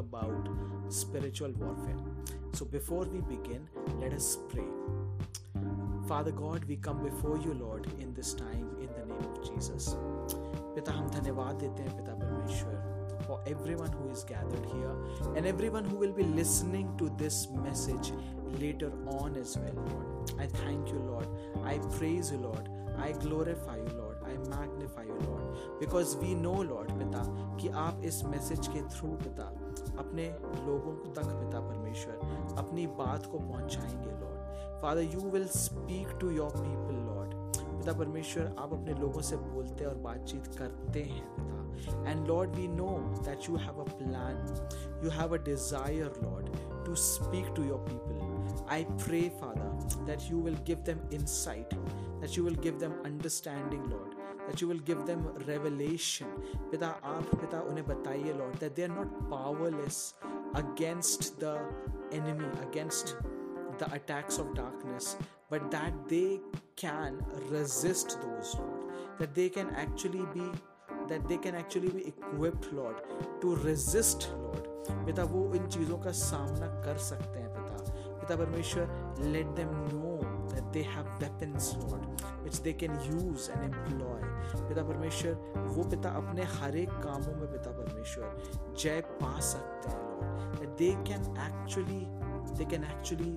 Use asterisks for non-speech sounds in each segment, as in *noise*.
about spiritual warfare. So before we begin, let us pray. Father God, we come before you, Lord, in this time in the name of Jesus. पिता हम धन्यवाद देते हैं पिता परमेश्वर for everyone who is gathered here and everyone who will be listening to this message later on as well, Lord. I thank you, Lord. I praise you, Lord. I glorify you, Lord. I magnify you, Lord. Because we know, Lord, पिता कि आप इस message के through पिता अपने लोगों तक पिता परमेश्वर, अपनी बात को पहुंचाएँगे Lord Father you will speak to your people Lord पिता परमेश्वर, आप अपने लोगों से बोलते और बातचीत करते हैं, पिता. And Lord we know that you have a plan you have a desire Lord to speak to your people I pray Father that you will give them insight that you will give them understanding, lord. That you will give them revelation पिता आप पिता उन्हें बताइए lord that they are not powerless against the enemy against the attacks of darkness but that they can resist those lord that they can actually be that they can actually be equipped lord to resist lord पिता वो इन चीज़ों का सामना कर सकते हैं पिता पिता परमेश्वर let them know that they have weapons lord which they can use and employ पिता परमेश्वर वो पिता अपने हर एक कामों में पिता परमेश्वर जय पा सकते हैं Lord they can actually they can actually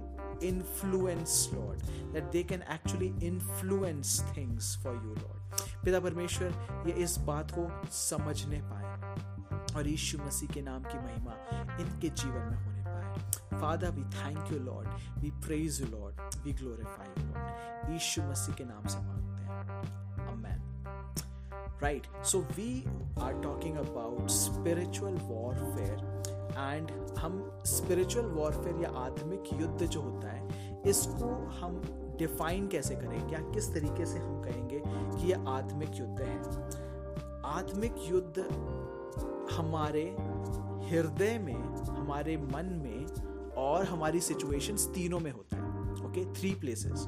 influence lord that they can actually influence things for you lord पिता परमेश्वर ये इस बात को समझने पाए और यीशु मसीह के नाम की महिमा इनके जीवन में पाए Father we thank you Lord we praise you Lord we glorify you Lord Yeshu Masih के नाम से मांगते हैं amen right so we are talking about spiritual warfare and हम स्पिरिचुअल वॉरफेयर या आत्मिक युद्ध जो होता है, इसको हम डिफाइन कैसे करें क्या किस तरीके से हम कहेंगे कि यह आत्मिक युद्ध है? आत्मिक युद्ध हमारे हृदय में हमारे मन में और हमारी सिचुएशंस तीनों में होता है ओके थ्री प्लेसेस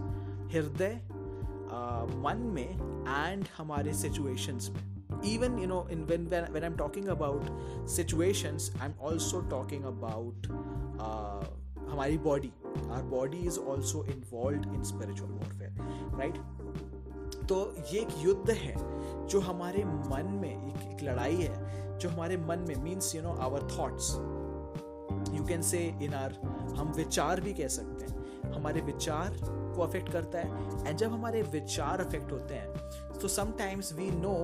हृदय मन में एंड हमारे सिचुएशंस में. Even you know in when when, i'm talking about situations i'm also talking about uh, हमारी body our body is also involved in spiritual warfare right तो ये एक युद्ध है जो हमारे मन में एक, एक लड़ाई है जो हमारे मन में means you know our thoughts you can say in our हम विचार भी कह सकते हैं। हमारे विचार को अफेक्ट करता है एंड जब हमारे विचार अफेक्ट होते हैं तो समटाइम्स वी नो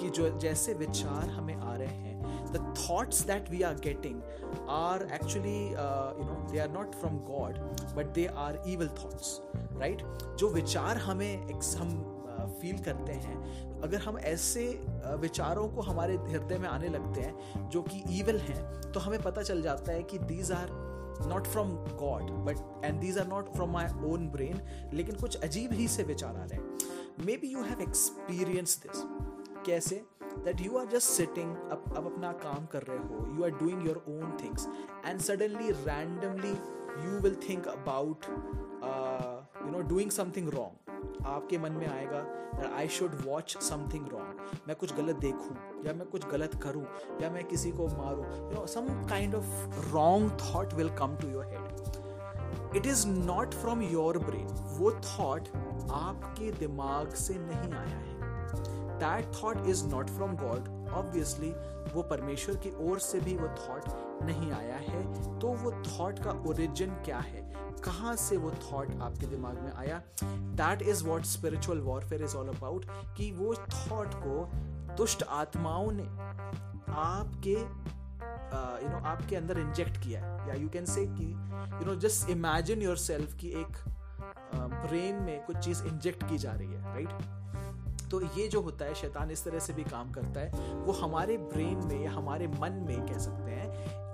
कि जो जैसे विचार हमें आ रहे हैं the thoughts that we are getting are actually you know they are not from God but they are evil thoughts right जो विचार हमें हम फील uh, करते हैं अगर हम ऐसे विचारों को हमारे हृदय में आने लगते हैं, जो कि ईवल हैं तो हमें पता चल जाता है कि these are not from God but and these are not from my own brain लेकिन कुछ अजीब ही से विचार आ रहे हैं। Maybe you have experience this कैसे? That you are just sitting अब अब अपना काम कर रहे हो you are doing your own things and suddenly randomly you will think about you know doing something wrong आपके मन में आएगा that I should watch something wrong मैं कुछ गलत देखूँ, या मैं कुछ गलत करूँ, या मैं किसी को मारूं you know some kind of wrong thought will come to your head it is not from your brain वो थॉट आपके दिमाग से नहीं आया है. That thought is not from God obviously वो परमेश्वर की ओर से भी वो थॉट नहीं आया है. तो वो थॉट का ओरिजिन क्या है? कहाँ से वो थॉट आपके दिमाग में आया that is what spiritual warfare is all about कि वो थॉट को दुष्ट आत्माओं ने आपके यू नो आपके अंदर इंजेक्ट किया है या यू कैन से कि you know just imagine yourself की एक ब्रेन uh, में कुछ चीज़ इंजेक्ट की जा रही है राइट right? तो ये जो होता है शैतान इस तरह से भी काम करता है वो हमारे ब्रेन में या हमारे मन में कह सकते हैं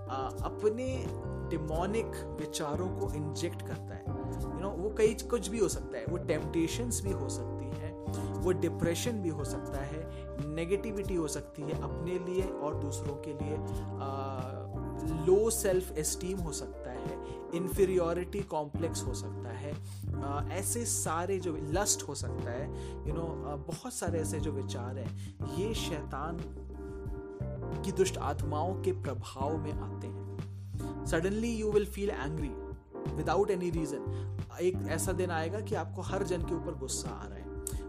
अपने डिमोनिक विचारों को इंजेक्ट करता है। यू you नो know, वो कई कुछ भी हो सकता है। वो टेम्पटेशंस भी हो सकती हैं वो डिप्रेशन भी हो सकता है नेगेटिविटी हो सकती है अपने लिए और दूसरों के लिए। लो सेल्फ एस्टीम हो सकता है इन्फीरियोरिटी कॉम्प्लेक्स हो सकता है। आ, ऐसे सारे जो लस्ट हो सकता है यू you नो know, बहुत सारे ऐसे जो विचार हैं ये शैतान की दुष्ट आत्माओं के प्रभाव में आते हैं। Suddenly you will feel angry without any reason एक ऐसा दिन आएगा कि आपको हर जन के ऊपर गुस्सा आ रहा है।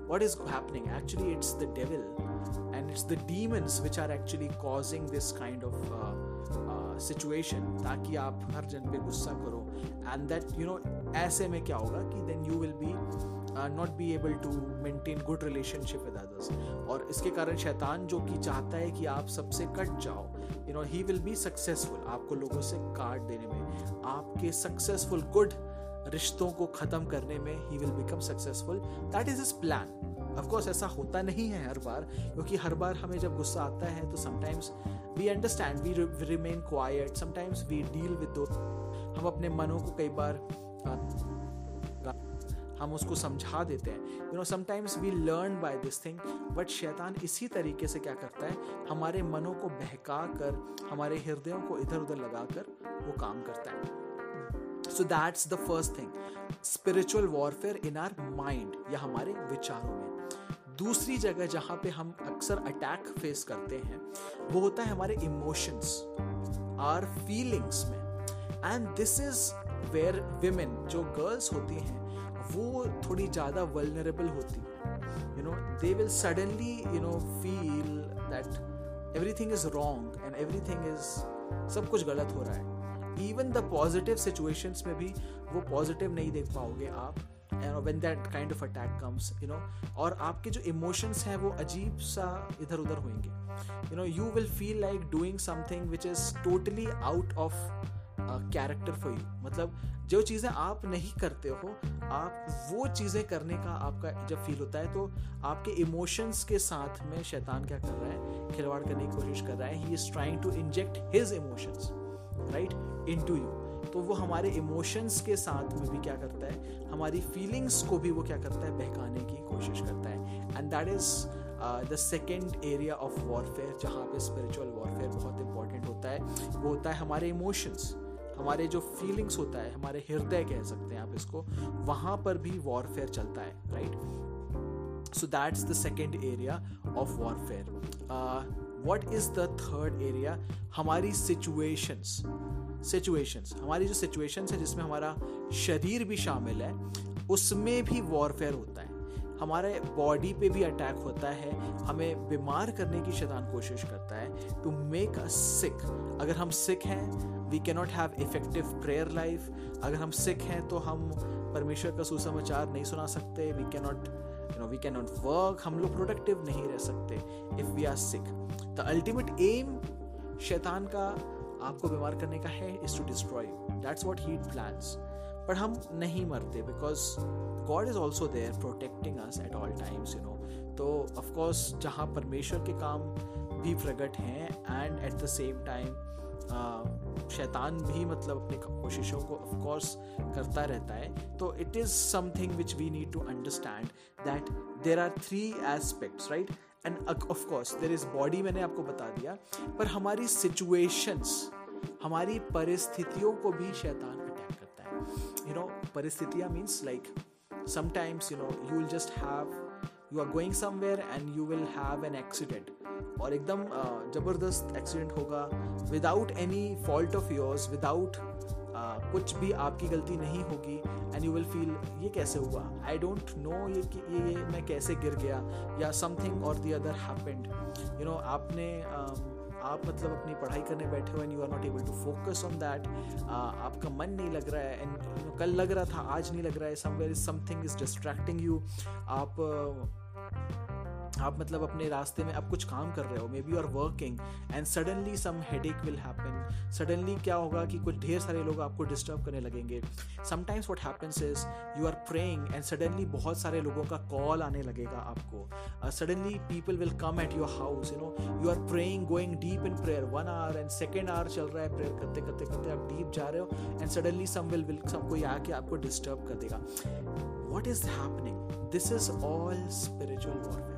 What is happening actually it's the devil and it's the demons which are actually causing this kind of situation ताकि आप हर जन पे गुस्सा करो. एंड दैट यू नो ऐसे में क्या होगा कि then you will be not be able to maintain good relationship with others और इसके कारण शैतान जो कि चाहता है कि आप सबसे कट जाओ you know he will be successful आपको लोगों से काट देने में. आपके सक्सेसफुल गुड रिश्तों को ख़त्म करने में he will become successful that is is plan of course ऐसा होता नहीं है हर बार, क्योंकि हर बार हमें जब गुस्सा आता है तो sometimes we understand we remain quiet sometimes we deal with दो हम अपने मनों को कई बार, हम उसको समझा देते हैं. You know sometimes we learn by this thing but शैतान इसी तरीके से क्या करता है? हमारे मनों को बहका कर, हमारे हृदयों को इधर उधर लगा कर वो काम करता है. So that's the first thing spiritual warfare in our mind या हमारे विचारों में। दूसरी जगह जहाँ पे हम अक्सर अटैक फेस करते हैं, वो होता है हमारे इमोशंस आर फीलिंग्स में। And this is where women जो गर्ल्स होती हैं, वो थोड़ी ज़्यादा वलनरेबल होती है। You know they will suddenly you know feel that everything is wrong and everything is सब कुछ गलत हो रहा है। इवन द पॉजिटिव सिचुएशंस में भी वो पॉजिटिव नहीं देख पाओगे आप when that kind of attack comes you know और आपके जो इमोशंस हैं वो अजीब सा इधर उधर होंगे you know you will feel like doing something which is totally out of character for you मतलब जो चीज़ें आप नहीं करते हो, आप वो चीज़ें करने का आपका जब फील होता है तो आपके इमोशंस के साथ में शैतान क्या कर रहा है? खिलवाड़ करने की कोशिश कर रहा है। He is trying to inject his emotions right into you तो वो हमारे इमोशंस के साथ में भी क्या करता है? हमारी फीलिंग्स को भी वो क्या करता है? बहकाने की कोशिश करता है। And that is the second area of warfare जहाँ पे स्पिरिचुअल वॉरफेयर बहुत इंपॉर्टेंट होता है। वो होता है हमारे इमोशंस हमारे जो फीलिंग्स होता है, हमारे हृदय कह सकते हैं आप इसको, वहाँ पर भी वॉरफेयर चलता है right so that's the second area of warfare what is the third area हमारी सिचुएशंस सिचुएशंस हमारी जो सिचुएशंस है जिसमें हमारा शरीर भी शामिल है, उसमें भी वॉरफेयर होता है। हमारे बॉडी पे भी अटैक होता है। हमें बीमार करने की शैतान कोशिश करता है। टू मेक अ सिक अगर हम सिक हैं we cannot have effective prayer life अगर हम सिख हैं तो हम परमेश्वर का सुसमाचार नहीं सुना सकते। We cannot you know we cannot work हम लोग प्रोडक्टिव नहीं रह सकते if we are sick the ultimate aim शैतान का आपको बीमार करने का है is to destroy that's what he plans पर हम नहीं मरते because God is also there protecting us at all times you know तो ऑफकोर्स जहाँ परमेश्वर के काम भी प्रकट हैं and at the same time शैतान भी मतलब अपनी कोशिशों को ऑफ़ कोर्स करता रहता है। तो it is something which we need to understand that there are three aspects right and of course there is body मैंने आपको बता दिया, पर हमारी सिचुएशंस हमारी परिस्थितियों को भी शैतान अटैक करता है। यू नो परिस्थितियाँ means like sometimes you know you will just have you are going somewhere and you will have an accident और एकदम ज़बरदस्त एक्सीडेंट होगा। Without any fault of yours without कुछ भी आपकी गलती नहीं होगी एंड यू विल फील ये कैसे हुआ? आई डोंट नो ये ये ये मैं कैसे गिर गया या समथिंग और the other happened you know आपने uh, आप मतलब अपनी पढ़ाई करने बैठे हो and you are not able to focus on that आपका मन नहीं लग रहा है एंड यू नो कल लग रहा था आज नहीं लग रहा है somewhere is something is distracting you आप uh, आप मतलब अपने रास्ते में आप कुछ काम कर रहे हो maybe you are working and suddenly some headache will happen suddenly क्या होगा कि कुछ ढेर सारे लोग आपको डिस्टर्ब करने लगेंगे। Sometimes what happens is you are praying and suddenly बहुत सारे लोगों का कॉल आने लगेगा आपको। Suddenly people will come at your house you know you are praying going deep in prayer one hour and second hour चल रहा है प्रेयर करते करते करते, आप डीप जा रहे हो and suddenly some will will some कोई आके आपको डिस्टर्ब कर देगा। What is happening this is all spiritual warfare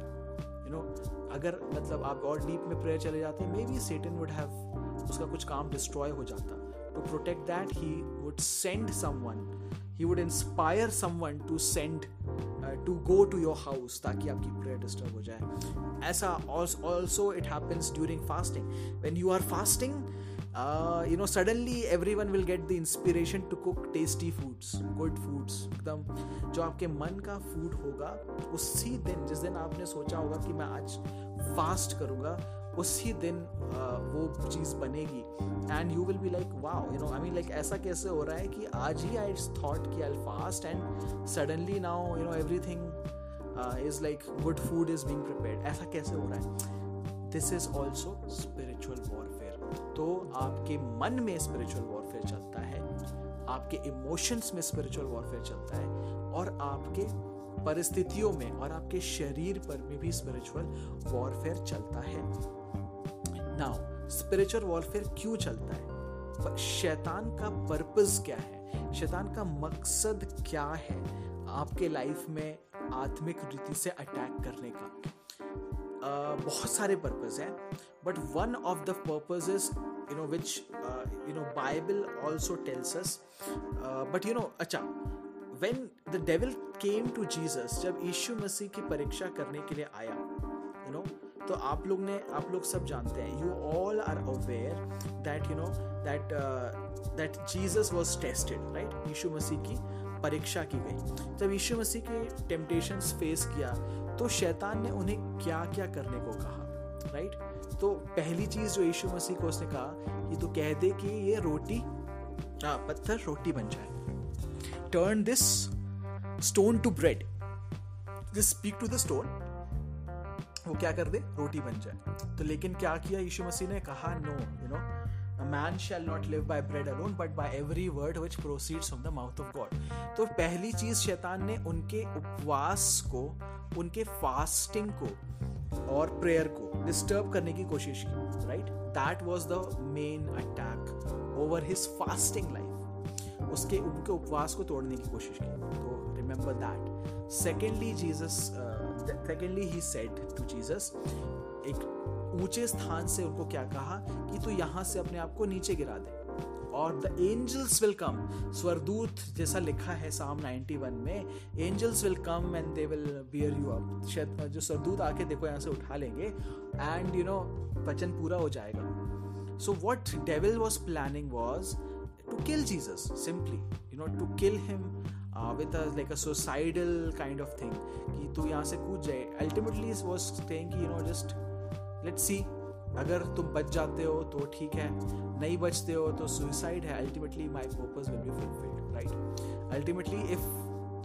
अगर मतलब आप और डीप में प्रेयर चले जाते may be Satan would have उसका कुछ काम डिस्ट्रॉय हो जाता। To protect that he would send someone he would inspire someone to send to go to your house ताकि आपकी प्रेयर डिस्टर्ब हो जाए। ऐसा also it happens during fasting when you are fasting you know suddenly every one will get the inspiration to cook tasty foods good foods एकदम जो आपके मन का फ़ूड होगा उसी दिन जिस दिन आपने सोचा होगा कि मैं आज फास्ट करूँगा उसी दिन uh, वो चीज़ बनेगी। And you will be like wow you know I mean like ऐसा कैसे हो रहा है कि आज ही आई थॉट कि I fast and suddenly now you know everything is like good food is being prepare ऐसा कैसे हो रहा है? दिस इज़ ऑल्सो स्पिरिचुअल तो आपके मन में स्पिरिचुअल वॉरफेयर चलता है, आपके इमोशंस में स्पिरिचुअल वॉरफेयर चलता है, और आपके परिस्थितियों में और आपके शरीर पर में भी स्पिरिचुअल वॉरफेयर चलता है। नाउ स्पिरिचुअल वॉरफेयर क्यों चलता है? शैतान का पर्पस क्या है? शैतान का मकसद क्या है? आपके लाइफ में आत्मिक रीति से अटैक करने का। बहुत सारे पर्पज़ हैं but one of the purpose is you know which you know Bible also tells uh, but you know अच्छा when the devil came to jesus जब यीशु मसीह की परीक्षा करने के लिए आया यू नो तो आप लोग ने आप लोग सब जानते हैं you all are aware that you know that that Jesus was tested right Yeshu Masih की परीक्षा की गई। जब यीशु मसीह के टेम्पटेशंस फेस किया तो शैतान ने उन्हें क्या क्या करने को कहा राइट तो पहली चीज़ जो यीशु मसीह को उसने कहा कि तू कह दे कि ये रोटी आ, पत्थर रोटी बन जाए। Turn this stone to bread this speak to the stone वो क्या कर दे? रोटी बन जाए। तो लेकिन क्या किया यीशु मसीह ने? कहा no you know A man shall not live by bread alone, but by every word which proceeds from the mouth of God. तो पहली चीज़ शैतान ने उनके उपवास को, उनके फास्टिंग को और प्रेयर को डिस्टर्ब करने की कोशिश की right that was the main attack over his fasting life उसके उनके उपवास को तोड़ने की कोशिश की। तो remember that secondly Jesus secondly he said to Jesus एक ऊँचे स्थान से उनको क्या कहा कि तू यहाँ से अपने आप को नीचे गिरा दे। और द एंजल्स विल कम स्वरदूत जैसा लिखा है साम 91 में angels will come and they will bear you up जो स्वरदूत आके देखो, यहाँ से उठा लेंगे एंड यू नो वचन पूरा हो जाएगा। So what devil was planning was to kill Jesus simply you know to kill him with like a suicidal kind of thing कि तू यहाँ से कूद जाए। अल्टीमेटली वॉज़ कि you know just let's see अगर तुम बच जाते हो तो ठीक है। नहीं बचते हो तो सुसाइड है। Ultimately my purpose will be fulfilled right ultimately if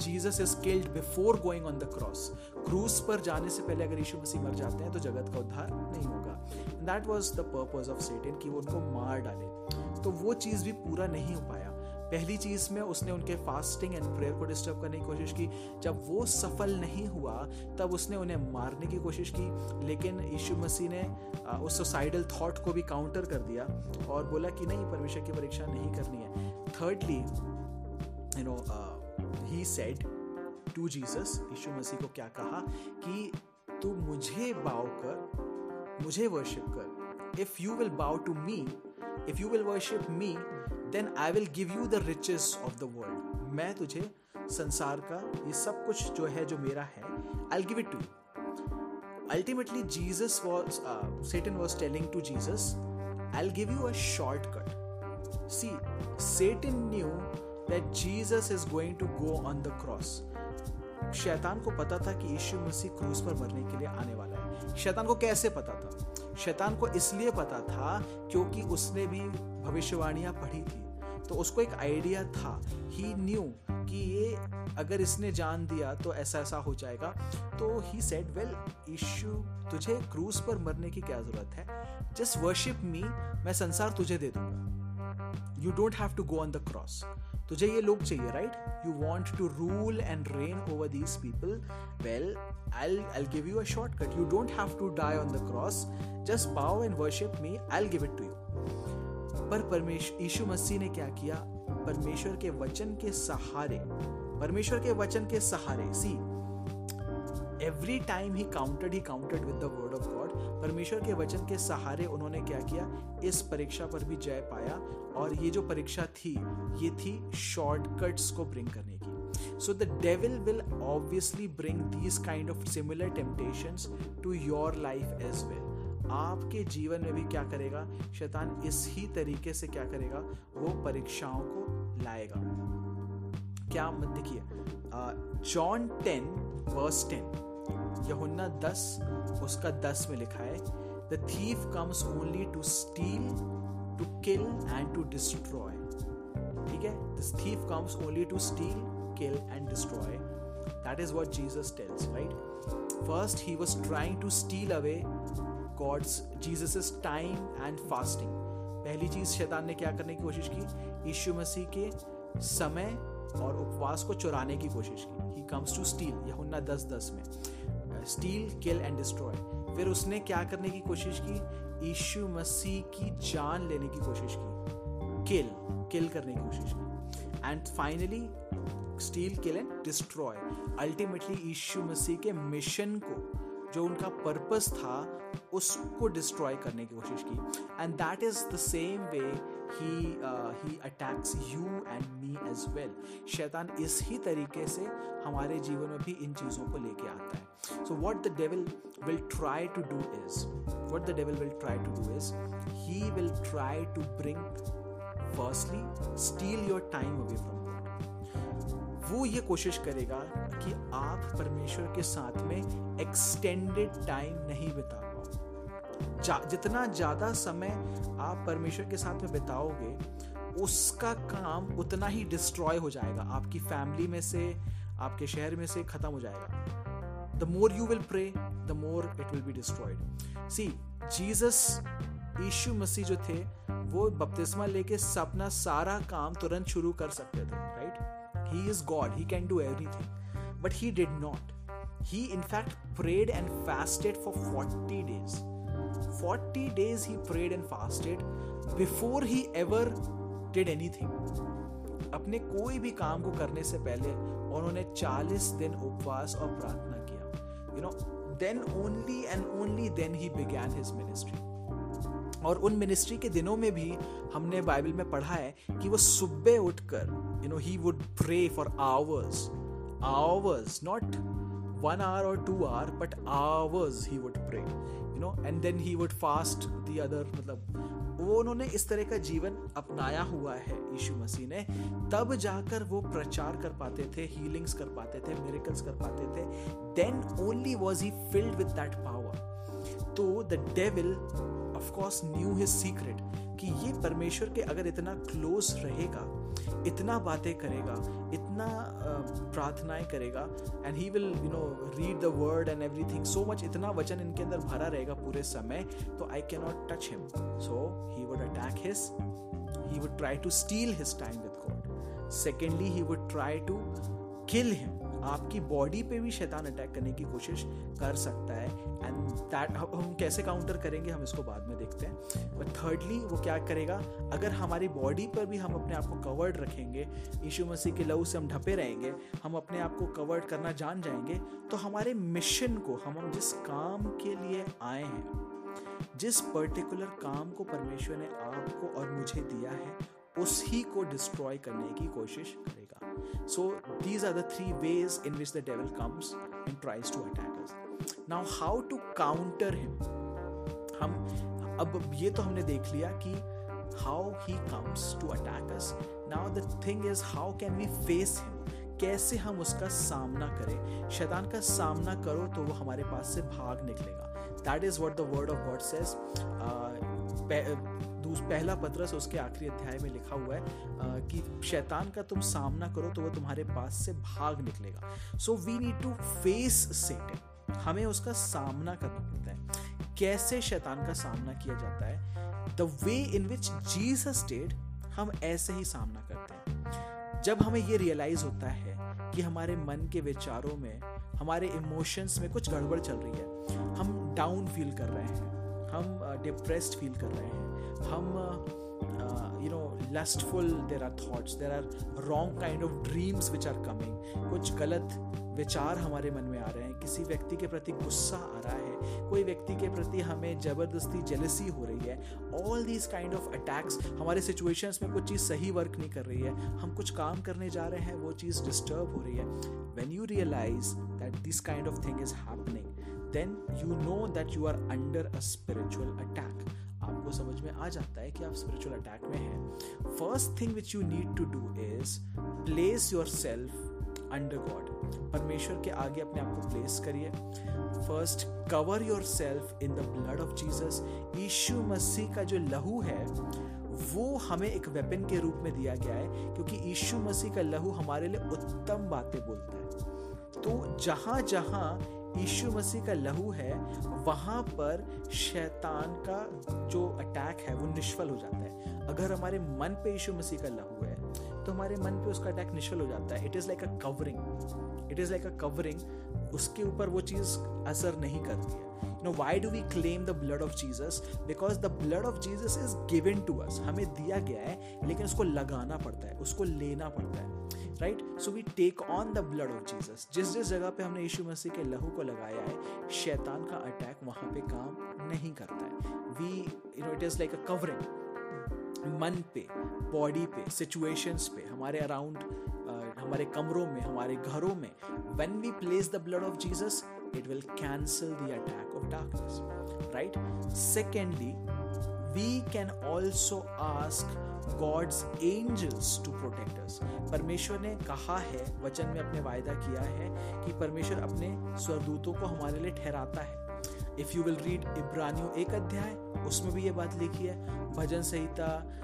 Jesus is killed before going on the cross cruise पर जाने से पहले अगर यीशु मसीह मर जाते हैं तो जगत का उद्धार नहीं होगा। That was the purpose of Satan कि वो उनको मार डाले। तो वो चीज़ भी पूरा नहीं हो पाया। पहली चीज़ में उसने उनके फास्टिंग एंड प्रेयर को डिस्टर्ब करने की कोशिश की। जब वो सफल नहीं हुआ, तब उसने उन्हें मारने की कोशिश की, लेकिन यीशु मसीह ने उस सुसाइडल थॉट को भी काउंटर कर दिया और बोला कि नहीं, परमेश्वर की परीक्षा नहीं करनी है। Thirdly you know he said to Jesus Yeshu Masih को क्या कहा कि तू मुझे बाव कर, मुझे वर्शिप कर। If you will bow to me if you will worship me then I will give you the riches of the world मैं तुझे संसार का ये सब कुछ जो है, जो मेरा है I give it to ultimately Jesus was Satan was telling to Jesus I give you a shortcut see Satan knew that Jesus is going to go on the cross शैतान को पता था कि यीशु मसीह क्रूज पर मरने के लिए आने वाला है। शैतान को कैसे पता था? शैतान को इसलिए पता था क्योंकि उसने भी भविष्यवाणियाँ पढ़ी थी। तो उसको एक आइडिया था। ही न्यू कि ये अगर इसने जान दिया तो ऐसा ऐसा हो जाएगा। तो ही सेड वेल इशू तुझे क्रूज पर मरने की क्या ज़रूरत है? जस्ट वर्शिप मी मैं संसार तुझे दे दूँगा। You don't have to go on the cross तुझे ये लोग चाहिए right you want to rule and reign over these people well I I give you a short cut you don't have to die on the cross just bow and worship me I give it to you पर परमेश्वर यीशु मसीह ने क्या किया? परमेश्वर के वचन के सहारे, परमेश्वर के वचन के सहारे see every time he countered he countered with the word of God परमेश्वर के वचन के सहारे उन्होंने क्या किया? इस परीक्षा पर भी जय पाया और ये जो परीक्षा थी, ये थी शॉर्टकट्स को ब्रिंग करने की। So the devil will obviously bring these kind of similar temptations to your life as well आपके जीवन में भी क्या करेगा? शैतान इस ही तरीके से क्या करेगा? वो परीक्षाओं को लाएगा। क्या मत देखिए John ten verse ten Yuhanna दस, उसका दस में लिखा है the thief comes only to steal to kill and to destroy ठीक है? This thief comes only to steal kill and destroy that is what Jesus tells right first he was trying to steal away God's Jesus time and fasting पहली चीज़ शैतान ने क्या करने की कोशिश की? यीशु मसीह के समय और उपवास को चुराने की कोशिश की। He comes to steal Yuhanna दस दस में। स्टील किल एंड डिस्ट्रॉय फिर उसने क्या करने की कोशिश की? यीशु मसीह की जान लेने की कोशिश की। किल किल करने की कोशिश की। And finally steal kill and destroy ultimately Yeshu Masih के मिशन को जो उनका पर्पस था, उसको डिस्ट्रॉय करने की कोशिश की। And that is the same way he he attacks you and me as well शैतान इस ही तरीके से हमारे जीवन में भी इन चीज़ों को लेके आता है। So what the devil will try to do is what the devil will try to do is he will try to bring firstly steal your time away from वो ये कोशिश करेगा कि आप परमेश्वर के साथ में एक्सटेंडेड टाइम नहीं बिता पाओ जा, जितना ज़्यादा समय आप परमेश्वर के साथ में बिताओगे उसका काम उतना ही डिस्ट्रॉय हो जाएगा। आपकी फैमिली में से आपके शहर में से खत्म हो जाएगा। The more you will pray the more it will be destroyed see Jesus Yeshu Masih जो थे वो बपतिस्मा लेके अपना सारा काम तुरंत शुरू कर सकते थे right He is God, He can do everything. But He did not. He, in fact, prayed and fasted for 40 days. 40 days He prayed and fasted before He ever did anything. अपने कोई भी काम को करने से पहले उन्होंने 40 दिन उपवास और प्रार्थना किया you know then only and only then he began his ministry और उन मिनिस्ट्री के दिनों में भी हमने बाइबल में पढ़ा है कि वो सुबह उठकर you know he would pray for hours hours not one hour और two hour but hours he would pray you know and then he would fast the other मतलब वो उन्होंने इस तरह का जीवन अपनाया हुआ है यीशु मसीह ने। तब जाकर वो प्रचार कर पाते थे हीलिंग्स कर पाते थे मेरिकल्स कर पाते थे। Then only was he filled with that power तो the devil of course knew his secret कि ये परमेश्वर के अगर इतना क्लोज रहेगा, इतना बातें करेगा, इतना प्रार्थनाएँ करेगा and he will you know read the word and everything so much इतना वचन इनके अंदर भरा रहेगा पूरे समय तो I can not touch him so he would attack his he would try to steal his time with God secondly he would try to kill him आपकी बॉडी पे भी शैतान अटैक करने की कोशिश कर सकता है एंड दैट हम कैसे काउंटर करेंगे हम इसको बाद में देखते हैं। बट थर्डली वो क्या करेगा? अगर हमारी बॉडी पर भी हम अपने आप को कवर्ड रखेंगे, यीशु मसीह के लहू से हम ढपे रहेंगे, हम अपने आप को कवर्ड करना जान जाएँगे तो हमारे मिशन को हम हम जिस काम के लिए आए हैं, जिस पर्टिकुलर काम को परमेश्वर ने आपको और मुझे दिया है उसी को डिस्ट्रॉय करने की कोशिश करेगा। So these are the ways in which the devil comes and tries to attack now how to counter him हम, अब ये तो हमने देख लिया कि how he comes to attack now the thing is how can we face him कैसे हम उसका सामना करें? शैतान का सामना करो तो वो हमारे पास से भाग निकलेगा। That is what the word of God से पहला पत्रस उसके आखिरी अध्याय में लिखा हुआ है कि शैतान का तुम सामना करो तो वह तुम्हारे पास से भाग निकलेगा। So we need to face Satan हमें उसका सामना करना पड़ता है। कैसे शैतान का सामना किया जाता है? The way in which Jesus did हम ऐसे ही सामना करते हैं। जब हमें ये रियलाइज़ होता है कि हमारे मन के विचारों में, हमारे इमोशंस में कुछ गड़बड़ चल रही है, हम डाउन फील कर रहे हैं। हम डिप्रेस्ड फील कर रहे हैं। हम you know lustful there are thoughts there are wrong kind of dreams which are coming कुछ गलत विचार हमारे मन में आ रहे हैं। किसी व्यक्ति के प्रति गुस्सा आ रहा है। कोई व्यक्ति के प्रति हमें ज़बरदस्ती जेलसी हो रही है। All these kind of attacks हमारे सिचुएशंस में कुछ चीज़ सही वर्क नहीं कर रही है। हम कुछ काम करने जा रहे हैं, वो चीज़ डिस्टर्ब हो रही है। When you realise that this kind of thing is happening then you know that you are under a spiritual attack आपको समझ में आ जाता है कि आप स्पिरिचुअल अटैक में हैं। First thing which you need to do is place yourself under God परमेश्वर के आगे अपने आप को प्लेस करिए। First cover yourself in the blood of Jesus Yeshu Masih का जो लहू है, वो हमें एक वेपन के रूप में दिया गया है, क्योंकि यीशु मसीह का लहू हमारे लिए उत्तम बातें बोलता है। तो जहाँ जहाँ यीशु मसीह का लहू है, वहाँ पर शैतान का जो अटैक है, वो निष्फल हो जाता है। अगर हमारे मन पे यीशु मसीह का लहू है तो हमारे मन पे उसका अटैक निष्फल हो जाता है। It is like a covering it is like a covering उसके ऊपर वो चीज़ असर नहीं करती है। Know, why do we claim the blood of jesus? Because the blood of jesus is given to us हमें दिया गया है, लेकिन उसको लगाना पड़ता है, उसको लेना पड़ता है। Right so we take on the blood of Jesus जिस जिस जगह पे हमने यीशु मसीह के लहू को लगाया है, शैतान का अटैक वहाँ पे काम नहीं करता है। We you know it is like a covering मन पे बॉडी पे सिचुएशंस पे, हमारे अराउंड हमारे कमरों में, हमारे घरों में, when we place the blood of Jesus, it will cancel the attack of darkness, right? Secondly, we can also ask God's angels to protect us परमेश्वर ने कहा है वचन में अपने वायदा किया है कि परमेश्वर अपने स्वरदूतों को हमारे लिए ठहराता है। इफ़ यू विल रीड इब्रानियो एक अध्याय उसमें भी ये बात लिखी है। भजन संहिता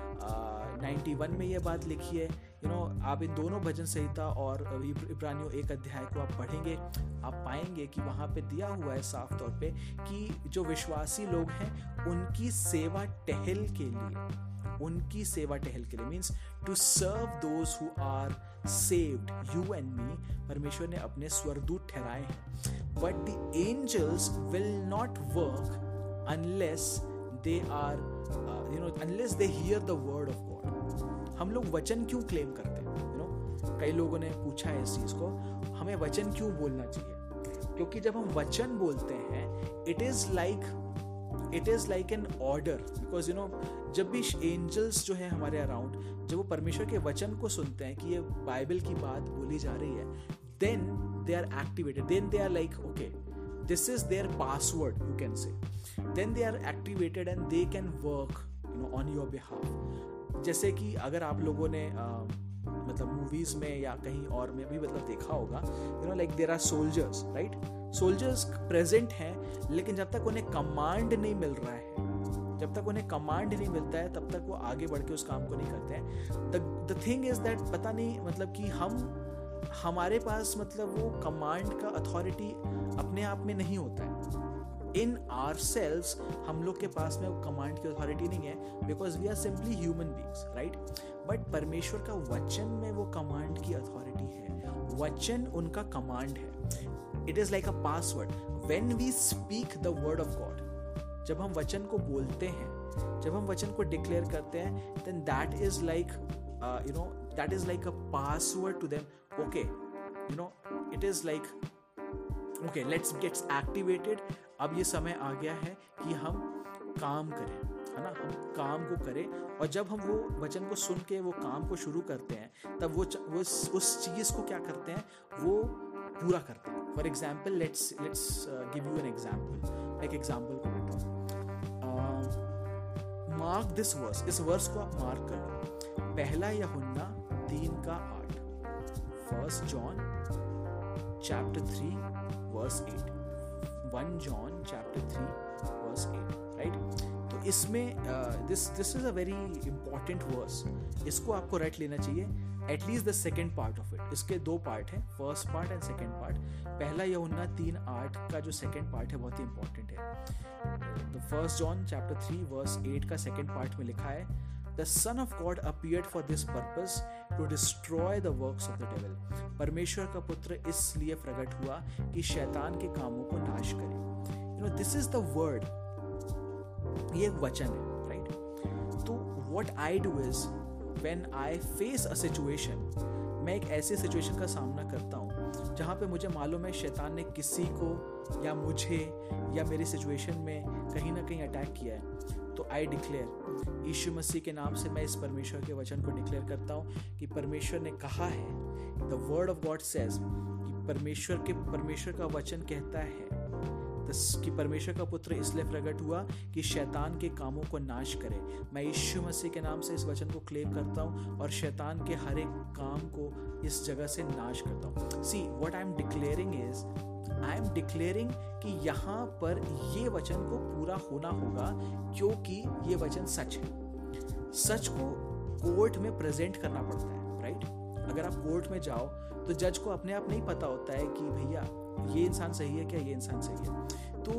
नाइन्टी वन में ये बात लिखी है। यू you नो know, आप इन दोनों भजन संहिता और इब्रानियों एक अध्याय को आप पढ़ेंगे आप पाएँगे कि वहाँ पे दिया हुआ है साफ़ तौर पे कि जो विश्वासी लोग हैं उनकी सेवा टहल के लिए। उनकी सेवा टहल के लिए। Means to serve those who are saved you and me परमेश्वर ने अपने स्वरदूत ठहराए हैं। But the angels will not work unless they are you know unless they hear the word of God हम लोग वचन क्यों क्लेम करते हैं? यू नो कई लोगों ने पूछा है इस चीज़ को, हमें वचन क्यों बोलना चाहिए? क्योंकि जब हम वचन बोलते हैं it is like it is like an order because you know जब भी एंजल्स जो है हमारे अराउंड जब वो परमेश्वर के वचन को सुनते हैं कि ये बाइबल की बात बोली जा रही है then they are activated then they are like okay this is their password you can say then they are activated and they can work you know on your behalf जैसे कि अगर आप लोगों ने आ, मतलब मूवीज़ में या कहीं और में भी मतलब देखा होगा you know like there are soldiers right soldiers present हैं लेकिन जब तक उन्हें कमांड नहीं मिल रहा है जब तक उन्हें कमांड नहीं मिलता है, तब तक वो आगे बढ़ के उस काम को नहीं करते हैं। द थिंग इज़ दैट पता नहीं मतलब कि हम, हमारे पास मतलब वो कमांड का अथॉरिटी अपने आप में नहीं होता है। इन आर सेल्स हम लोग के पास में कमांड की अथॉरिटी नहीं है because we are simply human beings right but परमेश्वर का वचन में वो कमांड की अथॉरिटी है। वचन उनका कमांड है। It is like a password when we speak the word of God जब हम वचन को बोलते हैं, जब हम वचन को डिक्लेयर करते हैं then that is like you know that is like a password to them okay you know it is like okay let's gets activated अब ये समय आ गया है कि हम काम करें, है ना? हम काम को करें और जब हम वो वचन को सुन के, वो काम को शुरू करते हैं, तब वो वो उस चीज़ को क्या करते हैं? वो पूरा करते हैं। For example let's let's give you an example एक एग्ज़ाम्पल को देता मार्क दिस वर्स इस वर्स को आप मार्क कर लो। पहला यहुन्ना तीन का आठ। First John chapter three verse eight 1 John chapter 3 verse 8 right? तो इसमें this this is a very important verse इसको आपको राइट लेना चाहिए। At least the second part of it इसके दो पार्ट हैं। First part and second part पहला यमुना तीन आठ का जो सेकेंड पार्ट है, बहुत ही इंपॉर्टेंट है। First John chapter three verse eight का सेकेंड पार्ट में लिखा है the son of God appeared for this purpose to destroy the works of the devil परमेश्वर का पुत्र इसलिए प्रकट हुआ कि शैतान के कामों को नाश करे. You know this is the word ये एक वचन है राइट तो what I do is when I face a situation मैं एक ऐसी सिचुएशन का सामना करता हूँ जहाँ पे मुझे मालूम है शैतान ने किसी को या मुझे या मेरी सिचुएशन में कहीं ना कहीं अटैक किया है। तो आई डिक्लेयर यीशु मसीह के नाम से मैं इस परमेश्वर के वचन को डिक्लेयर करता हूँ कि परमेश्वर ने कहा है the word of God says कि परमेश्वर के, परमेश्वर का वचन कहता है कि परमेश्वर का पुत्र इसलिए प्रकट हुआ कि शैतान के कामों को नाश करे। मैं यीशु मसीह के नाम से इस वचन को क्लेम करता हूँ और शैतान के हर एक काम को इस जगह से नाश करता हूँ। See what I am declaring is I am declaring कि यहाँ पर ये वचन को पूरा होना होगा क्योंकि ये वचन सच है। सच को कोर्ट में प्रेजेंट करना पड़ता है राइट अगर आप कोर्ट में जाओ तो जज को अपने आप नहीं पता होता है कि भैया ये इंसान सही है क्या? ये इंसान सही है। तो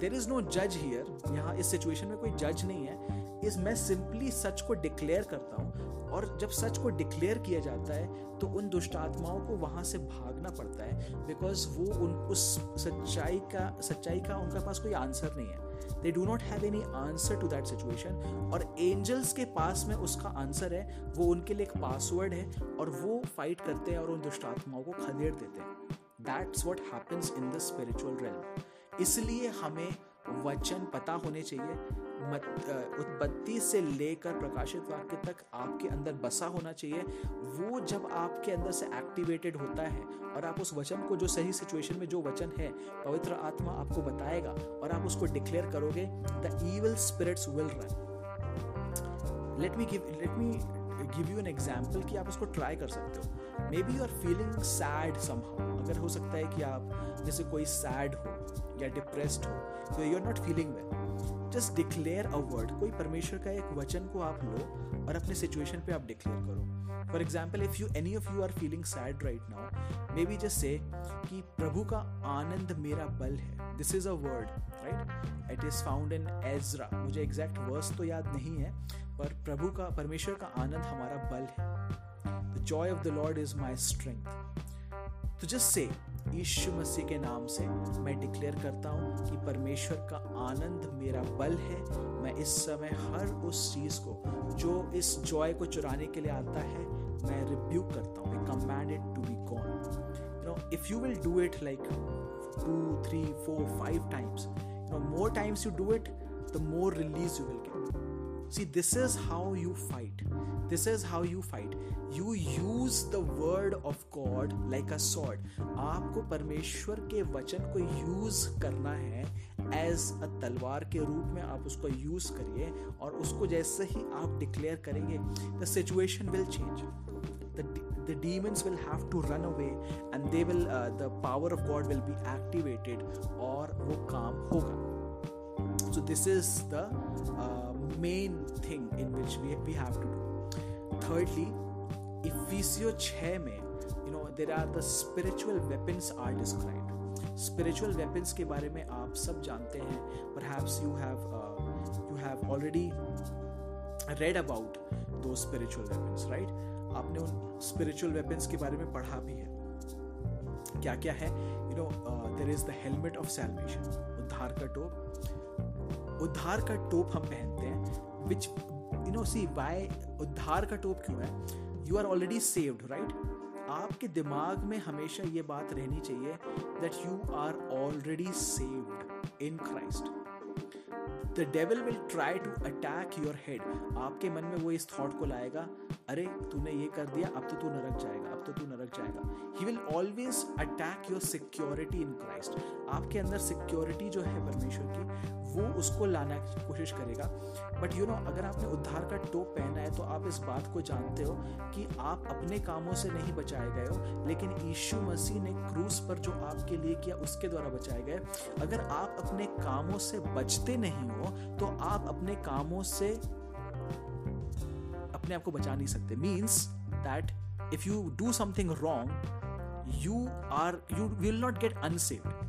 देर इज़ नो जज हियर यहाँ इस सिचुएशन में कोई जज नहीं है। इस मैं सिंपली सच को डिक्लेयर करता हूँ। और जब सच को डिक्लेयर किया जाता है तो उन दुष्ट आत्माओं को वहाँ से भागना पड़ता है। बिकॉज़ वो उन, उस सच्चाई का सच्चाई का उनके पास कोई आंसर नहीं है। They do not have any answer to that situation और एंजल्स के पास में उसका आंसर है। वो उनके लिए एक पासवर्ड है। और वो फाइट करते हैं और उन दुष्ट आत्माओं को खदेड़ देते हैं। That's what happens in the spiritual realm इसलिए हमें वचन पता होने चाहिए। उत्पत्ति से लेकर प्रकाशित वाक्य तक आपके अंदर बसा होना चाहिए। वो जब आपके अंदर से एक्टिवेटेड होता है और आप उस वचन को जो सही सिचुएशन में जो वचन है, पवित्र आत्मा आपको बताएगा और आप उसको डिक्लेयर करोगे the evil spirits will run let me give let me give you an example कि आप उसको ट्राई कर सकते हो। Maybe you are feeling sad somehow अगर हो सकता है कि आप, जैसे कोई सैड हो या डिप्रेस्ड हो तो you are not feeling well just declare a word कोई परमेश्वर का एक वचन को आप लो और अपने सिचुएशन पे आप डिक्लेयर करो. For example if you any of you are feeling sad right now maybe just say कि प्रभु का आनंद मेरा बल है. This is a word right it is found in Ezra मुझे एग्जैक्ट वर्स तो याद नहीं है, पर प्रभु का, परमेश्वर का आनंद हमारा बल है. Joy of the Lord is my strength तो जस्ट से मसीह के नाम से मैं डिक्लेयर करता हूँ कि परमेश्वर का आनंद मेरा बल है। मैं इस समय हर उस चीज़ को, जो इस जॉय को चुराने के लिए आता है, मैं रिब्यूक करता हूँ। Command it to be gone you know if you will do it like two three four five times you know more times you do it the more release you will get see this is how you fight this is how you fight you use the word of God like a sword आपको परमेश्वर के वचन को use करना है as a तलवार के रूप में आप उसको यूज़ करिए और उसको जैसे ही आप डिक्लेयर करेंगे the situation will change the demons will have to run away and they will uh, the power of god will be activated और वो काम होगा. So this is the uh, main thing in which we, we have to do. Thirdly इफिसियो 6 में you know there are the spiritual weapons are described spiritual weapons के बारे में आप सब जानते हैं। Perhaps you have you have already read about those spiritual weapons right आपने उन स्पिरिचुअल वेपन्स के बारे में पढ़ा भी है। क्या क्या है you know there is the helmet of salvation उद्धार का टोप उद्धार का टोप हम पहनते हैं which you know see why उद्धार का टोप क्यों है? You are already saved right आपके दिमाग में हमेशा ये बात रहनी चाहिए that you are already saved in Christ the devil will try to attack your head आपके मन में वो इस थॉट को लाएगा, अरे, तूने ये कर दिया, अब तो तू नरक जाएगा, अब तो तू नरक जाएगा. He will always attack your security in Christ आपके अंदर सिक्योरिटी जो है परमेश्वर की, वो उसको लाने की कोशिश करेगा। बट यू नो अगर आपने उद्धार का टोप पहना है तो आप इस बात को जानते हो कि आप अपने कामों से नहीं बचाए गए हो, लेकिन यीशु मसीह ने क्रूस पर जो आपके लिए किया, उसके द्वारा बचाए गए। अगर आप अपने कामों से बचते नहीं हो तो आप अपने कामों से अपने आप को बचा नहीं सकते। Means that if you do something wrong you are you will not get unsaved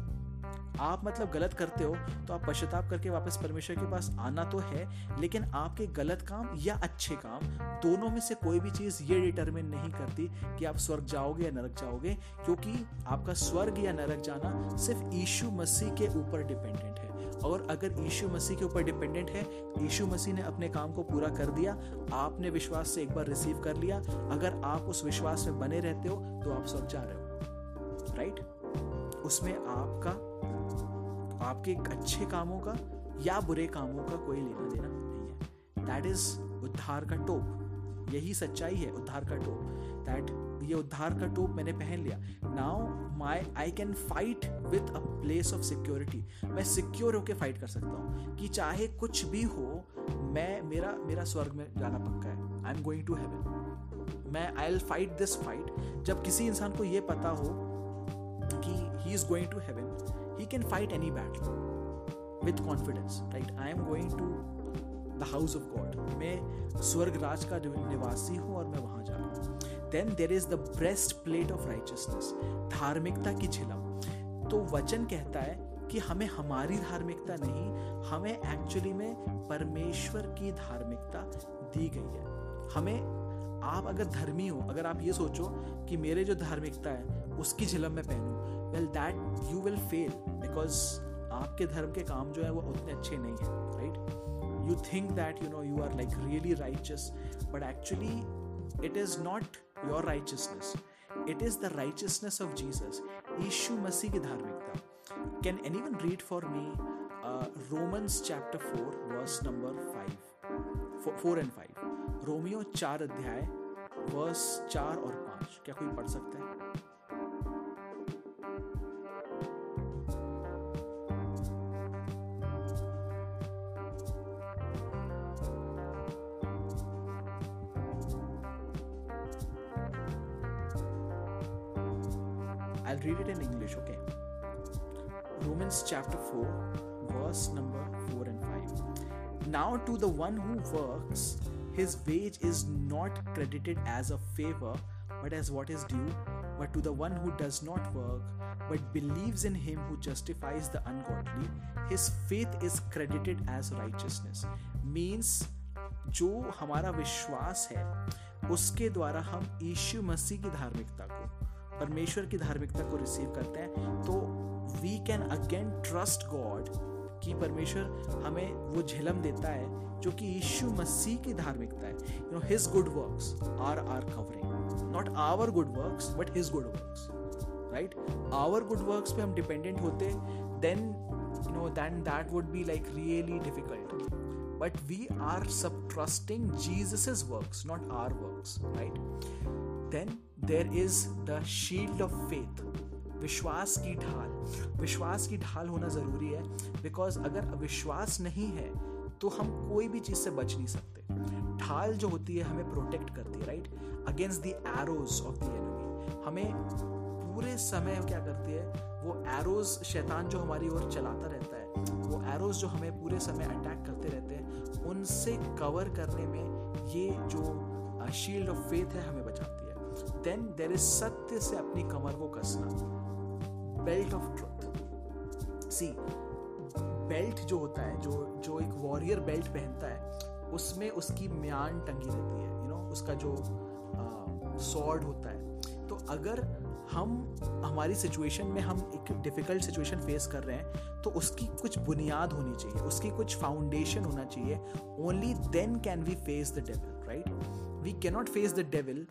आप मतलब गलत करते हो तो आप पश्चाताप करके वापस परमेश्वर के पास आना तो है, लेकिन आपके गलत काम या अच्छे काम, दोनों में से कोई भी चीज़ ये डिटरमिन नहीं करती कि आप स्वर्ग जाओगे या नरक जाओगे, क्योंकि आपका स्वर्ग या नरक जाना सिर्फ़ यीशु मसीह के ऊपर डिपेंडेंट है। और अगर यीशु मसीह के ऊपर डिपेंडेंट है, यीशु मसीह ने अपने काम को पूरा कर दिया, आपने विश्वास से एक बार रिसीव कर लिया, अगर आप उस विश्वास में बने रहते हो तो आप सब जा रहे हो राइट उसमें आपका, आपके अच्छे कामों का या बुरे कामों का कोई लेना देना नहीं है। दैट इज़ उद्धार का टोप। यही सच्चाई है, उद्धार का टोप। दैट ये उद्धार का टोप मैंने पहन लिया। Now my I can fight with a place of security मैं सिक्योर होकर फाइट कर सकता हूँ कि चाहे कुछ भी हो, मैं, मेरा मेरा स्वर्ग में जाना पक्का है। I am going to heaven मैं I'll fight this fight जब किसी इंसान को ये पता हो कि he is going to heaven he can fight any battle with confidence right I am going to the house of God मैं स्वर्ग राज का निवासी हूँ और मैं वहाँ जा रहा हूँ। Then there is the breastplate of righteousness धार्मिकता की झिलम। तो वचन कहता है कि हमें हमारी धार्मिकता नहीं, हमें एक्चुअली में परमेश्वर की धार्मिकता दी गई है। हमें, आप अगर धर्मी हो, अगर आप ये सोचो कि मेरे जो धार्मिकता है, उसकी झिलम में पहनूं well that you will fail because आपके धर्म के काम जो है वो उतने अच्छे नहीं है right you think that you know you are like really righteous, but actually, it is not your righteousness it is the righteousness of Jesus यीशु मसीह की धार्मिकता can anyone read for me Romans chapter four verse number five four and five Romeo चार अध्याय verse चार और पाँच क्या कोई पढ़ सकता है I'll read it in English, okay? Romans chapter 4, verse number 4 and 5. Now, to the one who works, his wage is not credited as a favor, but as what is due. But to the one who does not work, but believes in him who justifies the ungodly, his faith is credited as righteousness. Means जो हमारा विश्वास है उसके द्वारा हम यीशु मसीह की धार्मिकता को परमेश्वर की धार्मिकता को रिसीव करते हैं तो we can again trust God कि परमेश्वर हमें वो झिलम देता है जो कि यीशु मसीह की धार्मिकता है। You know his good works are are covering not our good works but his good works right our good works पे हम डिपेंडेंट होते then you know than that would be like really difficult but we are subtrusting Jesus's works, not our works, right? Then there is the shield of faith विश्वास की ढाल। विश्वास की ढाल होना ज़रूरी है बिकॉज़ अगर विश्वास नहीं है तो हम कोई भी चीज़ से बच नहीं सकते। ढाल जो होती है, हमें प्रोटेक्ट करती है right against the arrows of the enemy हमें पूरे समय क्या करती है, वो एरोज शैतान जो हमारी ओर चलाता रहता है, वो एरोज जो हमें पूरे समय अटैक करते रहते हैं, उनसे कवर करने में ये जो शील्ड ऑफ़ फेथ है, हमें बचाती देन देर इज़ सत्य से अपनी कमर को कसना belt of truth see belt जो होता है जो जो एक वॉरियर बेल्ट पहनता है उसमें उसकी म्यान टंगी रहती है यू you नो know, उसका जो सॉर्ड होता है तो अगर हम हमारी सिचुएशन में हम एक डिफ़िकल्ट सिचुएशन फेस कर रहे हैं तो उसकी कुछ बुनियाद होनी चाहिए उसकी कुछ फाउंडेशन होना चाहिए only then can we face the devil right we cannot face the devil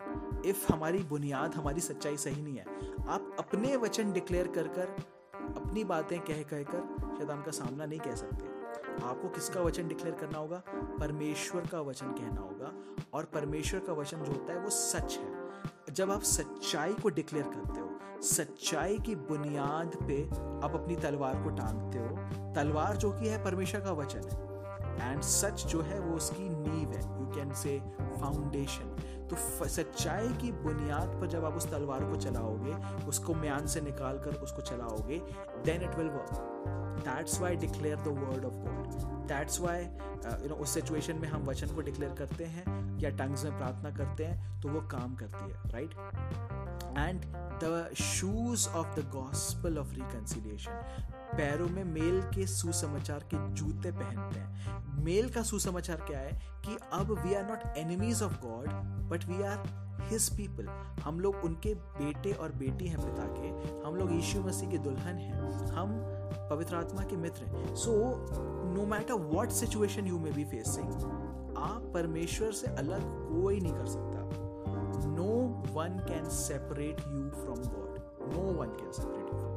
if हमारी बुनियाद, हमारी सच्चाई सही नहीं है, आप अपने वचन डिक्लेयर कर कर, अपनी बातें कह कह कर शैतान का सामना नहीं कह सकते। आपको किसका वचन डिक्लेयर करना होगा? परमेश्वर का वचन कहना होगा। और परमेश्वर का वचन जो होता है वो सच है। जब आप सच्चाई को डिक्लेयर करते हो, सच्चाई की बुनियाद पे आप अपनी तलवार को टांगते हो, तलवार जो कि है परमेश्वर का वचन है। एंड सच जो है वो उसकी नींव है। यू कैन से फाउंडेशन तो सच्चाई की बुनियाद पर जब आप उस तलवार को चलाओगे, उसको म्यान से निकाल कर उसको चलाओगे then it will work that's why declare the word of God that's why you know उस सिचुएशन में हम वचन को डिक्लेयर करते हैं या टंग्स में प्रार्थना करते हैं तो वो काम करती है right and the shoes of the gospel of reconciliation पैरों में मेल के सुसमाचार के जूते पहनते हैं। मेल का सुसमाचार क्या है? कि अब we are not enemies of God but we are his people हम लोग उनके बेटे और बेटी हैं पिता के। हम लोग यीशु मसीह के दुल्हन हैं। हम पवित्र आत्मा के मित्र हैं। So no matter what situation you may be facing आप परमेश्वर से अलग कोई नहीं कर सकता। No one can separate you from God no one can separate you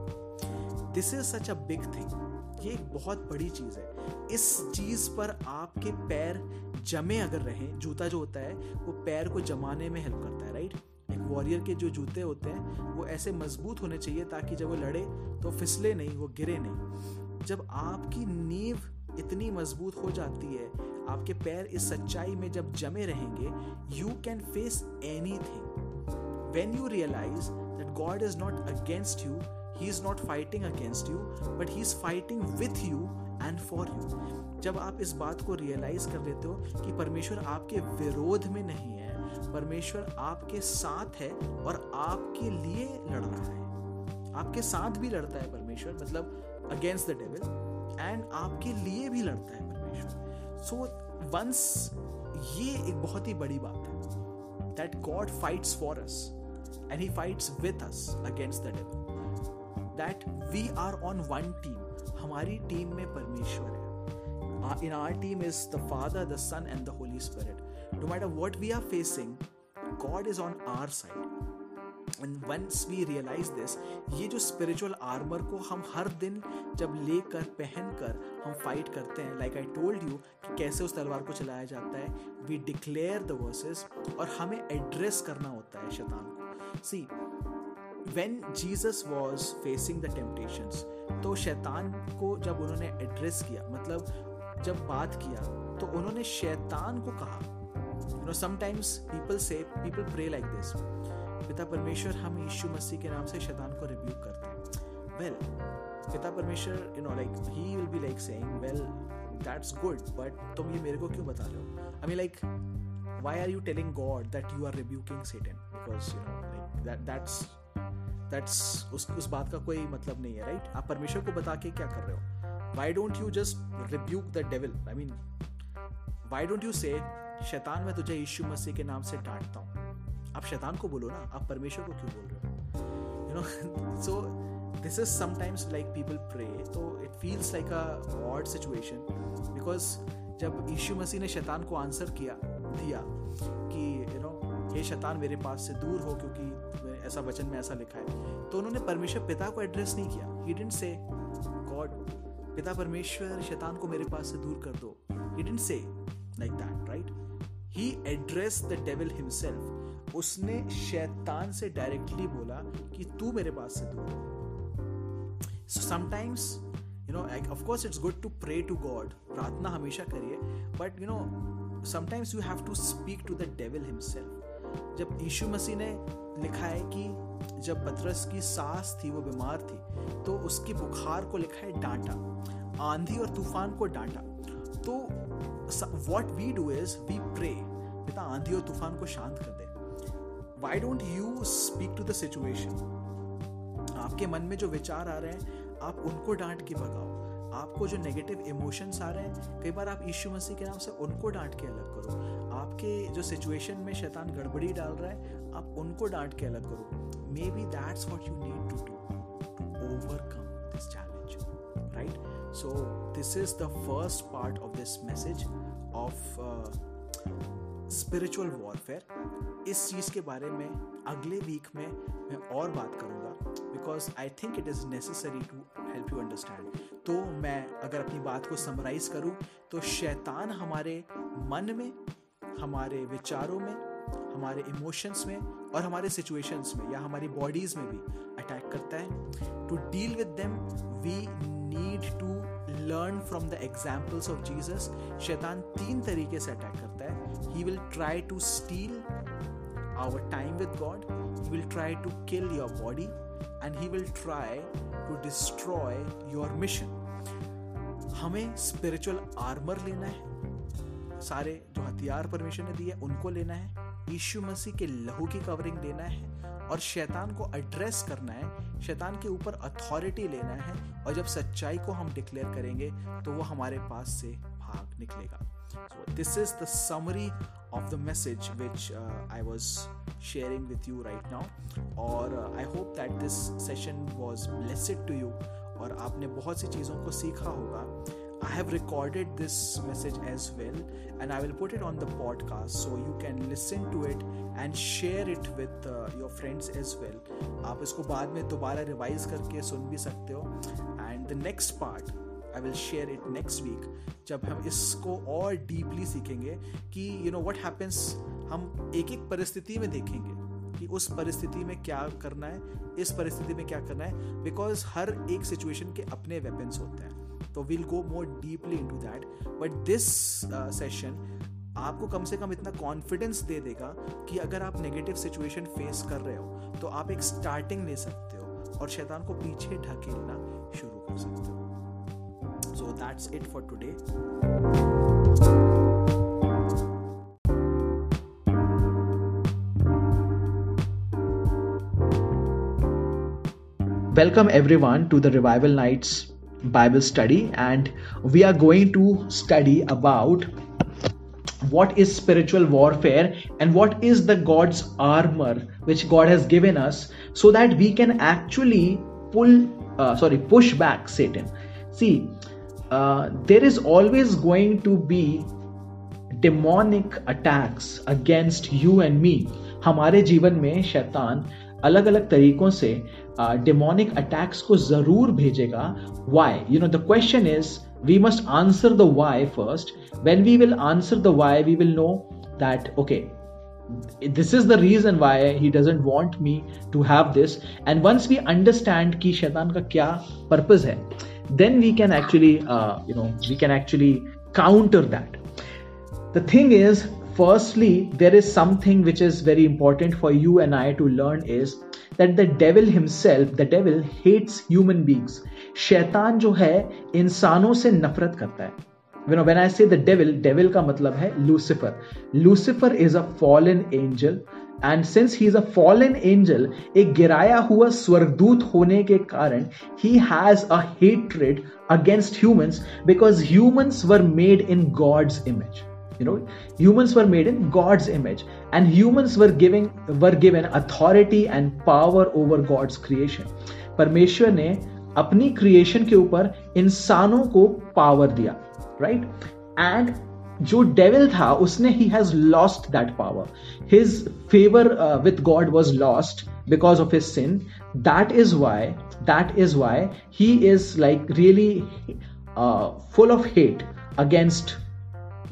this is such a big thing ये एक बहुत बड़ी चीज़ है। इस चीज़ पर आपके पैर जमे अगर रहे, जूता जो होता है, वो पैर को जमाने में हेल्प करता है राइट एक वॉरियर के जो जूते होते हैं, वो ऐसे मज़बूत होने चाहिए ताकि जब वो लड़े तो फिसले नहीं, वो गिरे नहीं। जब आपकी नींव इतनी मज़बूत हो जाती है, आपके पैर इस सच्चाई में जब जमे रहेंगे you can face anything when you realize that God is not against you he is not fighting against you but he is fighting with you and for you जब आप इस बात को रियलाइज़ कर लेते हो कि परमेश्वर आपके विरोध में नहीं है, परमेश्वर आपके साथ है और आपके लिए लड़ रहा है। आपके साथ भी लड़ता है परमेश्वर मतलब अगेंस्ट द डेविल एंड आपके लिए भी लड़ता है परमेश्वर। सो वंस ये एक बहुत ही बड़ी बात है that God fights for us and he fights with us against the devil that we are on one team हमारी टीम में परमेश्वर है। In our team is the Father the Son and the Holy Spirit no matter what we are facing God is on our side and once we realize this ये जो spiritual armour को हम हर दिन जब लेकर, पहनकर हम फाइट करते हैं लाइक आई टोल्ड यू कि कैसे उस तलवार को चलाया जाता है वी डिक्लेयर द और हमें एड्रेस करना होता है शैतान को। See when Jesus was facing the temptations तो शैतान को जब उन्होंने एड्रेस किया मतलब जब बात किया तो उन्होंने शैतान को कहा। यू नो समटाइम्स पीपल से पीपल प्रे लाइक दिस पिता परमेश्वर, हम यीशु मसीह के नाम से शैतान को रिव्यू करते हैं। वेल पिता परमेश्वर you know like he will be like saying well that's good but तुम ये मेरे को क्यों बता रहे हो? I mean like why are you telling god that you are rebuking satan? Because, you know, like, that, that's that's उस उस बात का कोई मतलब नहीं है राइट आप परमेश्वर को बता के क्या कर रहे हो? Why don't you just rebuke the devil I mean why don't you say शैतान, मैं तुझे यीशु मसीह के नाम से डांटता हूँ आप शैतान को बोलो ना, आप परमेश्वर को क्यों बोल रहे हो? You know so this is sometimes like people pray तो it feels like a odd situation because जब यीशु मसीह ने शैतान को आंसर किया, दिया कि यू नो हे शैतान, मेरे पास से दूर हो क्योंकि ऐसा वचन में ऐसा लिखा है। तो उन्होंने परमेश्वर पिता को एड्रेस नहीं किया। ही डिडंट से गॉड पिता परमेश्वर, शैतान को मेरे पास से दूर कर दो। He didn't say like that right he address the devil himself उसने शैतान से डायरेक्टली बोला कि तू मेरे पास से दूर so sometimes you know of course it's good to pray to God प्रार्थना हमेशा करिए। But you know sometimes you have to speak to the devil himself जब यीशु मसीह ने लिखा है कि जब पतरस की सास थी, वो बीमार थी तो उसकी बुखार को लिखा है डांटा, आंधी और तूफ़ान को डांटा। तो what we do is we pray पिता आंधी और तूफ़ान को शांत कर दे। Why don't you speak to the situation आपके मन में जो विचार आ रहे हैं, आप उनको डांट के भगाओ। आपको जो नेगेटिव इमोशंस आ रहे हैं, कई बार आप यीशु मसीह के नाम से उनको डांट के अलग करो। आपके जो सिचुएशन में शैतान गड़बड़ी डाल रहा है, आप उनको डांट के अलग करो। Maybe that's what you need to do to overcome this challenge right so this is the first part of this message of spiritual warfare इस चीज़ के बारे में अगले वीक में मैं और बात करूँगा because I think it is necessary to help you understand तो मैं अगर अपनी बात को समराइज करूँ तो शैतान हमारे मन में, हमारे विचारों में, हमारे इमोशंस में और हमारे सिचुएशंस में या हमारी बॉडीज में भी अटैक करता है। To deal with them we need to learn from the examples of Jesus शैतान तीन तरीके से अटैक करता है। He will try to steal our time with God he will try to kill your body and he will try to destroy your mission हमें spiritual armour लेना है। सारे जो हथियार परमेश्वर ने दिए उनको लेना है। यीशु मसीह के लहू की कवरिंग लेना है और शैतान को एड्रेस करना है। शैतान के ऊपर अथॉरिटी लेना है और जब सच्चाई को हम डिक्लेयर करेंगे तो वो हमारे पास से भाग निकलेगा। So this is the summary of the message which uh, I was sharing with you right now और uh, I hope that this session was blessed to you और आपने बहुत सी चीज़ों को सीखा होगा I have recorded this message as well and I will put it on the podcast so you can listen to it and share it with uh, your friends as well. आप इसको बाद में दोबारा रिवाइज करके सुन भी सकते हो and the next part I will share it next week जब हम इसको और डीपली सीखेंगे कि यू नो व्हाट हैपेंस हम एक एक परिस्थिति में देखेंगे कि उस परिस्थिति में क्या करना है, इस परिस्थिति में क्या करना है बिकॉज़ हर एक सिचुएशन के अपने वेपन्स होते हैं। तो will go more deeply into that but this session आपको कम से कम इतना कॉन्फिडेंस दे देगा कि अगर आप नेगेटिव सिचुएशन फेस कर रहे हो तो आप एक स्टार्टिंग ले सकते हो और शैतान को पीछे ढकेलना शुरू कर सकते हो। So that's it for today. Welcome everyone to the Revival Nights Bible study, and we are going to study about what is spiritual warfare and what is the God's armor which God has given us so that we can actually pull, uh, sorry, push back Satan. See, there is always going to be demonic attacks against you and me हमारे जीवन में शैतान अलग अलग तरीकों से demonic uh, attacks को ज़रूर भेजेगा। Why you know the question is we must answer the why first when we will answer the why we will know that okay this is the reason why he doesn't want me to have this and once we understand की शैतान का क्या purpose है then we can actually uh, you know we can actually counter that the thing is firstly there is something which is very important for you and i to learn is that the devil himself the devil hates human beings शैतान जो है इंसानों से नफरत करता है you know when i say the devil devil का मतलब है lucifer lucifer is a fallen angel and since he is a fallen angel एक गिराया हुआ स्वर्गदूत होने के कारण he has a hatred against humans because humans were made in God's image you know, humans were made in god's image and humans were giving, were given authority and power over god's creation. परमेश्वर ने अपनी creation के ऊपर इंसानों को power दिया right and जो devil था, उसने he has lost that power his favour with God was lost because of his sin that is why that is why he is like really full of hate against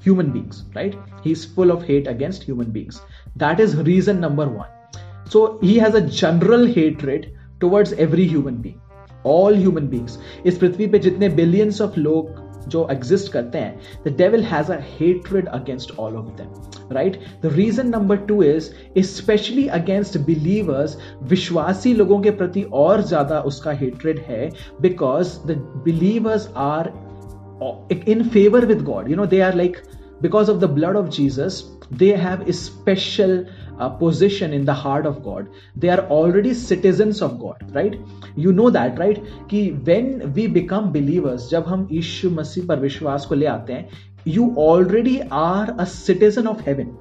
human beings right he is full of hate against human beings that is reason number one so he has a general hatred towards every human being all human beings इस पृथ्वी पर जितने billions of लोग जो exist करते हैं the devil has a hatred against all of them right the reason number two is specially against believers विश्वासी लोगों के प्रति और ज़्यादा उसका हेट्रेड है because the believers are in favor with God. You know, they are like, because of the blood of Jesus, have a special uh, position in the heart of God. They are already citizens of God, right? You know that, right? कि when we become believers, जब हम यीशु मसीह पर विश्वास को ले आते हैं, you already are a citizen of heaven.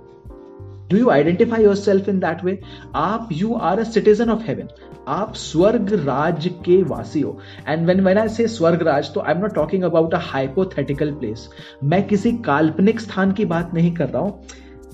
Do you identify yourself in that way? आप you are a citizen of heaven. आप स्वर्ग राज के वासी हो and when when I say स्वर्ग राज तो I am not talking about a hypothetical place मैं किसी काल्पनिक स्थान की बात नहीं कर रहा हूँ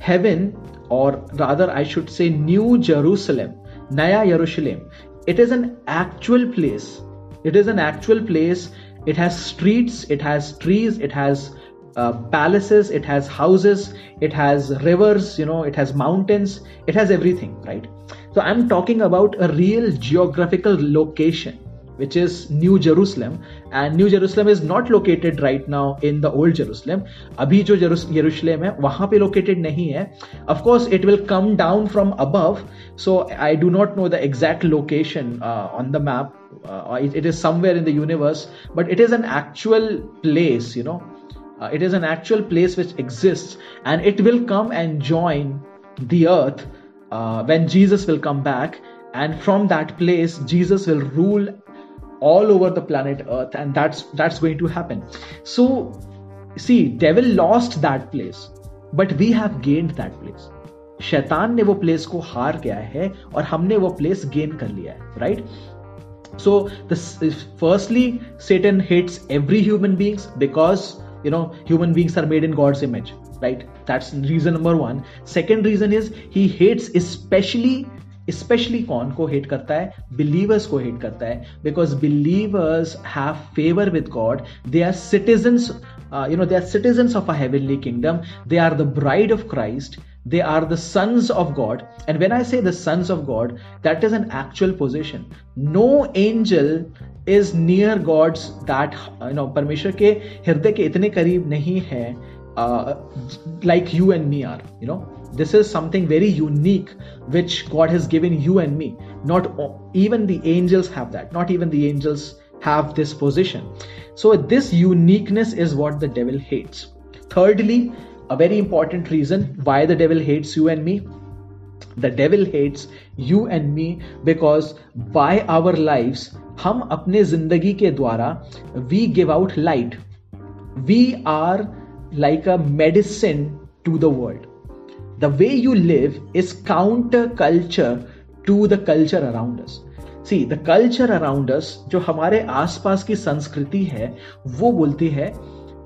heaven or rather I should say New Jerusalem, Naya Jerusalem. It is an actual place. It is an actual place. It has streets, it has trees, it has uh, palaces, it has houses, it has rivers, you know, it has mountains, it has everything, right? So I'm talking about a real geographical location which is New Jerusalem. And New Jerusalem is not located right now in the old Jerusalem. अभी जो Jerusalem है वहाँ पे located नहीं है. Of course, it will come down from above. So I do not know the exact location uh, on the map. Uh, it, it is somewhere in the universe, but it is an actual place, you know. Uh, it is an actual place which exists and it will come and join the earth uh, when Jesus will come back, and from that place, Jesus will rule all over the planet Earth, and that's that's going to happen. So, see, devil lost that place, but we have gained that place. शैतान ने वो place को हार गया है और हमने वो प्लेस गेन कर लिया है right so this is firstly satan hates every human beings because you know human beings are made in god's image right that's reason number one second reason is he hates especially especially कौन को hate करता है believers को hate करता है because believers have favour with God they are citizens you know they are citizens of a heavenly kingdom they are the bride of christ they are the sons of god and when i say the sons of god that is an actual position no angel is near god's that you know परमेश्वर के हृदय के इतने करीब नहीं है uh, like you and me are you know this is something very unique which god has given you and me not even the angels have that not even the angels have this position so this uniqueness is what the devil hates thirdly a very important reason why the devil hates you and me the devil hates you and me because by our lives हम अपने जिंदगी के द्वारा we give out light we are like a medicine to the world The way you live is counter culture to the culture around us. See the culture around us जो हमारे आसपास की संस्कृति है, वो बोलती है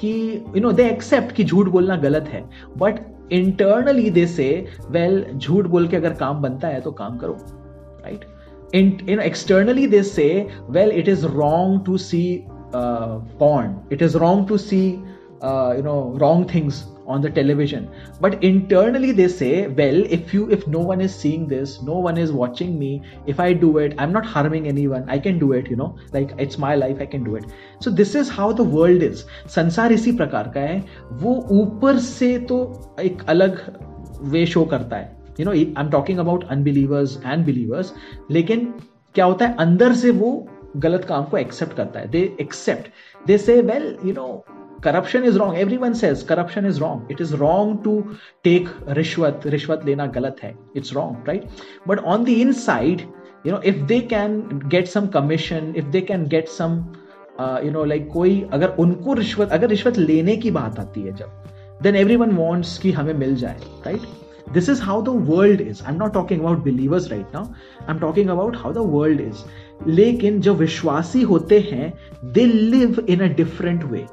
कि यू नो दे एक्सेप्ट कि झूठ बोलना गलत है but internally they say well झूठ बोल के अगर काम बनता है तो काम करो right in externally they say well it is wrong to see pond it is wrong to see you know wrong things on the television but internally they say well if you if no one is seeing this no one is watching me if i do it i'm not harming anyone i can do it you know like it's my life i can do it so this is how the world is संसार इसी प्रकार का है वो ऊपर से तो एक अलग वे शो करता है you know I am talking about unbelievers and believers लेकिन क्या होता है अंदर से वो गलत काम को एक्सेप्ट करता है they accept they say well you know corruption is wrong everyone says corruption is wrong it is wrong to take रिश्वत रिश्वत लेना गलत है it's wrong right but on the inside you know if they can get some commission if they can get some you know like कोई अगर उनको रिश्वत अगर रिश्वत लेने की बात आती है जब देन एवरी वन वॉन्ट्स की हमें मिल जाए right this is how the world is I am not talking about believers right now I am talking about how the world is लेकिन जो विश्वासी होते हैं they live in a different way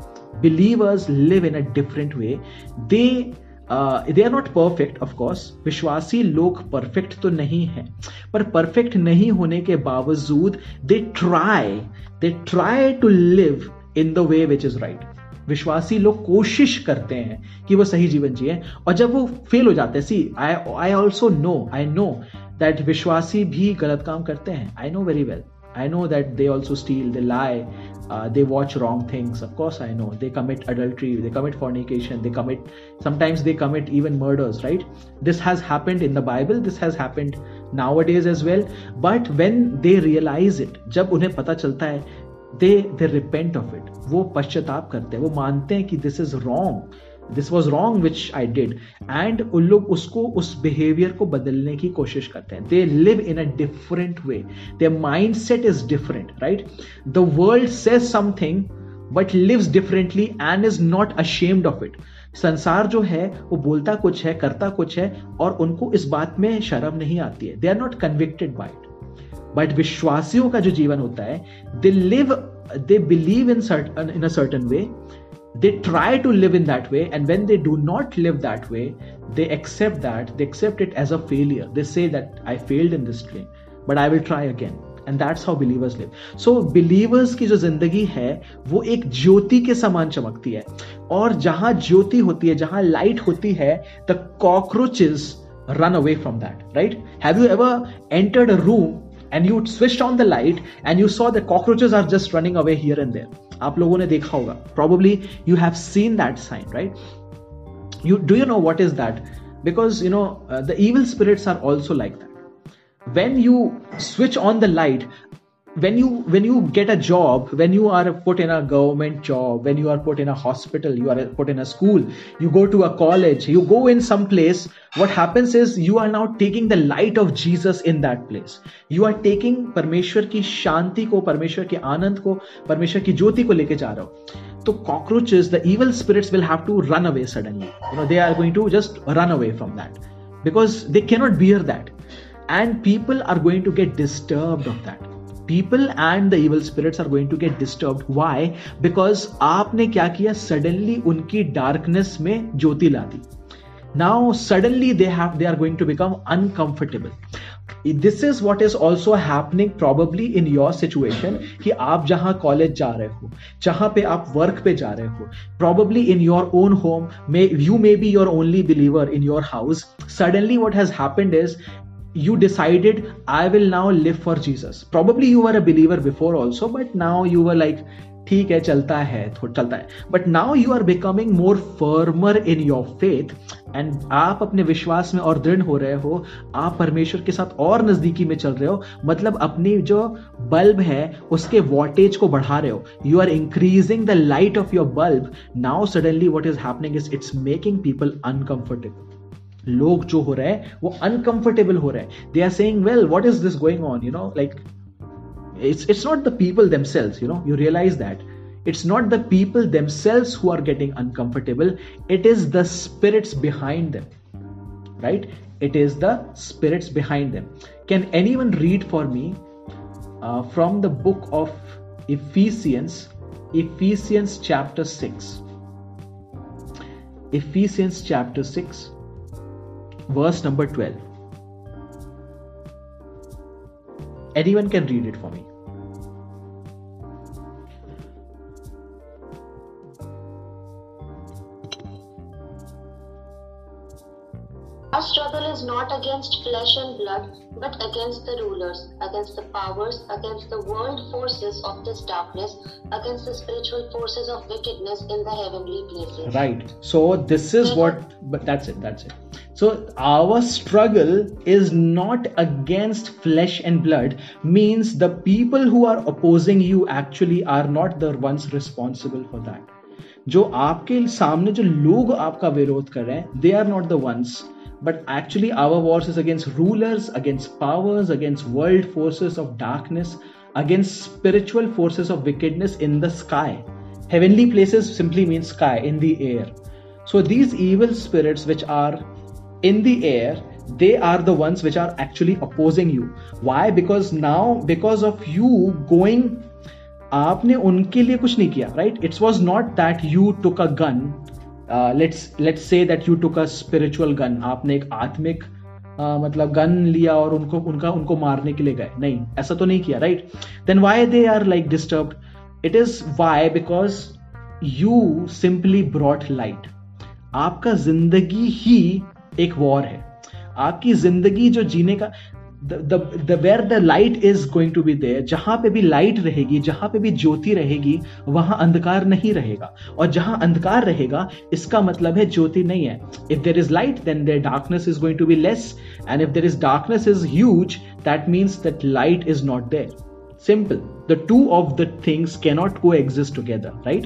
believers live in a different way. They they are not perfect of course विश्वासी लोग perfect तो नहीं है। पर परफेक्ट नहीं होने के बावजूद they try they try to live in the way which is right विश्वासी लोग कोशिश करते हैं कि वो सही जीवन जिए और जब वो फेल हो जाते हैं see I I also know I know that विश्वासी भी गलत काम करते हैं। I know very well I know that they also steal they lie uh, they watch wrong things of course i know they commit adultery they commit fornication they commit sometimes they commit even murders right this has happened in the bible this has happened nowadays as well but when they realize it jab unhe pata chalta hai they they repent of it वो पश्चाताप करते हैं वो मानते हैं कि this is wrong This was wrong which I did and उन लोग उसको, उस बिहेवियर को बदलने की कोशिश करते हैं। They live in a different way they mindset is different right the world says something but lives differently and is not ashamed of it संसार जो है, वो बोलता कुछ है, करता कुछ है, और उनको इस बात में शर्म नहीं आती है। They are not convicted by but विश्वासियों का जो जीवन होता है they live they believe in in a certain way they try to live in that way and when they do not live that way they accept that they accept it as a failure they say that i failed in this dream but i will try again and that's how believers live so believers की जो जिंदगी है वो एक ज्योति के समान चमकती है और जहां ज्योति होती है जहां लाइट होती है the cockroaches run away from that right have you ever entered a room and you switched on the light and you saw the cockroaches are just running away here and there आप लोगों ने देखा होगा। Probably you have seen that sign right you do you know what is that because you know the evil spirits are also like that when you switch on the light when you when you get a job when you are put in a government job when you are put in a hospital you are put in a school you go to a college you go in some place what happens is you are now taking the light of jesus in that place you are taking परमेश्वर की शांति को परमेश्वर के आनंद को परमेश्वर की ज्योति को लेके जा रहे हो तो cockroaches the evil spirits will have to run away suddenly you know they are going to just run away from that because they cannot bear that and people are going to get disturbed of that People and the evil spirits are going to get disturb why because आपने क्या किया? Suddenly उनकी darkness में ज्योति ला दी. Now suddenly they have they are going to become uncomfortable this is what is also happening probably in your situation कि आप जहाँ कॉलेज जा रहे हो, जहाँ पे आप वर्क पे जा रहे हो probably in your own home you may be your only believer in your house suddenly what has happened is you decided, i will now live for jesus. Probably you were a believer before also, but now you were like, ठीक है, चलता है चलता है. But now you are becoming more firmer in your faith and आप अपने विश्वास में और दृढ़ हो रहे हो। आप परमेश्वर के साथ और नजदीकी में चल रहे हो। मतलब अपनी जो बल्ब है, उसके वॉटेज को बढ़ा रहे हो। You are increasing the light of your bulb now suddenly what is happening is it's making people uncomfortable लोग जो हो रहे हैं वो अनकंफर्टेबल हो रहे हैं they are saying well what is this going on you know like it's it's not the people themselves you know you realize that it's not the people themselves who are getting uncomfortable it is the spirits behind them right it is the spirits behind them can anyone read for me uh, from the book of ephesians ephesians chapter 6 ephesians chapter 6 verse number 12 anyone can read it for me Our struggle is not against flesh and blood, but against the rulers, against the powers, against the world forces of this darkness, against the spiritual forces of wickedness in the heavenly places. Right. So this is what but that's it, that's it. So our struggle is not against flesh and blood, means the people who are opposing you actually are not the ones responsible for that. जो आपके सामने जो लोग आपका विरोध कर रहे हैं they are not the ones but actually our wars is against rulers against powers against world forces of darkness against spiritual forces of wickedness in the sky heavenly places simply means sky in the air so these evil spirits which are in the air they are the ones which are actually opposing you why because now because of you going आपने उनके लिए कुछ नहीं किया right it's was not that you took a gun let's let's say that you took a spiritual gun आपने एक आत्मिक uh, मतलब गन लिया और उनको उनका उनको मारने के लिए गए। नहीं ऐसा तो नहीं किया right then why they are like disturb it is why because you simply brought light आपका ज़िंदगी ही एक वॉर है। आपकी ज़िंदगी जो जीने का the where the light is going to be there जहाँ पे भी लाइट रहेगी, जहाँ पे भी ज्योति रहेगी, वहाँ अंधकार नहीं रहेगा। और जहाँ अंधकार रहेगा, इसका मतलब है ज्योति नहीं है। If there is light then there darkness is going to be less and if there is darkness is huge that means that light is not there simple. The two of the things cannot coexist together, right?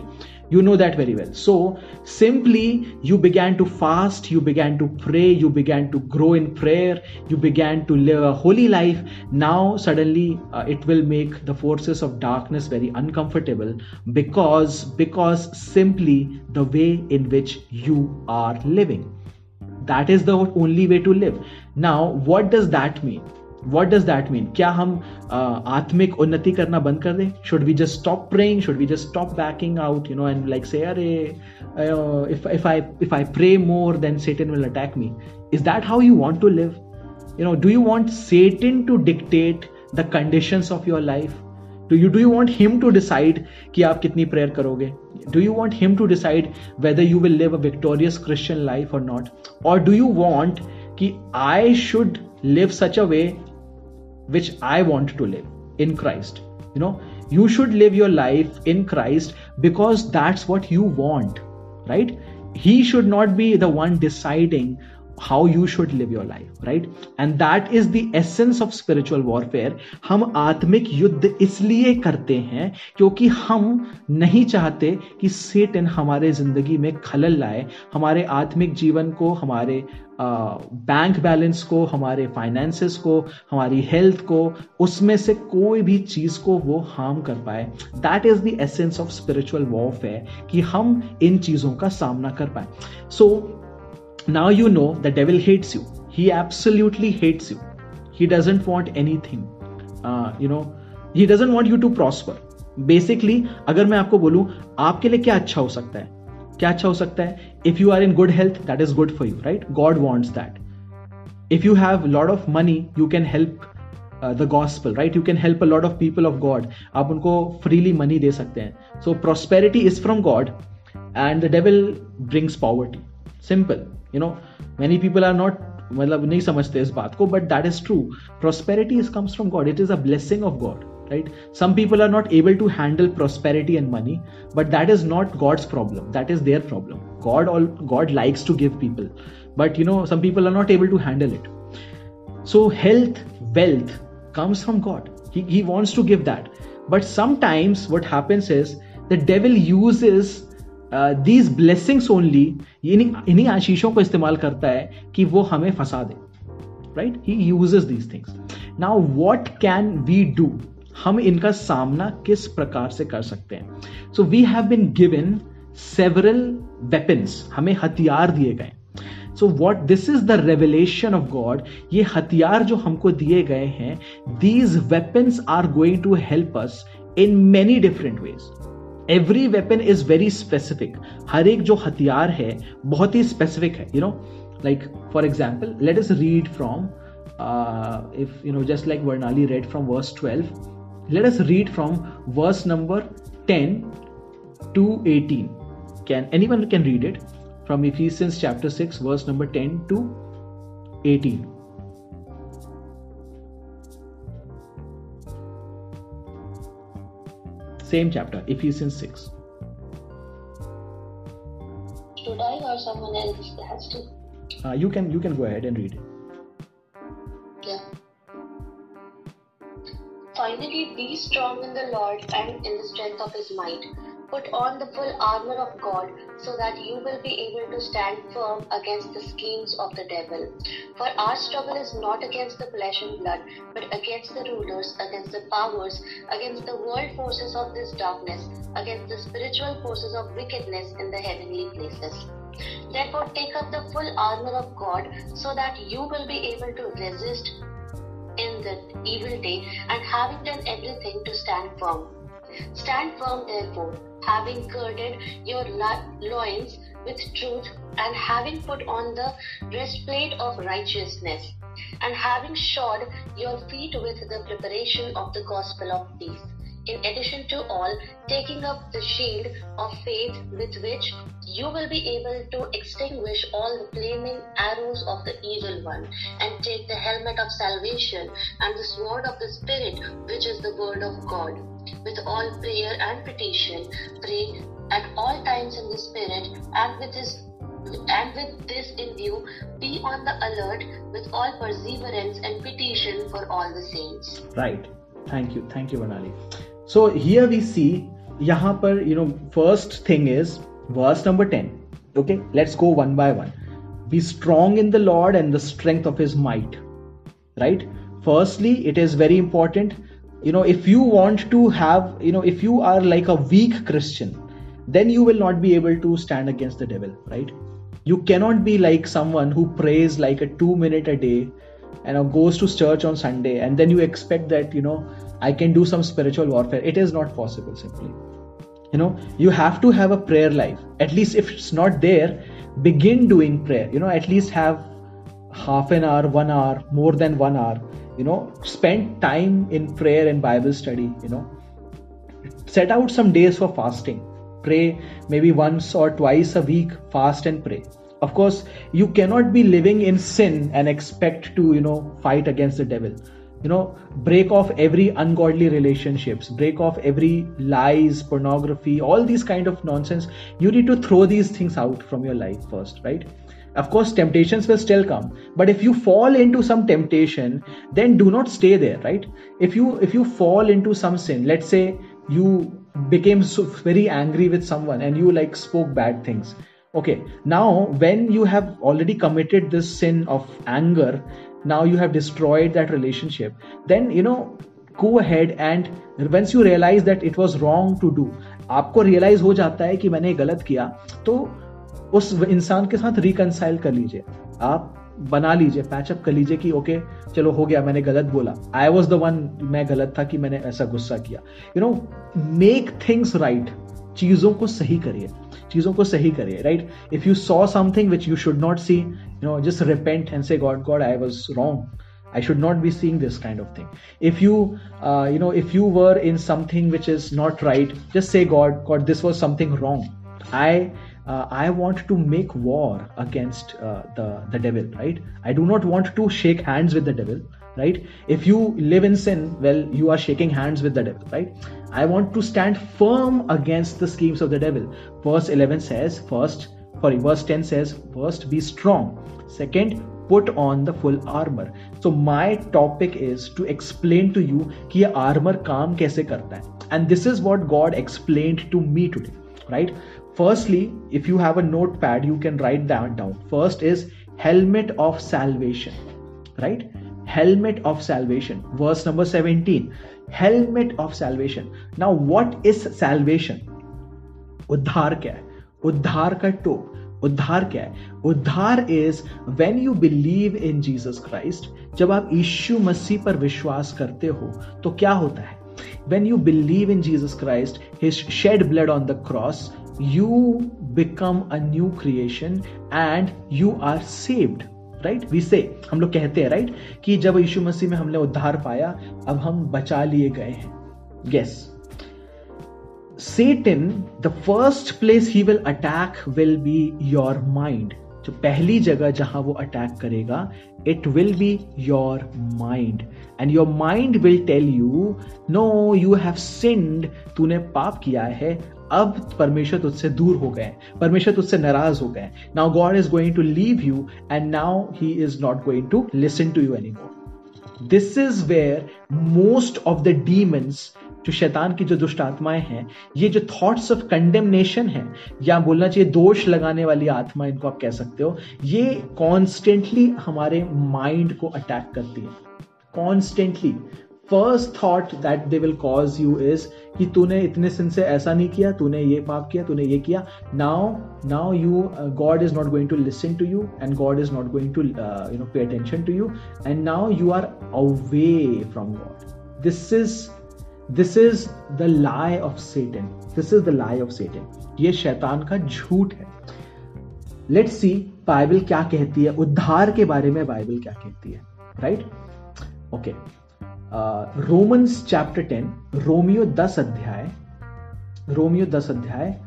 You know that very well. So simply you began to fast you began to pray you began to grow in prayer you began to live a holy life. Now suddenly uh, it will make the forces of darkness very uncomfortable because because simply the way in which you are living. That is the only way to live. Now what does that mean what does that mean क्या हम आत्मिक उन्नति करना बंद कर दें? Should we just stop praying should we just stop backing out you know and like say अरे if I pray more then Satan will attack me is that how you want to live you know do you want Satan to dictate the conditions of your life do you do you want him to decide कि आप कितनी prayer करोगे? Do you want him to decide whether you will live a victorious Christian life और not और do you want कि I should live such a way which I want to live in Christ. You know, you should live your life in Christ because that's what you want, right? He should not be the one deciding how you should live your life right and that is the essence of spiritual warfare हम आत्मिक युद्ध इसलिए करते हैं क्योंकि हम नहीं चाहते कि सेटन हमारे ज़िंदगी में खलल लाए हमारे आत्मिक जीवन को हमारे बैंक बैलेंस को, हमारे फाइनेंसेस को, हमारी हेल्थ को, उसमें से कोई भी चीज़ को वो हार्म कर पाए। That is the essence of spiritual warfare कि हम इन चीज़ों का सामना कर पाए। So now you know the devil hates you he absolutely hates you he doesn't want anything you know he doesn't want you to prosper basically अगर मैं आपको बोलूँ, आपके लिए क्या अच्छा हो सकता है? क्या अच्छा हो सकता है? If you are in good health that is good for you right God wants that if you have lot of money you can help the gospel right you can help a lot of people of God आप उनको freely money दे सकते हैं. So prosperity is from God and the devil brings poverty simple you know many people are not मतलब नहीं समझते इस बात को but that is true prosperity is comes from God it is a blessing of God right some people are not able to handle prosperity and money but that is not god's problem that is their problem god all god likes to give people but you know some people are not able to handle it so health wealth comes from god he, he wants to give that but sometimes what happens is the devil uses these blessings only इन्हीं आशीषों को इस्तेमाल करता है कि वो हमें फंसा दे right he uses these things now what can we do हम इनका सामना किस प्रकार से कर सकते हैं? So we have been given several weapons हमें हथियार दिए गए। So what this is the revelation of God ये हथियार जो हमको दिए गए हैं these weapons are going to help us in many different ways every weapon is very specific हर एक जो हथियार है, बहुत ही स्पेसिफिक है you know like for example let's read from if you know just like वर्नाली read from verse twelve let us read from verse number 10 to 18 can anyone can read it? From ephesians chapter 6 verse number 10 to 18 same chapter ephesians 6 should i or someone else has to uh, you can you can go ahead and read it Finally, be strong in the Lord and in the strength of his might. Put on the full armor of God so that you will be able to stand firm against the schemes of the devil. For our struggle is not against the flesh and blood, but against the rulers, against the powers, against the world forces of this darkness, against the spiritual forces of wickedness in the heavenly places. Therefore, take up the full armor of God so that you will be able to resist in the evil day, and having done everything to stand firm. Stand firm, therefore, having girded your loins with truth, and having put on the breastplate of righteousness, and having shod your feet with the preparation of the gospel of peace in addition to all, taking up the shield of faith with which you will be able to extinguish all the flaming arrows of the evil one, and take the helmet of salvation and the sword of the Spirit, which is the word of God. With all prayer and petition, pray at all times in the Spirit, and with this and with this in view, be on the alert with all perseverance and petition for all the saints. Right. Thank you. Thank you, Vanali. So here we see यहाँ पर you know first thing is verse number 10 okay let's go one by one be strong in the lord and the strength of his might right firstly it is very important you know if you want to have you know if you are like a weak christian then you will not be able to stand against the devil right you cannot be like someone who prays like a 2 minute a day and goes to church on sunday and then you expect that you know I can do some spiritual warfare. It is not possible simply. You know, you have to have a prayer life. At least if it's not there, begin doing prayer. You know, at least have half an hour, one hour, more than one hour. You know, spend time in prayer and Bible study. You know, set out some days for fasting. Pray maybe once or twice a week, fast and pray of course you cannot be living in sin and expect to you know fight against the devil you know break off every ungodly relationships break off every lies pornography all these kind of nonsense. You need to throw these things out from your life first right? Of course temptations will still come but if you fall into some temptation then do not stay there right? If you if you fall into some sin let's say you became so very angry with someone and you like spoke bad things. Okay now when you have already committed this sin of anger now you have destroyed that relationship, then, you know, go ahead and once you realize that it was wrong to do, आपको realise हो जाता है कि मैंने गलत किया तो उस इंसान के साथ रिकनसाइल कर लीजिए। आप बना लीजिए पैचअप कर लीजिए कि ओके चलो हो गया, मैंने गलत बोला। आई वॉज़ द वन मैं गलत था कि मैंने ऐसा गुस्सा किया। You know make things right चीज़ों को सही करिए। चीज़ों को सही करिए right if you saw something which you should not see you know just repent and say god god i was wrong i should not be seeing this kind of thing if you uh, you know if you were in something which is not right just say god god this was something wrong i uh, I want to make war against uh, the the devil, right? I do not want to shake hands with the devil, right? If you live in sin, well, you are shaking hands with the devil, right? I want to stand firm against the schemes of the devil. Verse 11 says, first sorry verse 10 says first be strong second put on the full armor so my topic is to explain to you कि ये armor काम कैसे करता है and this is what God explained to me today right firstly if you have a notepad you can write that down first is helmet of salvation right helmet of salvation. Verse number 17 helmet of salvation. Now, what is salvation? उद्धार क्या है उद्धार का टोप उद्धार क्या है उद्धार is when you believe in Jesus Christ जब आप यीशु मसीह पर विश्वास करते हो तो क्या होता है when you believe in Jesus Christ, His shed blood on the cross, you become a new creation and you are saved. Right we say हम लोग कहते हैं राइट right? कि जब यीशु मसीह में हमने उद्धार पाया अब हम बचा लिए गए हैं yes Satan the first place he will attack will be your mind जो पहली जगह जहाँ वो अटैक करेगा it will be your mind and your mind will tell you know you have sinned तूने पाप किया है. अब परमेश्वर तुझसे दूर हो गए परमेश्वर तुझसे नाराज़ हो गए now God is going to leave you and now he is not going to listen to you any more this is where most of the demons जो शैतान की जो दुष्ट आत्माएँ हैं, ये जो थॉट्स ऑफ़ कंडेमनेशन है, या बोलना चाहिए दोष लगाने वाली आत्मा, इनको आप कह सकते हो, ये कॉन्स्टेंटली हमारे माइंड को अटैक करती है। Constantly first thought that they will cause you is कि तूने इतने सिन से ऐसा नहीं किया, तूने ये पाप किया, तूने ये किया। Now now you God is not going to listen to you and God is not going to you no pay attention to you and now you are away from God this is this is the lie of Satan this is the lie of Satan ये शैतान का झूठ है। Let see Bible क्या कहती है। उद्धार के बारे में बाइबल क्या कहती है। Right okay. Romans chapter ten Romeo दस अध्याय रोमियो दस अध्याय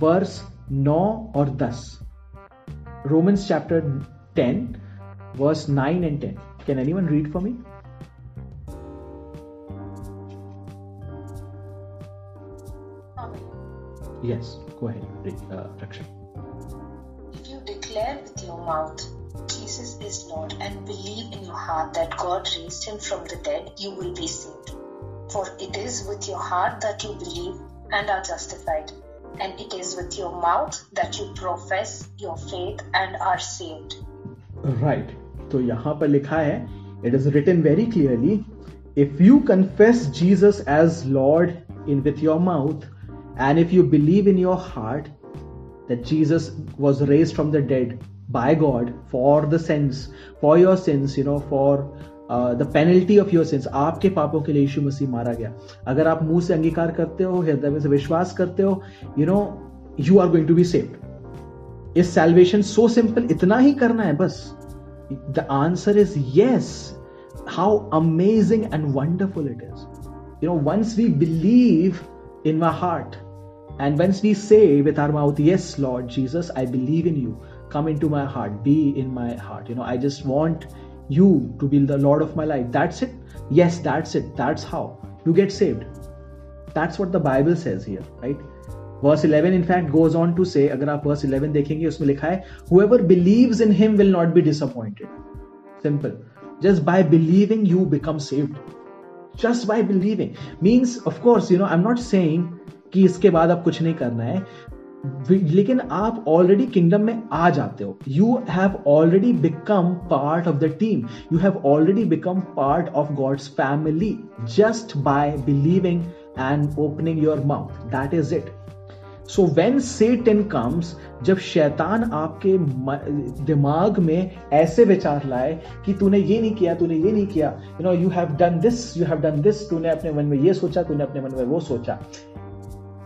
वर्स नौ और दस। Romans chapter ten verse nine and ten can anyone read for me Yes, go ahead, uh, Raksha. If you declare with your mouth Jesus is Lord and believe in your heart that God raised him from the dead, you will be saved. For it is with your heart that you believe and are justified, and it is with your mouth that you profess your faith and are saved. Right. तो यहाँ पर लिखा है it is written very clearly if you confess Jesus as Lord in with your mouth and if you believe in your heart that Jesus was raised from the dead by God for the sins, for your sins, you know, for the penalty of your sins आपके पापों के लिए यीशु मसीह मारा गया। अगर आप मुँह से अंगीकार करते हो हृदय में से विश्वास करते हो you know you are going to be saved is salvation so simple इतना ही करना है बस। The answer is yes how amazing and wonderful it is you know once we believe in my heart. And once we say with our mouth, Yes, Lord Jesus, I believe in you, come into my heart, be in my heart. You know, I just want you to be the Lord of my life. That's it. Yes, that's it. That's how you get saved. That's what the Bible says here, right? Verse 11, in fact, goes on to say, Agarap verse 11, dekhenge, usme likha hai, whoever believes in him will not be disappointed. Simple. Just by believing, you become saved. Just by believing. Means, of course, you know, I'm not saying कि इसके बाद आप कुछ नहीं करना है। लेकिन आप ऑलरेडी किंगडम में आ जाते हो। You have already become part of the team you have already become part of God's family just by believing and opening your mouth that is it so when Satan comes जब शैतान आपके दिमाग में ऐसे विचार लाए कि तूने ये नहीं किया, तूने ये नहीं किया you know you have done this you have done this तूने अपने मन में ये सोचा, तूने अपने मन में वो सोचा।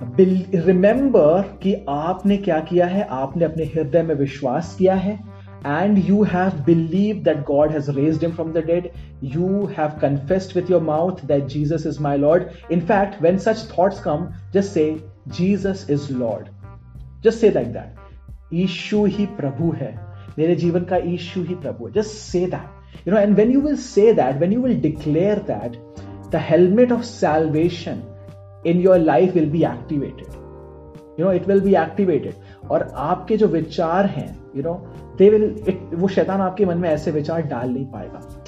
रिमेंबर कि आपने क्या किया है? आपने अपने हृदय में विश्वास किया है। And you have believe that God has raise him from the dead you have confessed with your mouth that Jesus is my lord in fact when such thought come just say Jesus is lord just say like that Ishu ही प्रभु है. मेरे जीवन का ईशु ही प्रभु है। Just say that you know and when you will say that when you will declare that the helmet of salvation in your life will be activated you know it will be activated और आपके जो विचार हैं you know they will it वो शैतान आपके मन में ऐसे विचार डाल नहीं पाएगा।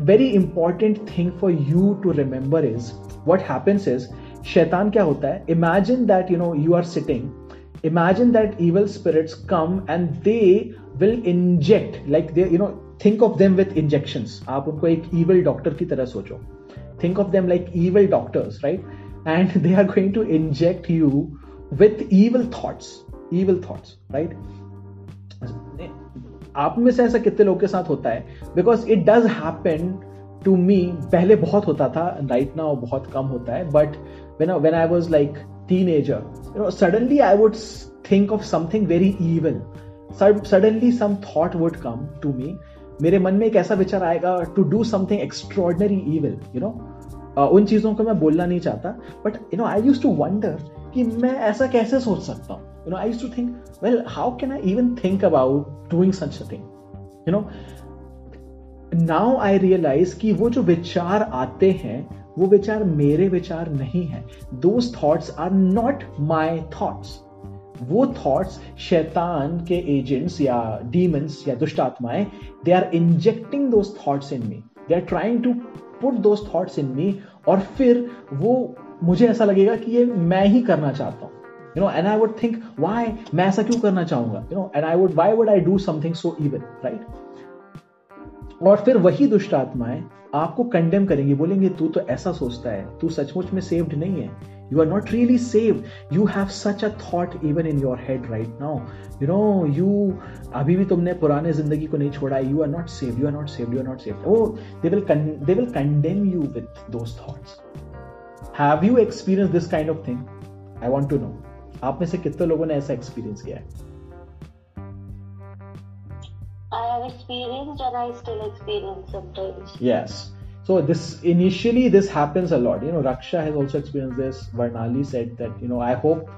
Very important thing for you to remember is what happens is शैतान क्या होता है? Imagine that you know you are sitting imagine that evil spirits come and they will inject, like they, you know, think of them with injections. आप उनको एक evil doctor की तरह सोचो। Think of them like evil doctors right? and they are going to inject you with evil thoughts. Evil thoughts, right? आप में से ऐसा कितने लोगों के साथ होता है? Because it does happen to me पहले बहुत होता था राइट right नाउ बहुत कम होता है. But when when I was like teenager you know suddenly I would think of something very even suddenly some thought would come to me मेरे मन में एक ऐसा विचार आएगा to do something extraordinary even you know उन चीज़ों को मैं बोलना नहीं चाहता but you know I use to wonder कि मैं ऐसा कैसे सोच सकता हूँ? You know I use to think well how can I even think about doing such a thing you know now I realise कि वो जो विचार आते हैं, वो विचार मेरे विचार नहीं है। Those thoughts are not my thoughts वो थॉट्स शैतान के एजेंट्स या डीमंस या दुष्ट आत्माएँ they are injecting those thoughts in me they are trying to put those thoughts in me और फिर वो मुझे ऐसा लगेगा कि ये मैं ही करना चाहता हूँ। You know and I would think why मैं ऐसा क्यों करना चाहूँगा? You know and I would why would I do something so even right और फिर वही दुष्ट आत्माएँ आपको कंडेम करेंगी, बोलेंगे, तू तो ऐसा सोचता है, तू सचमुच में सेव्ड नहीं है। You are not really save you have such a thought even in your head right now you know you अभी भी तुमने पुराने ज़िंदगी को नहीं छोड़ा you are not save you are not save you are not save oh they will they will condemn you with those thoughts have you experience this kind of thing I want to know आप में से कितने लोगों ने ऐसा experience किया है? I have experienced and I still experience sometimes. Yes. So this initially this happens a lot. You know, Raksha has also experienced this. Varnali said that you know I hope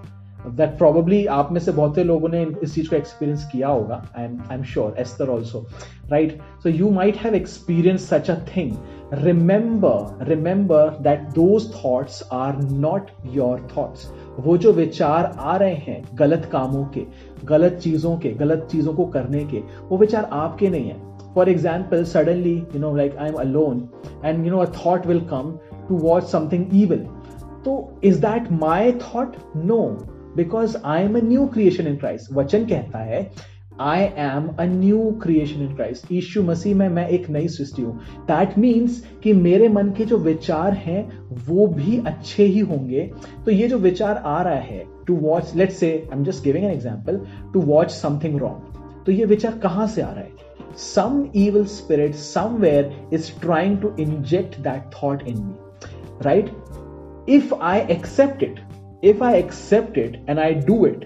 that probably आप में से बहुत से लोगों ने इस चीज़ को एक्सपीरियंस किया होगा I am I am sure Esther also right so you might have experience such a thing remember remember that those thoughts are not your thoughts वो जो विचार आ रहे हैं गलत कामों के गलत चीज़ों के गलत चीज़ों को करने के वो विचार आपके नहीं है suddenly you know like I am alone and you know a thought will come to watch something evil तो is that my thought no because I am a new creation in Christ वचन कहता है I am a new creation in Christ Ishu मसीह में मैं एक नई सृष्टि हूँ that means कि मेरे मन के जो विचार हैं वो भी अच्छे ही होंगे तो ये जो विचार आ रहा है to watch let say I am just giving an example to watch something wrong तो ये विचार कहाँ से आ रहा है Some evil spirit somewhere is trying to inject that thought in me right if I accept it if I accept it and I do it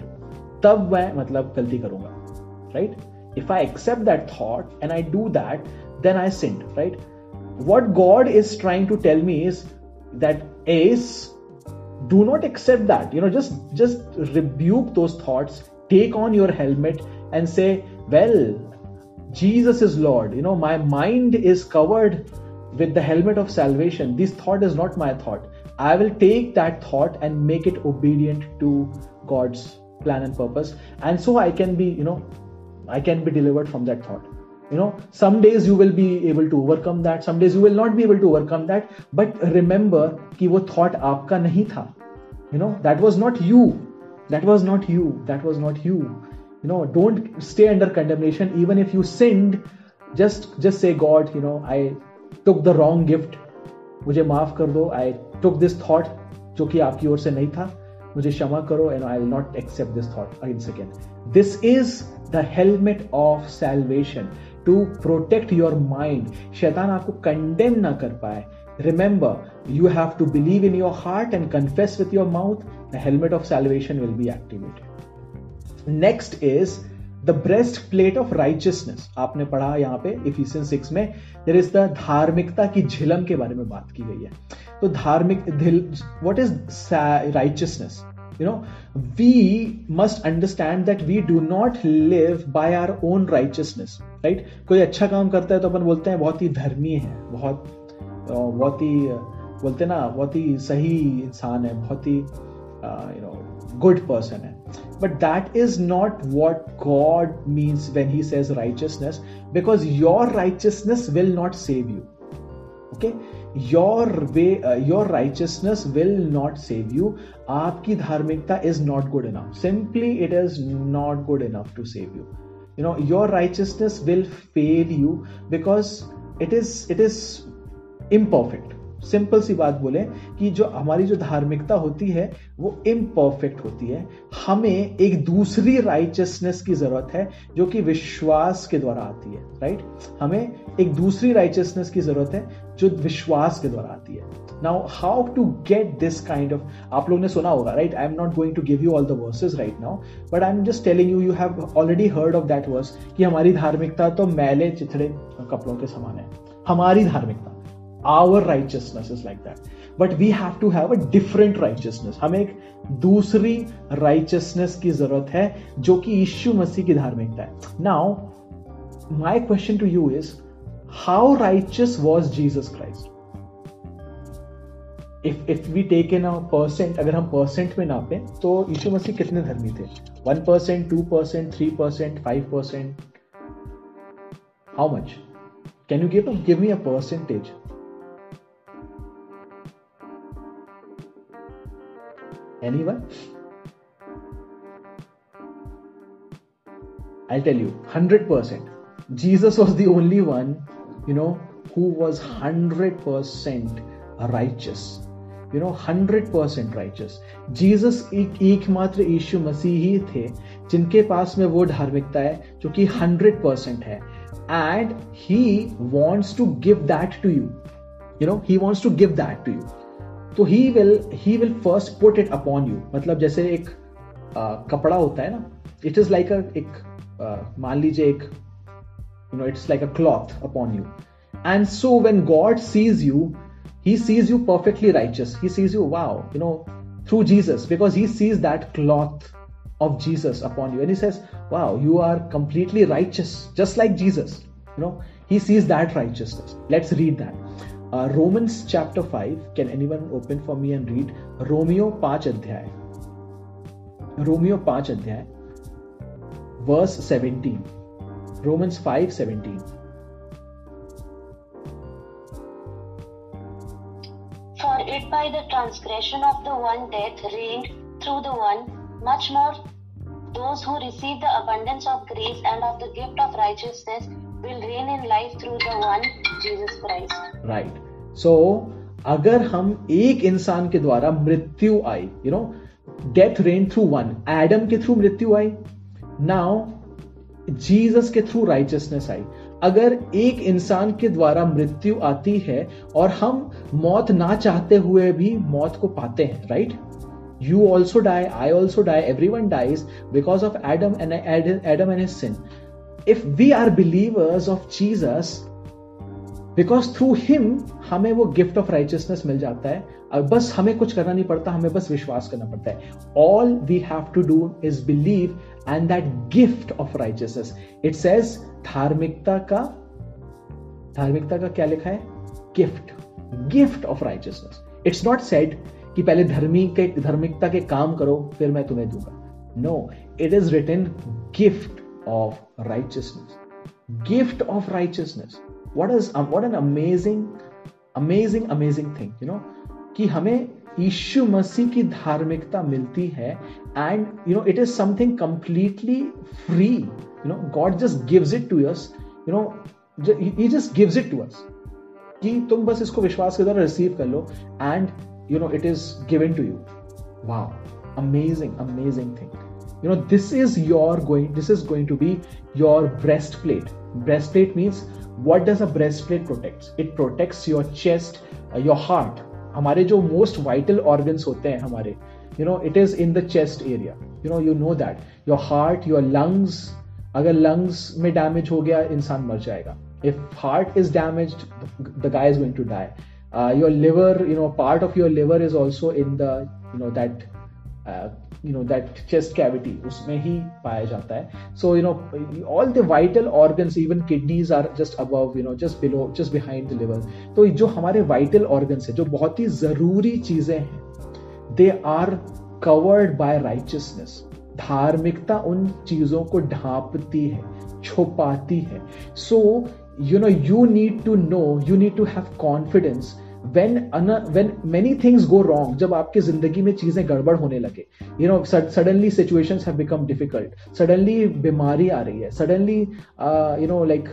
तब मैं मतलब गलती करूंगा right? If I accept that thought and I do that, then I sinned, right? What God is trying to tell me is that is do not accept that. You know, just just rebuke those thoughts, take on your helmet and say, Well, Jesus is Lord. You know, my mind is covered with the helmet of salvation. This thought is not my thought. I will take that thought and make it obedient to God's plan and purpose. And so I can be, you know, I can be delivered from that thought. You know, some days you will be able to overcome that, some days you will not be able to overcome that. But remember कि वो thought आपका नहीं था. You know, that was not you. That was not you. That was not you. You know, don't stay under condemnation even if you sinned. Just just say God, you know, I took the wrong gift. मुझे माफ कर दो. I took this thought जो कि आपकी ओर से नहीं था. मुझे क्षमा करो and I will not accept this thought again second this is the helmet of salvation to protect your mind शैतान आपको कंडेम ना कर पाए remember you have to believe in your heart and confess with your mouth the helmet of salvation will be activated Next is the breastplate of righteousness आपने पढ़ा यहाँ पे Ephesian six में देर इज़ द धार्मिकता की झिलम के बारे में बात की गई है। तो धार्मिक what is righteousness you know, we must understand that we do not live by our own righteousness, right? कोई अच्छा काम करता है तो अपन बोलते हैं, बहुत ही धर्मी है, बहुत बहुत ही बोलते ना, बहुत ही सही इंसान है, बहुत ही यू नो गुड पर्सन है। But that is not what God means when He says righteousness, because your righteousness will not save you. Okay? your way uh, your righteousness will not save you aapki dharmikta is not good enough simply it is not good enough to save you you know your righteousness will fail you because it is it is imperfect simple सी बात बोले कि जो हमारी जो धार्मिकता होती है, वो इम्परफेक्ट होती है। हमें एक दूसरी राइचियसनेस की ज़रूरत है, जो कि विश्वास के द्वारा आती है राइट हमें एक दूसरी राइचियसनेस की ज़रूरत है, जो विश्वास के द्वारा आती है। Now how to get this kind of आप लोगों ने सुना होगा right I am not going to give you all the verses right now but I am just telling you you have already heard of that verse कि हमारी धार्मिकता तो मैले, चिथड़े कपड़ों के समान है। हमारी धार्मिकता। Our righteousness is like that but we have to have a different righteousness हमें एक दूसरी राइचियसनेस की ज़रूरत है, जो कि यीशु मसीह की धार्मिकता है। Now my question to you is how righteous was Jesus Christ if if we take in a percent अगर हम परसेंट में नापे तो यीशु मसीह कितने धर्मी थे? One percent two percent three percent five percent how much can you give give me a percentage Anyone? I'll tell you 100%. Jesus was the only one, you know, who was 100% righteous. You know hundred percent righteous Jesus एक एकमात्र यीशु मसीह ही थे जिनके पास में वो धार्मिकता है जो कि हंड्रेड परसेंट है and he wants to give that to you you know he wants to give that to you तो he will he will first put it upon you मतलब जैसे एक आ, कपड़ा होता है ना इट इज लाइक एक मान लीजिए एक you know it's like a cloth upon you and so when God sees you he sees you perfectly righteous he sees you wow you know through jesus because he sees that cloth of jesus upon you and he says wow you are completely righteous just like jesus you know he sees that righteousness let's read that uh, Romans chapter 5. Can anyone open for me and read? Romeo 5 अध्याय Romeo 5 अध्याय verse 17. Romans 5 17. For it by the transgression of the one death reigned through the one, much more those who receive the abundance of grace and of the gift of righteousness will reign in life through the one Jesus Christ. Right. So, अगर हम एक इंसान के द्वारा मृत्यु आई you know death reign through one Adam के through मृत्यु आई नाउ जीसस के थ्रू राइचियसनेस आई अगर एक इंसान के द्वारा मृत्यु आती है और हम मौत ना चाहते हुए भी मौत को पाते हैं right you also die I also die every one dies because of Adam and Adam and sin if we are believers of Jesus because through him हमें वो गिफ्ट ऑफ़ राइचियसनेस मिल जाता है, और बस हमें कुछ करना नहीं पड़ता, हमें बस विश्वास करना पड़ता है। All we have to do is believe and that gift of righteousness it says धार्मिकता का धार्मिकता का क्या लिखा है? Gift gift of righteousness it's not said कि पहले धर्मी के, धार्मिकता के काम करो, फिर मैं तुम्हें दूँगा। No it is written gift of righteousness. Gift of righteousness. What is um, what an amazing amazing amazing thing you know कि हमें यीशु मसीह की धार्मिकता मिलती है and you know it is something completely free you know God just gives it to us you know he just gives it to us कि तुम बस इसको विश्वास के द्वारा रिसीव कर लो and you know it is given to you wow amazing amazing thing you know, this is your going, this is going to be your breastplate. Breastplate means what does a breastplate protect? It protects your chest your heart हमारे जो most vital organs होते हैं हमारे you know it is in the chest area you know you know that your heart your lungs अगर lungs में damage हो गया, इंसान मर जाएगा. If heart is damage the guy is going to die your liver you know part of your liver is also in the you know that you know that chest cavity उसमें ही पाया जाता है। So you know all the vital organs even kidneys are just above you know just below just behind the liver तो जो हमारे vital organs है, जो बहुत ही ज़रूरी चीज़ें हैं they are covered by righteousness धार्मिकता उन चीज़ों को ढांपती है, छुपाती है। So you know you need to know you need to have confidence when when many things go wrong जब आपकी ज़िंदगी में चीज़ें गड़बड़ होने लगे you know suddenly situations have become difficult suddenly बीमारी आ रही है suddenly you know like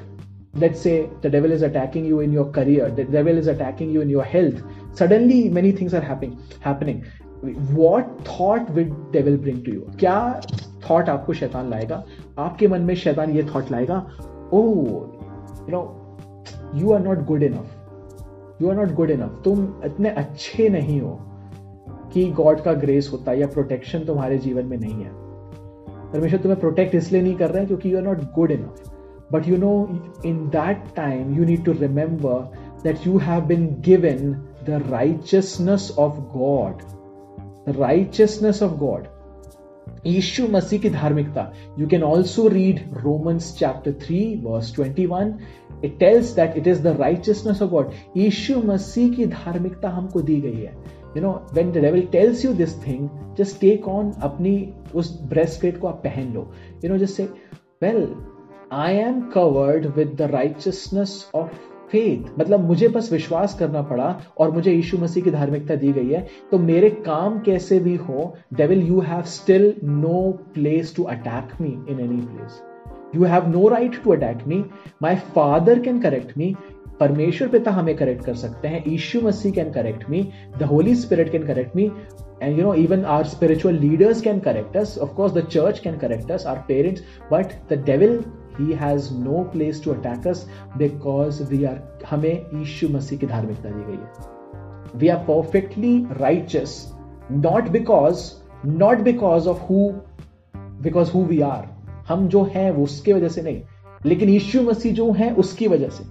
let's say the devil is attacking you in your career the devil is attacking you in your health suddenly many things are happening happening what thought will devil bring to you क्या thought आपको शैतान लाएगा आपके मन में शैतान ये thought लाएगा ओ you know you are not good enough you are not good enough तुम इतने अच्छे नहीं हो कि गॉड का ग्रेस होता है या प्रोटेक्शन तुम्हारे जीवन में नहीं है। परमेश्वर तुम्हें प्रोटेक्ट इसलिए नहीं कर रहे हैं क्योंकि you are not good enough but you know in that time you need to remember that you have been given the righteousness of God righteousness of God यीशु मसीह की धार्मिकता। You can also read Romans chapter three verse twenty one it tells that it is the righteousness of God यीशु मसीह की धार्मिकता हमको दी गई है you know when the devil tells you this thing just take on अपनी उस breast को आप पहन लो you know just say well I am covered with the righteousness of faith मतलब मुझे बस विश्वास करना पड़ा और मुझे यीशु मसीह की धार्मिकता दी गई है तो मेरे काम कैसे भी हो devil you have still no place to attack me in any place you have no right to attack me my father can correct me परमेश्वर पिता हमें करेक्ट कर सकते हैं Ishu Masih can correct me the Holy Spirit can correct me and you know even our spiritual leaders can correct us of course the church can correct us our parents but the devil he has no place to attack us because we are हमें यीशु मसीह की धार्मिकता दी गई है we are perfectly righteous not because not because of who because who we are हम जो हैं वो उसके वजह से नहीं लेकिन यीशु मसीह जो है उसकी वजह से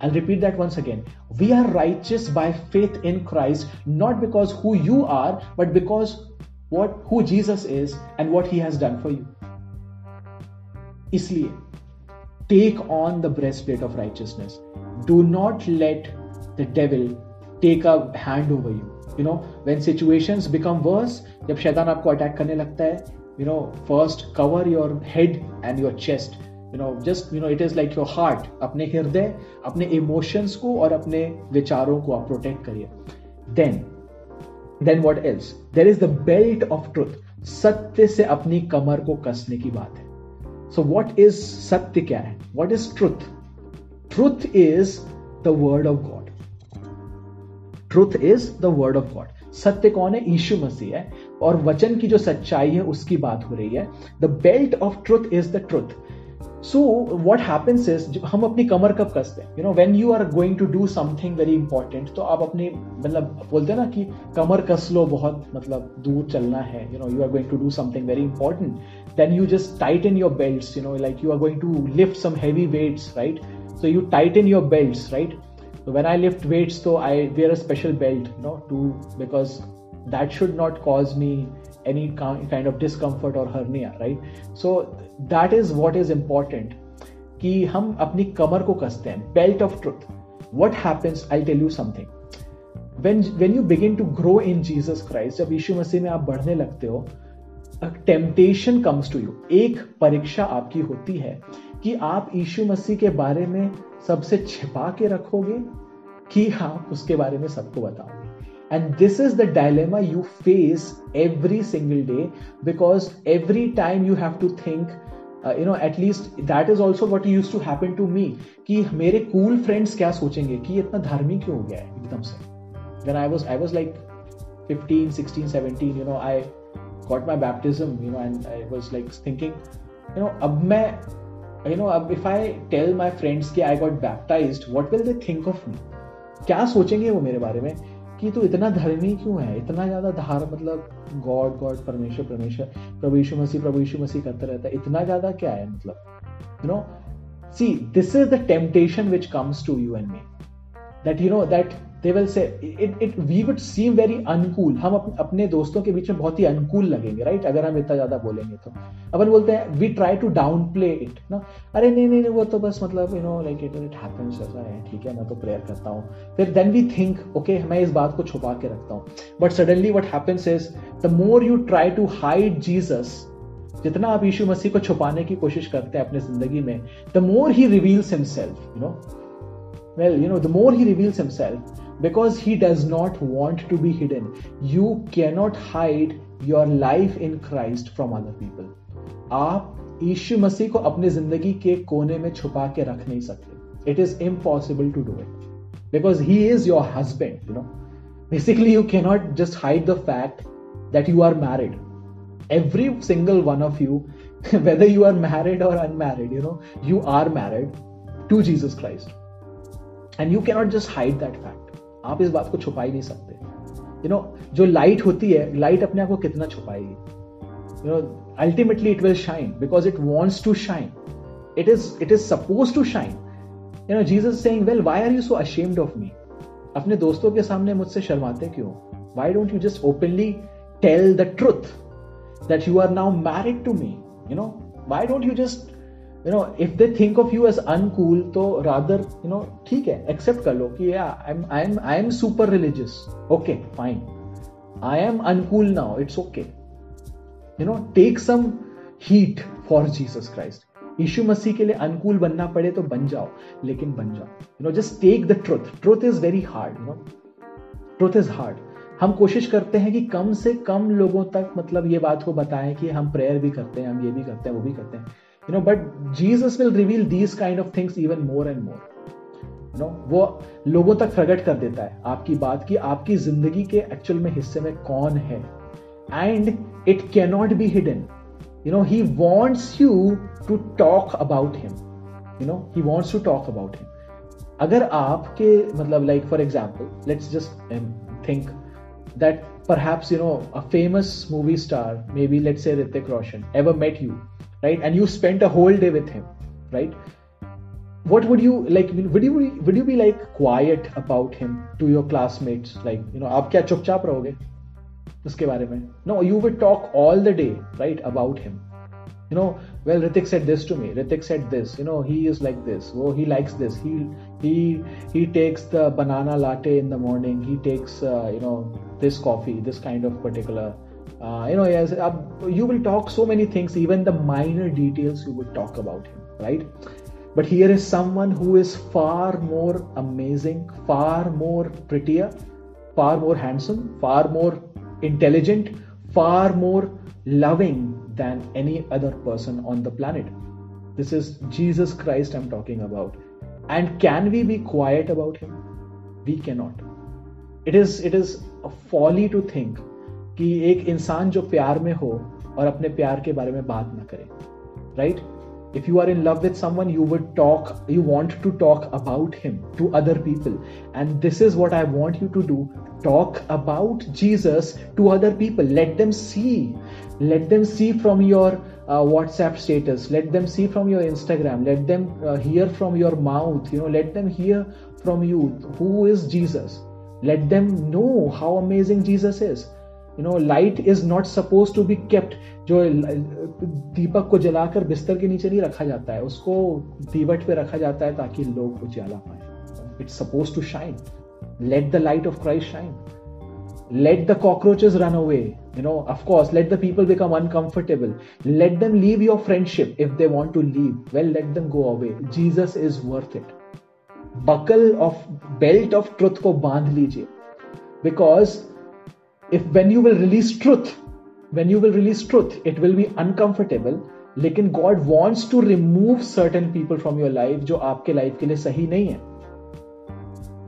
I'll repeat that once again. We are righteous by faith in Christ, not because who you are, but because what who Jesus is and what he has done for you. इसलिए take on the breastplate of righteousness. Do not let the devil take a hand over you. You know, when situations become worse, जब शैतान आपको attack करने लगता है you know, first cover your head and your chest. You know, just, you know, it is like your heart. अपने हृदय, अपने emotions को और अपने विचारों को आप प्रोटेक्ट करिए। Then then what else there is the belt of truth सत्य से अपनी कमर को कसने की बात है। सो वॉट इज़ सत्य क्या है? What is truth truth is the word of God truth is the word of God सत्य कौन है? यीशु मसीह है। और वचन की जो सच्चाई है, उसकी बात हो रही है। The belt of truth is the truth so what happens is हम अपनी कमर कब कसते हैं? You know when you are going to do something very important तो आप अपनी मतलब बोलते हैं ना कि कमर कस लो बहुत मतलब दूर चलना है। You know you are going to do something very important then you just tighten your belt you know like you are going to lift some heavy weights right so, you tighten your belts, right? So, when i lift weights, so i wear a special belt, you know, to that should not cause me any kind of discomfort or hernia, right? So, that is what is important, कि हम अपनी कमर को कसते हैं belt of truth what happens I tell you something when when you begin to grow in Jesus Christ, जब यीशु मसीह में आप बढ़ने लगते हो टेम्पटेशन कम्स टू यू एक परीक्षा आपकी होती है कि आप यीशु मसीह के बारे में सबसे छिपा के रखोगे कि आप उसके बारे में सबको बताओगे and this is the dilemma you face every single day because every time you have to think you know at least that is also what use to happen to me कि मेरे कूल फ्रेंड्स क्या सोचेंगे कि इतना धार्मिक क्यों हो गया है एकदम से when I was I was like 15, 16, 17, you know, I got my baptism, you know, and I was like thinking, you know, अब मैं, you know, अब if I tell my friends कि I got baptized, what will they think of me? क्या सोचेंगे वो मेरे बारे में कि तू इतना धर्मी क्यों है? इतना ज़्यादा धार मतलब गॉड गॉड, परमेश्वर परमेश्वर, प्रभु यीशु मसीह, प्रभु यीशु मसीह करता रहता है। इतना ज़्यादा क्या है मतलब? You know see this is the temptation which comes to you and me that you know that they will say it it we would seem very uncool हम अप, अपने दोस्तों के बीच में बहुत ही अनकूल लगेंगे राइट right? अगर हम इतना ज़्यादा बोलेंगे तो। अपन बोलते हैं we try to downplay it ना? अरे नहीं नहीं वो तो बस मतलब you know like it it happens ऐसा है ठीक है मैं तो प्रेयर करता हूँ। फिर देन वी थिंक ओके मैं इस बात को छुपा के रखता हूँ। But suddenly what happens is the more you try to hide Jesus जितना आप यीशु मसीह को छुपाने की कोशिश करते हैं अपने ज़िंदगी में the more he reveals himself you know well you know the more he reveals himself because he does not want to be hidden you cannot hide your life in christ from other people आप यीशु मसीह को अपने जिंदगी के कोने में छुपा के रख नहीं सकते it is impossible to do it because he is your husband you know basically you cannot just hide the fact that you are married every single one of you *laughs* whether you are married or unmarried you know you are married to jesus christ and you cannot just hide that fact आप इस बात को छुपा ही नहीं सकते। You know जो light होती है लाइट अपने आप को कितना छुपाएगी? You know ultimately it will shine because it wants to shine it is it is suppose to shine you know Jesus saying well why are you so ashamed of me अपने दोस्तों के सामने मुझसे शर्माते क्यों? Why don't you just openly tell the truth that you are now married to me you know why don't you just you know if they think of you as uncool तो rather you know ठीक है accept कर लो कि I am I am super religious okay fine I am uncool now it's okay you know take some heat for Jesus Christ यीशु मसीह के लिए अनुकूल बनना पड़े तो बन जाओ, लेकिन बन जाओ. You know just take the truth truth is very hard you know truth is hard हम कोशिश करते हैं कि कम से कम लोगों तक मतलब ये बात को बताएँ कि हम प्रेयर भी करते हैं, हम ये भी करते हैं, वो भी करते हैं. You know but jesus will reveal these kind of things even more and more you know वो लोगों तक प्रकट कर देता है आपकी बात की आपकी ज़िंदगी के एक्चुअल में हिस्से में कौन है and it cannot be hidden you know he wants you to talk about him you know he wants to talk about him अगर आपके मतलब like for example let's just think that perhaps you know a famous movie star maybe let's say Ritik Roshan ever met you right and you spent a whole day with him right what would you like would you would you be like quiet about him to your classmates like you know आप क्या चुपचाप रहोगे उसके बारे में no you would talk all the day right about him you know well Ritik said this to me Ritik said this you know he is like this oh he likes this he he he takes the banana latte in the morning he takes uh, you know this coffee this kind of particular uh, you know yes uh, you will talk so many things even the minor details you would talk about him right? But here is someone who is far more amazing far more prettier far more handsome far more intelligent far more loving than any other person on the planet. This is jesus christ i'm talking about. And can we be quiet about him? We cannot. It is it is a folly to think कि एक इंसान जो प्यार में हो और अपने प्यार के बारे में बात ना करे right if you are in love with someone you would talk you want to talk about him to other people and this is what i want you to do talk about jesus to other people let them see let them see from your uh, whatsapp status let them see from your instagram let them uh, hear from your mouth you know let them hear from you who is jesus let them know how amazing jesus is you know light is not suppose to be kept जो दीपक को जलाकर बिस्तर के नीचे नहीं रखा जाता है उसको दीवट पे रखा जाता है ताकि लोग उजाला पाए it's suppose to shine let the light of Christ shine let the cockroaches run away you know of course let the people become uncomfortable let them leave your friendship if they want to leave well let them go away jesus is worth it buckle of belt of truth को बांध लीजिए because if when you will release truth when you will release truth it will be uncomfortable लेकिन God wants to remove certain people from your life जो आपके life के लिए सही नहीं है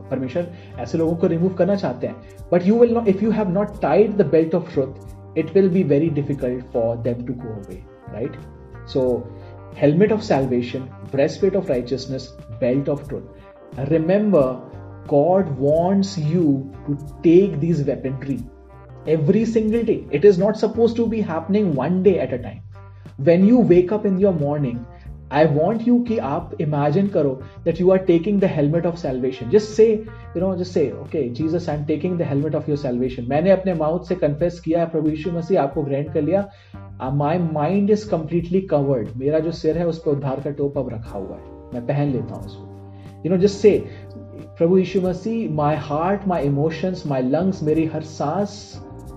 परमेश्वर ऐसे लोगों को रिमूव करना चाहते हैं but you will not if you have not tied the belt of truth it will be very difficult for them to go away right so helmet of salvation breastplate of righteousness belt of truth remember God wants you to take these weaponry every single day. It is not supposed to be happening one day at a time. When you wake up in your morning, I want you कि आप imagine करो that you are taking the helmet of salvation. Just say, you know, just say, okay, Jesus, I'm taking the helmet of your salvation. मैंने अपने mouth से confess किया है प्रभु यीशु मसीह आपको ग्रहण कर लिया my mind is completely covered मेरा जो सिर है उस पर उद्धार का टोप अब रखा हुआ है मैं पहन लेता हूँ उसको यू नो जस्ट से प्रभु यीशु मसीह my heart my emotions my lungs मेरी हर सांस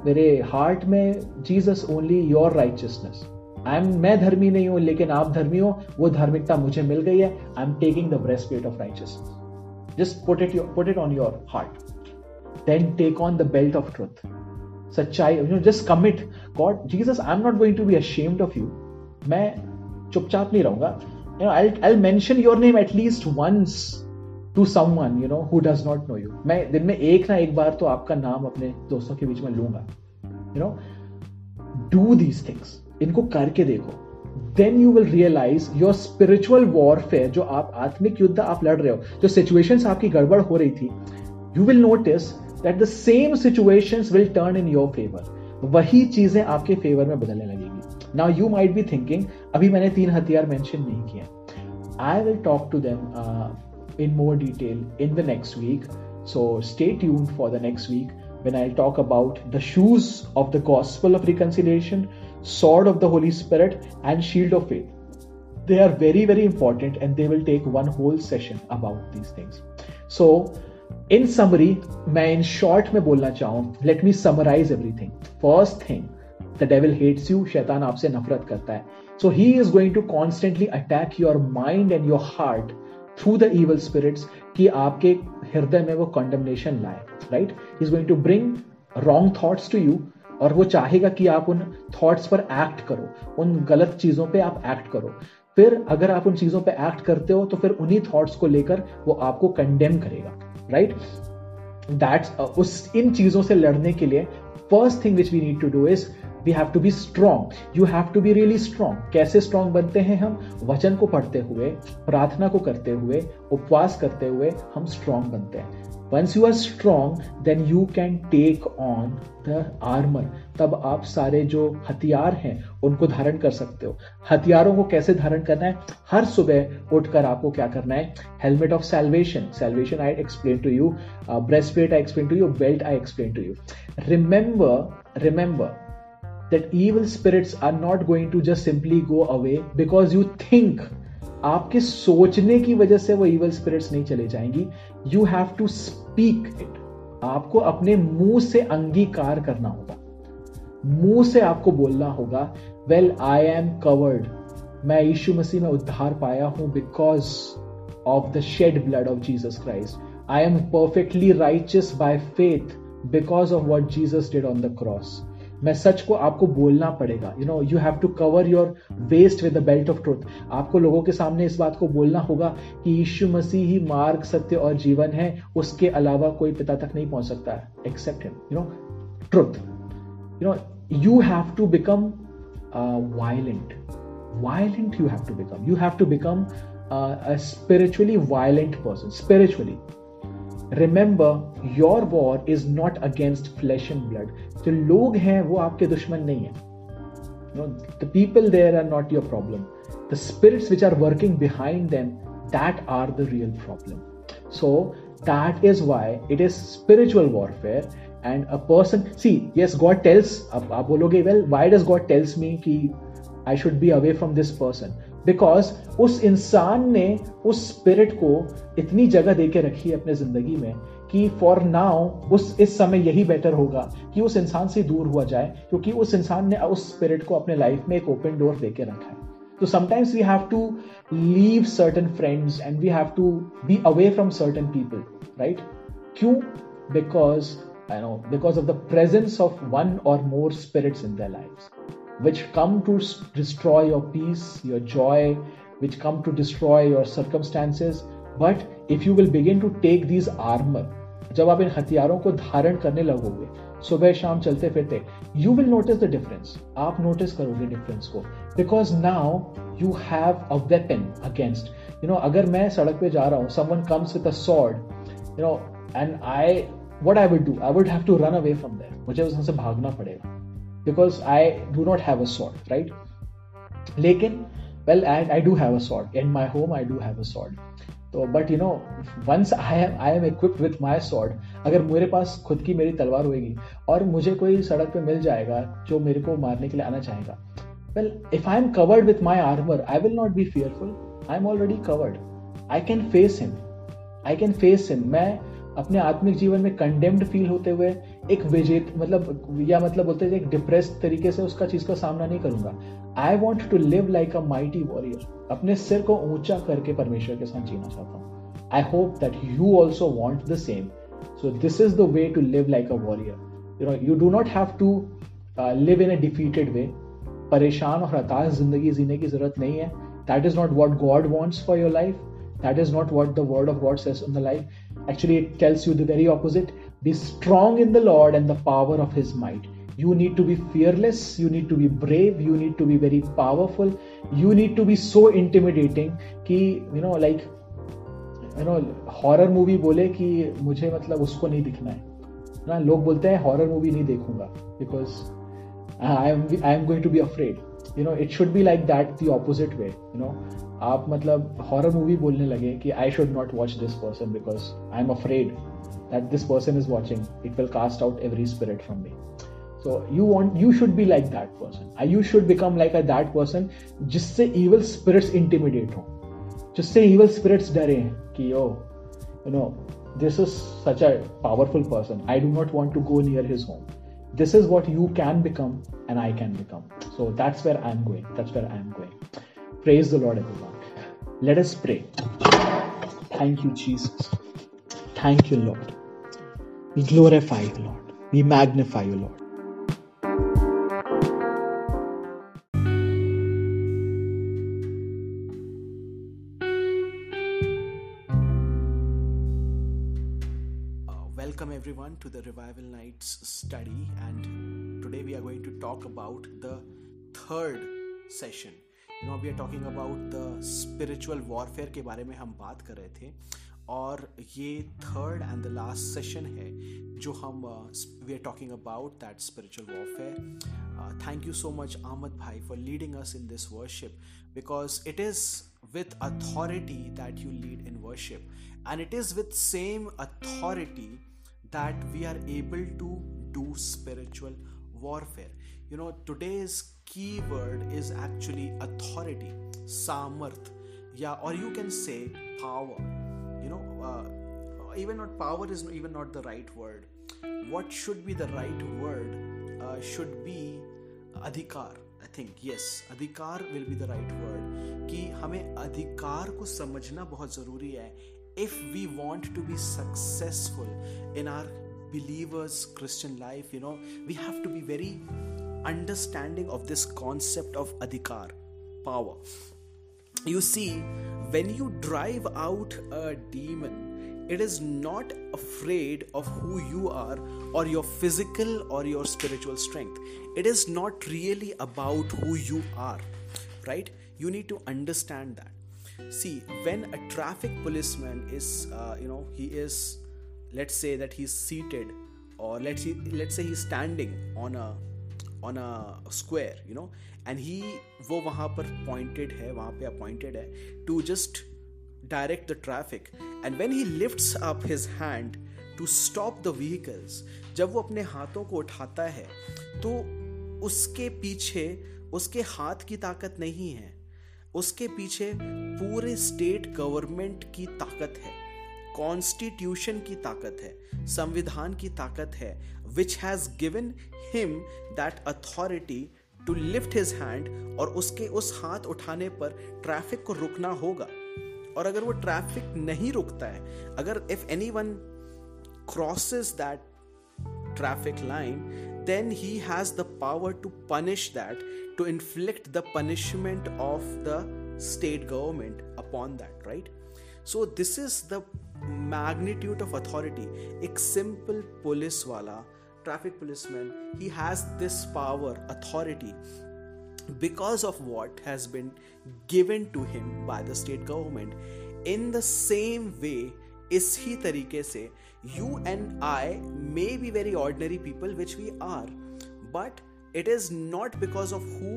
मेरे हार्ट में Jesus only your righteousness I am मैं धर्मी नहीं हूँ, लेकिन आप धर्मी हो, वो धार्मिकता मुझे मिल गई है। I am taking the breastplate of righteousness just put it put it on your heart then take on the belt of truth सच्चाई you know just commit God Jesus I am not going to be ashamed of you मैं चुपचाप नहीं रहूँगा. You know I I mention your name at least once to someone you know who does not know you मैं दिन में एक ना एक बार तो आपका नाम अपने दोस्तों के बीच में लूँगा you know do these things इनको करके देखो. Then you will realise your spiritual warfare जो आप आत्मिक युद्ध आप लड़ रहे हो, जो सिचुएशंस आपकी गड़बड़ हो रही थी you will notice that the same situations will turn in your favour वही चीज़ें आपके फेवर में बदलने लगेगी. Now you might be thinking अभी मैंने तीन हथियार मेंशन नहीं किया I will talk to them in more detail in the next week. So stay tuned for the next week when I'll talk about the shoes of the gospel of reconciliation, sword of the Holy Spirit, and shield of faith. They are very, very important and they will take one whole session about these things. So, in summary, मैं in short में बोलना चाहूँ let me summarize everything. First thing, the devil hates you, शैतान आपसे नफरत करता है. So he is going to constantly attack your mind and your heart through the evil spirits कि आपके हृदय में वो कंडमनेशन लाए right is going to bring wrong thoughts to you और वो चाहेगा कि आप उन थॉट्स पर एक्ट करो उन गलत चीज़ों पे आप एक्ट करो फिर अगर आप उन चीज़ों पे एक्ट करते हो तो फिर उन्हीं थॉट्स को लेकर वो आपको कंडेम करेगा राइट right? दैट्स uh, उस इन चीज़ों से लड़ने के लिए first thing which we need to do is we have to be strong you have to be really strong कैसे स्ट्रॉन्ग बनते हैं हम? वचन को पढ़ते हुए, प्रार्थना को करते हुए, उपवास करते हुए हम स्ट्रॉन्ग बनते हैं। Once you are strong then you can take on the armour तब आप सारे जो हथियार हैं, उनको धारण कर सकते हो। हथियारों को कैसे धारण करना है? हर सुबह उठकर आपको क्या करना है? Helmet of salvation salvation I explain to you breastplate I explain to you belt I explain to you remember remember that evil spirits are not going to just simply go away because you think आपके सोचने की वजह से वो evil spirits नहीं चले जाएँगी। You have to speak it आपको अपने मुँह से अंगीकार करना होगा। मुँह से आपको बोलना होगा वेल आई एम कवर्ड मैं यीशु मसीह में उद्धार पाया हूँ because of the shed blood of Jesus Christ I am perfectly righteous by faith because of what Jesus did on the cross मैं सच को आपको बोलना पड़ेगा. You know you have to cover your waist with the belt of truth आपको लोगों के सामने इस बात को बोलना होगा कि यीशु मसीह ही मार्ग, सत्य और जीवन है. उसके अलावा कोई पिता तक नहीं पहुँच सकता. है accept him you know truth you know you have to become violent violent you have to become you have to become spiritually violent person. Spiritually. Remember your war is not against flesh and blood जो लोग हैं वो आपके दुश्मन नहीं है the people there are not your problem the spirits which are working behind them that are the real problem so that is why it is spiritual warfare and a person see yes God tells अब आप बोलोगे well why does God tells me कि I should be away from this person because उस इंसान ने उस spirit को इतनी जगह दे के रखी है अपने ज़िंदगी में कि फॉर नाउ उस, इस समय यही बेटर होगा कि उस इंसान से दूर हुआ जाए, क्योंकि उस इंसान ने उस स्पिरिट को अपने लाइफ में एक ओपन डोर दे के रखा है। तो sometimes we have to leave certain friends and we have to be away from certain people right क्यों? Because I know because of the presence of one or more spirits in their lives which come to destroy your peace, your joy, which come to destroy your circumstances. But if you will begin to take these armor, जब आप इन हथियारों को धारण करने लगोगे सुबह शाम चलते फिरते you will notice the difference आप नोटिस करोगे डिफरेंस को. Because now you have a weapon against you know अगर मैं सड़क पे जा रहा हूँ someone comes with a sword you know and I what I would do I would have to run away from there मुझे वहाँ से भागना पड़ेगा. Because I do not have a sword right लेकिन well I I do have a sword in my home I do have a sword तो but you know once I am I am equipped with my sword अगर मेरे पास खुद की मेरी तलवार होगी और मुझे कोई सड़क पे मिल जाएगा जो मेरे को मारने के लिए आना चाहेगा well if I am covered with my armour I will not be fearful I am already covered I can face him I can face him मैं अपने आत्मिक जीवन में कंडेम्ड फील होते हुए एक विजेत मतलब या मतलब बोलते हैं एक डिप्रेस तरीके से उसका चीज़ का सामना नहीं करूँगा। I want to live like a mighty warrior अपने सिर को ऊँचा करके परमेश्वर के साथ जीना चाहता हूँ। I hope that you also want the same so this is the way to live like a warrior you know you do not have to live in a defeated way परेशान और हताश ज़िंदगी जीने की ज़रूरत नहीं है। That is not what God wants for your life that is not what the word of God says in the life actually it tells you the very opposite be strong in the Lord and the power of his might you need to be fearless. You need to be brave. You need to be very powerful. You need to be so intimidating कि you know, like, you know horror movie बोले कि मुझे मतलब उसको नहीं दिखना है। ना, लोग बोलते हैं हॉरर मूवी नहीं देखूँगा because I am I am going to be afraid you know it should be like that the opposite way you know आप मतलब हॉरर मूवी बोलने लगे कि I should not watch this person because I am afraid That this person is watching it will cast out every spirit from me so you want you should be like that person I you should become like a that person जिससे evil spirits intimidate हो जिससे evil spirits डरे कि oh you know this is such a powerful person. I do not want to go near his home. This is what you can become and I can become. So that's where I'm going. That's where I'm going. Praise the Lord, everyone. Let us pray. Thank you, Jesus. Thank you, Lord. We glorify you, Lord. We magnify you, Lord. welcome everyone to the Revival Nights study. And today we are going to talk about the third session. You know, we are talking about the spiritual warfare के बारे में हम बात कर रहे थे और ये third and the last session है जो हम we are talking about that spiritual warfare thank you so much Ahmed bhai for leading us in this worship because it is with authority that you lead in worship and it is with same authority that we are able to do spiritual warfare you know today's keyword is actually authority samarth yeah or you can say power you know Uh, even not power is even not the right word. What should be the right word uh, should be adhikar I think yes अधिकार will be the right word कि हमें अधिकार को समझना बहुत ज़रूरी है if we want to be successful in our believers Christian life you know we have to be very understanding of this concept of अधिकार power You see, when you drive out a demon, it is not afraid of who you are or your physical or your spiritual strength. It is not really about who you are, right? You need to understand that see when a traffic policeman is uh, you know he is let's say that he's seated or let's he, let's say he's standing on a on a square you know and ही वो वहाँ पर pointed है, वहाँ पे appointed है to just direct the traffic and when he lifts up his hand to stop the vehicles, जब वो अपने हाथों को उठाता है तो उसके पीछे, उसके हाथ की ताकत नहीं है। उसके पीछे पूरे स्टेट गवर्नमेंट की ताकत है। कॉन्स्टिट्यूशन की ताकत है। संविधान की ताकत है। Which has given him that authority to lift his hand और उसके उस हाथ उठाने पर ट्रैफ़िक को रुकना होगा। और अगर वो ट्रैफ़िक नहीं रुकता है, अगर if anyone crosses that traffic line then he has the power to punish that to inflict the punishment of the state government upon that right so this is the magnitude of authority एक simple police वाला Traffic policeman he has this power authority because of what has been given to him by the state government in the same way इसी तरीके से you and I may be very ordinary people, which we are, but it is not because of who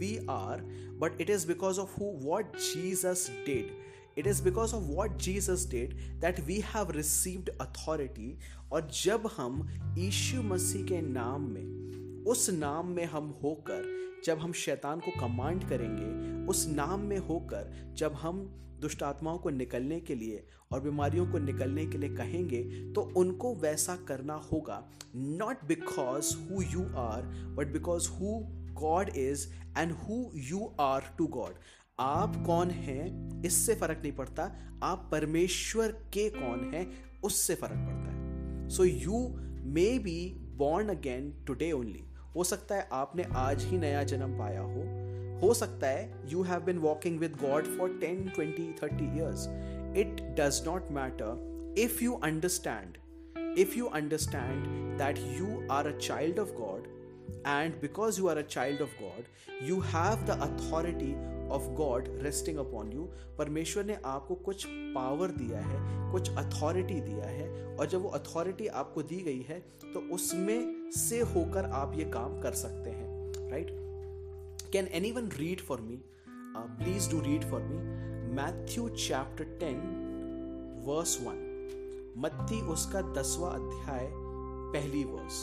we are, but it is because of who what Jesus did. It is because of what Jesus did that we have received authority और जब हम यीशु मसीह के नाम में, उस नाम में हम होकर, जब हम शैतान को कमांड करेंगे, उस नाम में होकर, जब हम दुष्ट आत्माओं को निकलने के लिए और बीमारियों को निकलने के लिए कहेंगे तो उनको वैसा करना होगा। Not because who you are but because who God is and who you are to God आप कौन हैं इससे फ़र्क नहीं पड़ता। आप परमेश्वर के कौन हैं उससे फ़र्क पड़ता है। So you may be born again today only हो सकता है आपने आज ही नया जन्म पाया हो। हो सकता है you have been walking with God for ten twenty thirty years it does not matter if you understand if you understand that you are a child of God, and because you are a child of God, you have the authority of God resting upon you. परमेश्वर ने आपको कुछ power दिया है कुछ authority दिया है और जब वो अथॉरिटी आपको दी गई है तो उसमें से होकर आप ये काम कर सकते हैं right Can anyone read for me? Uh, please do read for me. Matthew chapter 10, verse 1. मत्ती उसका दसवां अध्याय पहली verse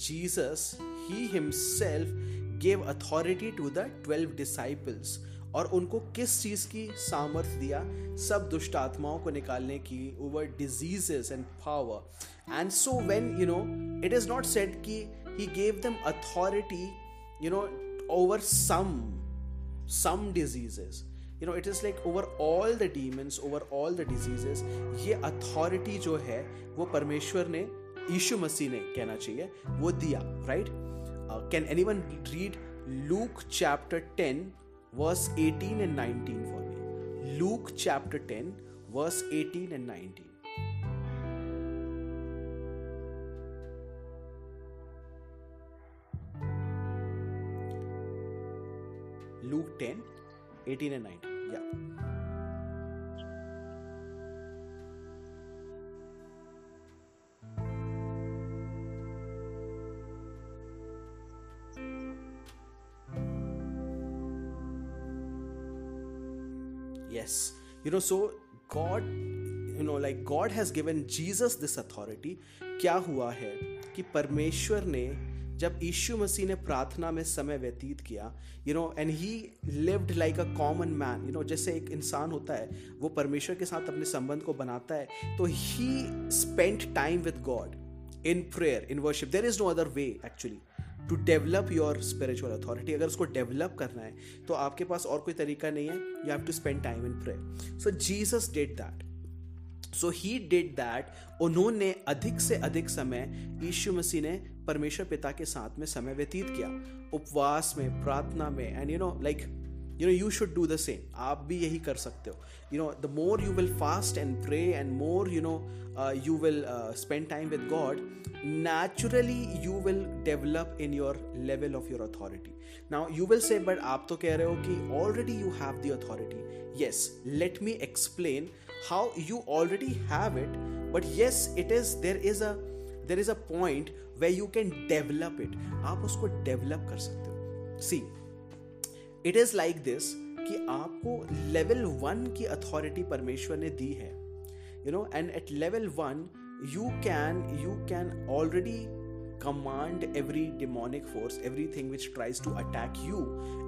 Jesus he himself gave authority to the twelve disciples और उनको किस चीज़ की सामर्थ्य दिया? सब दुष्ट आत्माओं को निकालने की over diseases and power and so when you know it is not said कि he gave them authority you know over some some diseases you know it is like over all the demons over all the diseases ये authority जो है, वो परमेश्वर ने यीशु मसीह ने कहना चाहिए वो दिया right can anyone read Luke chapter ten verse eighteen and nineteen for me Luke chapter ten verse eighteen and nineteen Luke 10, 18 and 19. Yeah. Yes. You know, so God, you know, like God has given Jesus this authority. क्या हुआ है कि परमेश्वर ने जब यीशु मसीह ने प्रार्थना में समय व्यतीत किया you know and he lived like a common man you know जैसे एक इंसान होता है वो परमेश्वर के साथ अपने संबंध को बनाता है तो he spend time with God in prayer in worship there is no other way actually to develop your spiritual authority अगर उसको डेवलप करना है तो आपके पास और कोई तरीका नहीं है। You have to spend time in prayer so Jesus did that so he did that उन्होंने अधिक से अधिक समय यीशु मसीह ने परमेश्वर पिता के साथ में समय व्यतीत किया। उपवास में, प्रार्थना में and you know like you know you should do the same आप भी यही कर सकते हो you know the more you will fast and pray and more you know you will spend time with God naturally you will develop in your level of your authority now you will say but आप तो कह रहे हो कि already you have the authority yes let me explain how you already have it but yes it is there is a there is a point where you can develop it आप उसको develop कर सकते हो see it is like this कि आपको level one की authority परमेश्वर ने दी है। You know and at level one you can you can already command every demonic force everything which tries to attack you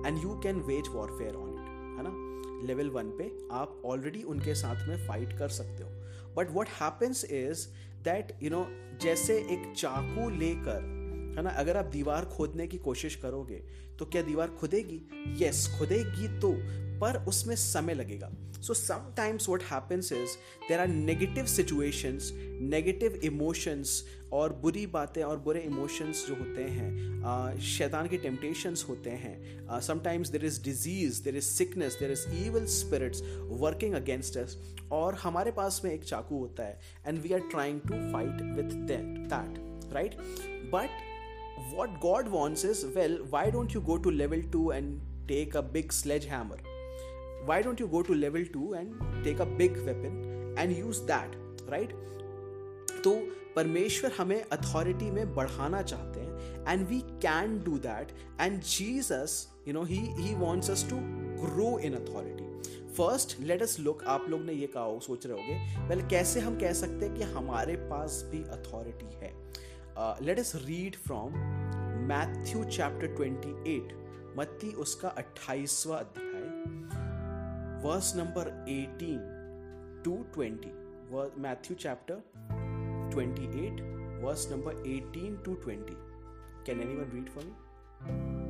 and you can wage warfare on it है ना? Level one पे आप already उनके साथ में fight कर सकते हो। But what happens is that you know जैसे एक चाकू लेकर है ना? अगर आप दीवार खोदने की कोशिश करोगे तो क्या दीवार खुदेगी? यस खुदेगी तो पर उसमें समय लगेगा। So sometimes what happens is there are negative situations negative emotions और बुरी बातें और बुरे इमोशंस जो होते हैं शैतान के टेम्पटेशंस होते हैं। Sometimes there is disease there is sickness there is evil spirits working against us और हमारे पास में एक चाकू होता है and we are trying to fight with that right but what God wants is well, why don't you go to level 2 and take a big sledgehammer? Why don't you go to level 2 and take a big weapon and use that, right? तो परमेश्वर हमें authority में बढ़ाना चाहते हैं and we can do that and Jesus you know he he wants us to grow in authority first let us look आप लोग ने ये कहा सोच रहे होगे वेल कैसे हम कह सकते हैं कि हमारे पास भी अथॉरिटी है let us read from Matthew chapter 28 मत्ती उसका अट्ठाईसवा अध्याय verse number 18 to 20 Matthew chapter 28 verse number 18 to 20 can anyone read for me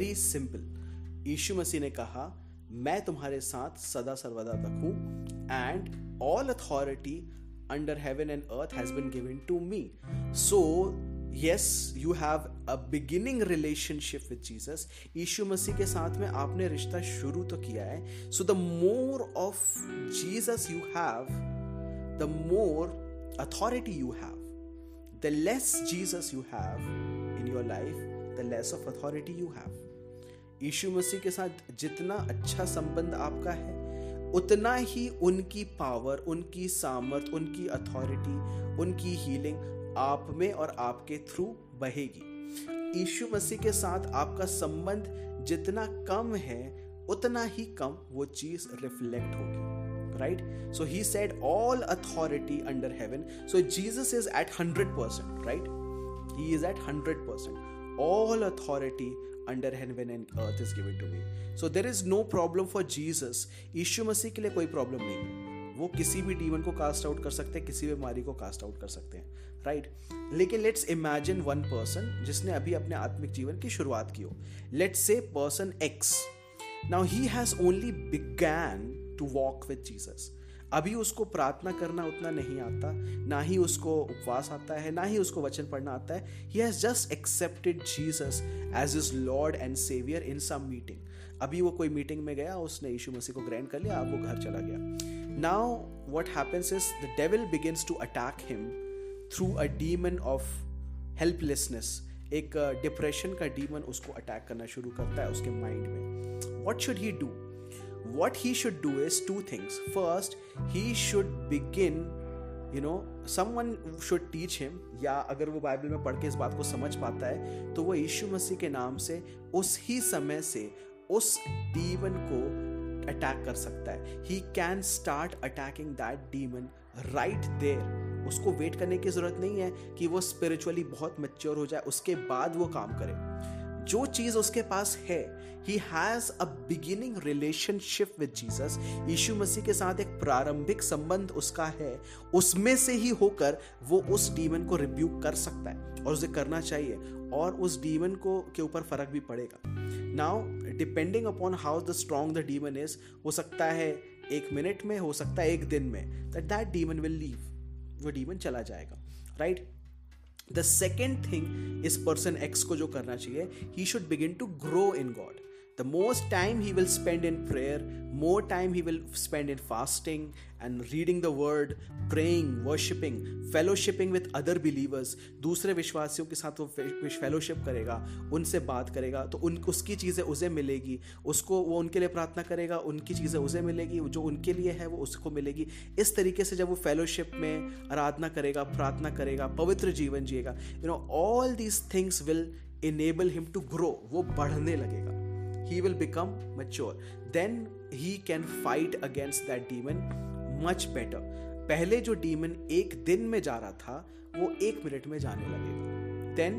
very simple यीशु मसीह ने कहा, मैं तुम्हारे साथ सदा सर्वदा तक हूँ and all authority under heaven and earth has been given to me so yes you have a beginning relationship with Jesus यीशु मसीह के साथ में आपने रिश्ता शुरू तो किया है। So the more of Jesus you have the more authority you have the less Jesus you have in your life the less of authority you have यीशु मसीह के साथ जितना अच्छा संबंध आपका है, उतना ही उनकी पावर उनकी सामर्थ, उनकी अथॉरिटी उनकी हीलिंग आप में और आपके थ्रू बहेगी। यीशु मसीह के साथ आपका संबंध जितना कम है, उतना ही कम वो चीज़ रिफ्लेक्ट होगी, right? So he said all authority under heaven. So jesus is at 100% right? He is at 100% all authority under heaven and earth is given to me. So there is no problem for jesus. यीशु मसीह के लिए कोई problem नहीं। है वो किसी भी demon को कास्ट आउट कर सकते हैं, किसी भी बीमारी को कास्ट आउट कर सकते हैं राइट right? लेकिन लेट्स इमेजिन वन पर्सन जिसने अभी अपने आत्मिक जीवन की शुरुआत की हो। Let's say person X now he has only began to walk with Jesus अभी उसको प्रार्थना करना उतना नहीं आता, ना ही उसको उपवास आता है, ना ही उसको वचन पढ़ना आता है। He has just accepted Jesus as his Lord and saviour in some meeting अभी वो कोई मीटिंग में गया, उसने यीशु मसीह को ग्रैंड कर लिया, अब वो घर चला गया। Now what happens is the devil begins to attack him through a demon of helplessness एक डिप्रेशन का डीमन उसको अटैक करना शुरू करता है उसके माइंड में। What should he do what he should do is two things. First, he should begin you know someone should teach him या अगर वो बाइबल में पढ़ के इस बात को समझ पाता है तो वो यीशु मसीह के नाम से उस ही समय से उस डीमन को अटैक कर सकता है। He can start attacking that demon right there उसको वेट करने की ज़रूरत नहीं है कि वो स्पिरिचुअली बहुत मेच्योर हो जाए उसके बाद वो काम करे। जो चीज़ उसके पास है he has a beginning relationship with Jesus यीशु मसीह के साथ एक प्रारंभिक संबंध उसका है। उसमें से ही होकर वो उस डीमन को रिब्यूक कर सकता है और उसे करना चाहिए और उस डीमन को के ऊपर फ़र्क भी पड़ेगा। Now depending upon how the strong the demon is हो सकता है एक मिनट में, हो सकता है एक दिन में that that demon will leave वो डीमन चला जाएगा right right? The second thing इस पर्सन एक्स को जो करना चाहिए he should begin to grow in God the most time he will spend in prayer, more time he will spend in fasting and reading the word, praying, worshiping, fellowshipping with other believers. दूसरे विश्वासियों के साथ वो fellowship करेगा उनसे बात करेगा तो उन उसकी चीज़ें उसे मिलेगी उसको वो उनके लिए प्रार्थना करेगा उनकी चीज़ें उसे मिलेगी जो उनके लिए है वो उसको मिलेगी इस तरीके से जब वो फेलोशिप में आराधना करेगा प्रार्थना करेगा पवित्र जीवन जिएगा you know all these things will enable him to grow वो बढ़ने लगेगा he will become mature then he can fight against that demon much better पहले जो डीमन एक दिन में जा रहा था वो एक मिनट में जाने लगेगा then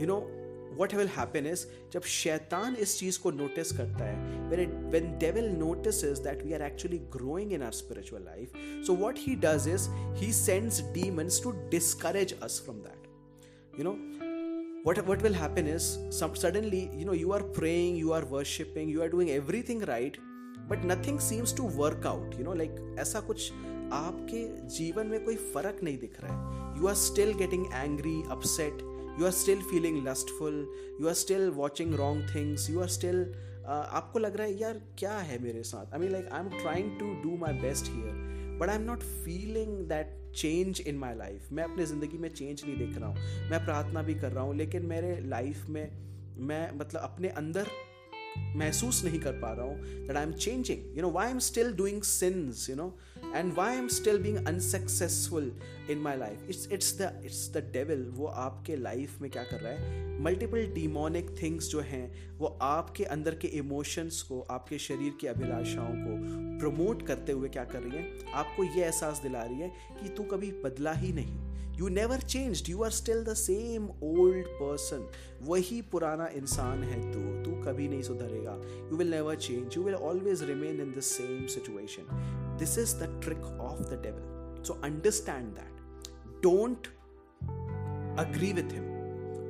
you know what will happen is जब शैतान इस चीज़ को नोटिस करता है when devil notices that we are actually growing in our spiritual life so what he does is he sends demons to discourage us from that you know what what will happen is, some, suddenly, you know, you are praying, you are worshiping, you are doing everything right, but nothing seems to work out, you know, like, ऐसा कुछ आपके जीवन में कोई फ़र्क नहीं दिख रहा है। You are still getting angry upset you are still feeling lustful you are still watching wrong things you are still आपको लग रहा है, यार, क्या है मेरे साथ? I mean like I am trying to do my best here but I am not feeling that change in my life मैं अपनी ज़िंदगी में चेंज नहीं देख रहा हूँ। मैं प्रार्थना भी कर रहा हूँ, लेकिन मेरे लाइफ में मैं मतलब अपने अंदर महसूस नहीं कर पा रहा हूँ that I am changing you know why am still doing sins you know and why am still being unsuccessful in my life it's it's the it's the devil वो आपके लाइफ में क्या कर रहा है? मल्टीपल डिमोनिक थिंग्स जो हैं, वो आपके अंदर के इमोशंस को, आपके शरीर की अभिलाषाओं को प्रमोट करते हुए क्या कर रही है? आपको ये एहसास दिला रही है कि तू कभी बदला ही नहीं। You never change you are still the same old person वही पुराना इंसान है तू. तू कभी नहीं सुधरेगा. You will never change you will always remain in the same situation this is the trick of the devil so understand that don't agree with him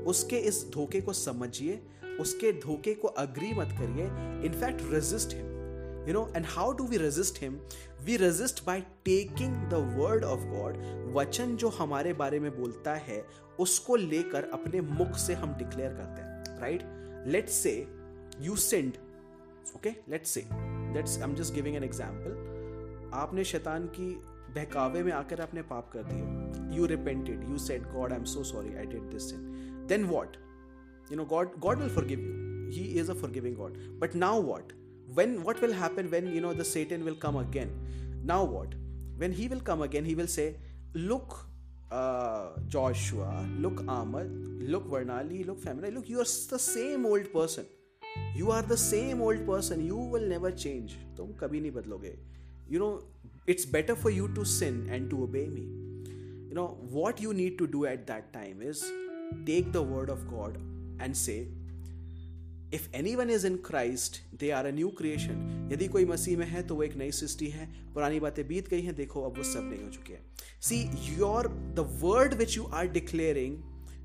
उसके इस धोखे को समझिए. उसके धोखे को अग्री मत करिए. In fact resist him you know and how do we resist him? We resist by taking the word of god. वचन जो हमारे बारे में बोलता है, उसको लेकर अपने मुख से हम डिक्लेयर करते हैं right let's say you sinned okay let's say let's I am just giving an example आपने शैतान की बहकावे में आकर आपने पाप कर दिए you repented you said God I am so sorry I did this sin. Then what? You know, god god will forgive you. He is a forgiving god. But now what? when what will happen when you know the satan will come again now what when he will come again he will say look uh, joshua look ahmad look varnali look family look you are the same old person you are the same old person you will never change तुम कभी नहीं बदलोगे you know it's better for you to sin and to obey me you know what you need to do at that time is take the word of god and say if any one is in Christ they are a new creation यदि कोई मसीह में है तो वो एक नई सृष्टि है। पुरानी बातें बीत गई हैं, देखो, अब वो सब नहीं हो चुके हैं। See your the word which you are declaring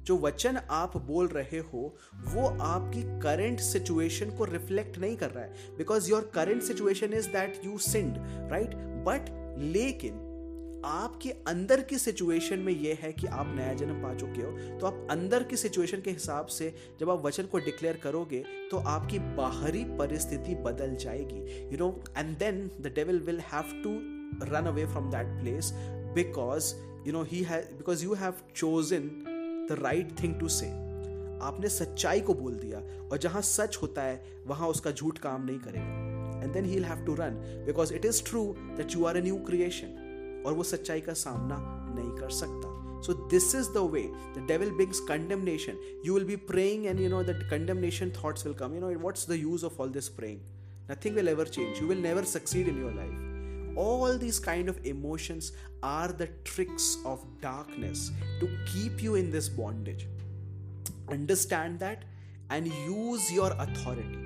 जो वचन आप बोल रहे हो, वो आपकी करंट सिचुएशन को रिफ्लेक्ट नहीं कर रहा है। Because your current situation is that you sinned right but लेकिन आपके अंदर की सिचुएशन में यह है कि आप नया जन्म पा चुके हो तो आप अंदर की सिचुएशन के हिसाब से जब आप वचन को डिक्लेयर करोगे तो आपकी बाहरी परिस्थिति बदल जाएगी। You know and then the devil will have to run away from that place because you know he because you have chosen the right thing to say आपने सच्चाई को बोल दिया और जहाँ सच होता है, वहाँ उसका झूठ काम नहीं करेगा। And then he have to run because it is true that you are a new creation और वो सच्चाई का सामना नहीं कर सकता so this is the way the devil brings condemnation you will be praying and you know that condemnation thoughts will come you know what's the use of all this praying nothing will ever change you will never succeed in your life all these kind of emotions are the tricks of darkness to keep you in this bondage understand that and use your authority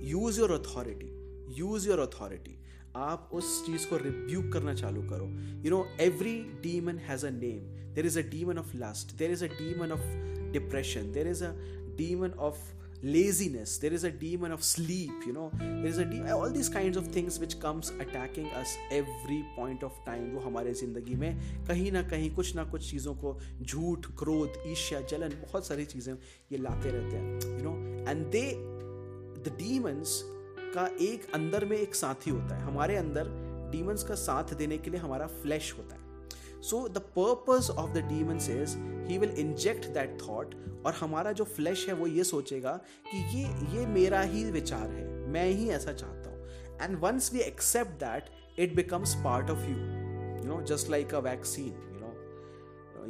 use your authority use your authority आप उस चीज़ को rebuke करना चालू करो। You know every demon has a name there is a demon of lust there is a demon of depression there is a demon of laziness. There is a demon of sleep, you know. There is a de- all these kinds of things which comes attacking us every point of time. वो हमारे ज़िंदगी में कहीं ना कहीं कुछ ना कुछ चीज़ों को झूठ, क्रोध, ईर्ष्या, जलन, बहुत सारी चीज़ें ये लाते रहते हैं you know and they the demons का एक अंदर में एक साथी होता है। हमारे अंदर डीमंस का साथ देने के लिए हमारा फ्लैश होता है। So the purpose of the demons is he will inject that thought और हमारा जो फ्लैश है वो ये सोचेगा कि ये ये मेरा ही विचार है। मैं ही ऐसा चाहता हूँ। And once we accept that it becomes part of you you know just like a vaccine you know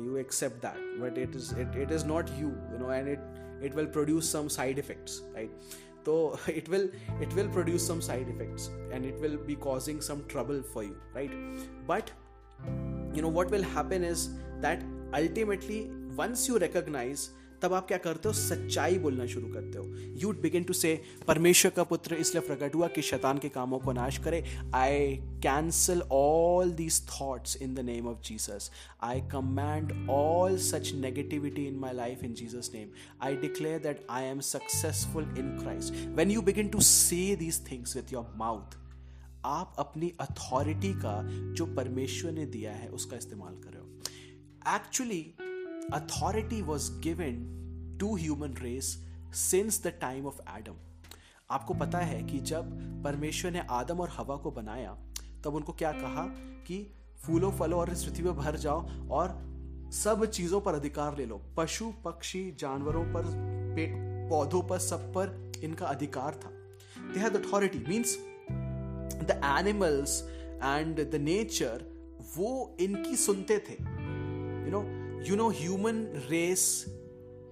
you accept that but it is it, it is not you you know and it it will produce some side effects right? So *laughs* it will it will produce some side effects and it will be causing some trouble for you right? But you know what will happen is that ultimately once you recognize तब आप क्या करते हो? सच्चाई बोलना शुरू करते हो। यू बिगिन टू से परमेश्वर का पुत्र इसलिए प्रकट हुआ कि शैतान के कामों को नाश करे। I cancel all these thoughts in the name of Jesus I command all such negativity in my life in Jesus name I declare that I am successful in Christ when you begin to say these things with your mouth आप अपनी authority का जो परमेश्वर ने दिया है, उसका इस्तेमाल कर actually authority was given to human race since the time of Adam आपको पता है कि जब परमेश्वर ने आदम और हवा को बनाया, तब उनको क्या कहा कि फूलों, फलों और इस पृथ्वी भर जाओ और सब चीज़ों पर अधिकार ले लो। पशु, पक्षी, जानवरों पर पौधों पर, सब पर इनका अधिकार था। They had authority means the animals and the nature वो इनकी सुनते थे। You know you know human race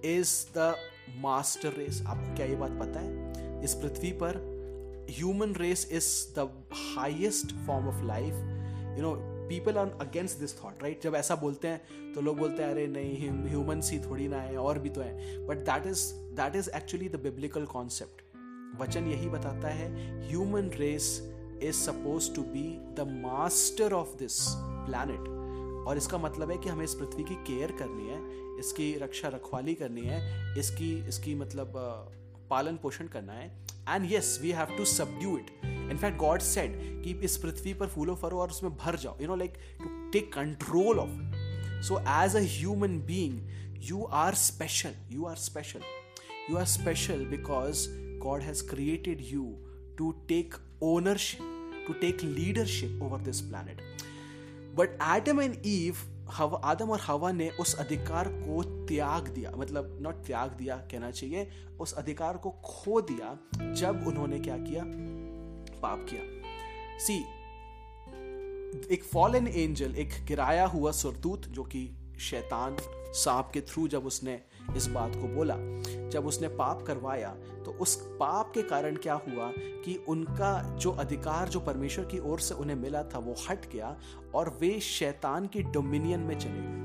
is the master race आपको क्या ये बात पता है? इस पृथ्वी पर human race is the highest form of life you know people are against this thought right जब ऐसा बोलते हैं तो लोग बोलते हैं, अरे नहीं ह्यूमन ही थोड़ी ना है, और भी तो है. But that is that is actually the biblical concept वचन यही बताता है human race is suppose to be the master of this planet और इसका मतलब है कि हमें इस पृथ्वी की केयर करनी है, इसकी रक्षा रखवाली करनी है, इसकी इसकी मतलब पालन पोषण करना है। And yes we have to subdue it in fact God said कि इस पृथ्वी पर फूलो फरो और उसमें भर जाओ। You know like to take control of so as a human being you are special you are special you are special because God has created you to take ownership to take leadership over this planet. But Adam and Eve हवा आदम और हवा ने उस अधिकार को त्याग दिया। मतलब नॉट त्याग दिया, कहना चाहिए, उस अधिकार को खो दिया, जब उन्होंने क्या किया? पाप किया। सी एक फॉलन एंजल एक गिराया हुआ सुरतूत जो कि शैतान, सांप के थ्रू जब उसने इस बात को बोला। जब उसने पाप करवाया तो उस पाप के कारण क्या हुआ कि उनका जो अधिकार, जो परमेश्वर की ओर से उन्हें मिला था, वो हट गया और वे शैतान की डोमिनियन में चले गए।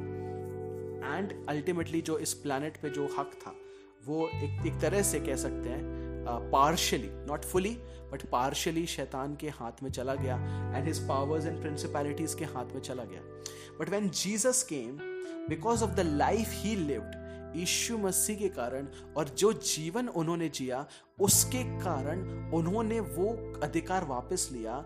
एंड अल्टीमेटली जो इस प्लानट पे जो हक था, वो एक एक तरह से कह सकते हैं partially not fully but partially शैतान के हाथ में चला गया and his powers and principalities के हाथ में चला गया। But when Jesus came because of the life he lived यीशु मसीह के कारण और जो जीवन उन्होंने जिया, उसके कारण उन्होंने वो अधिकार वापस लिया,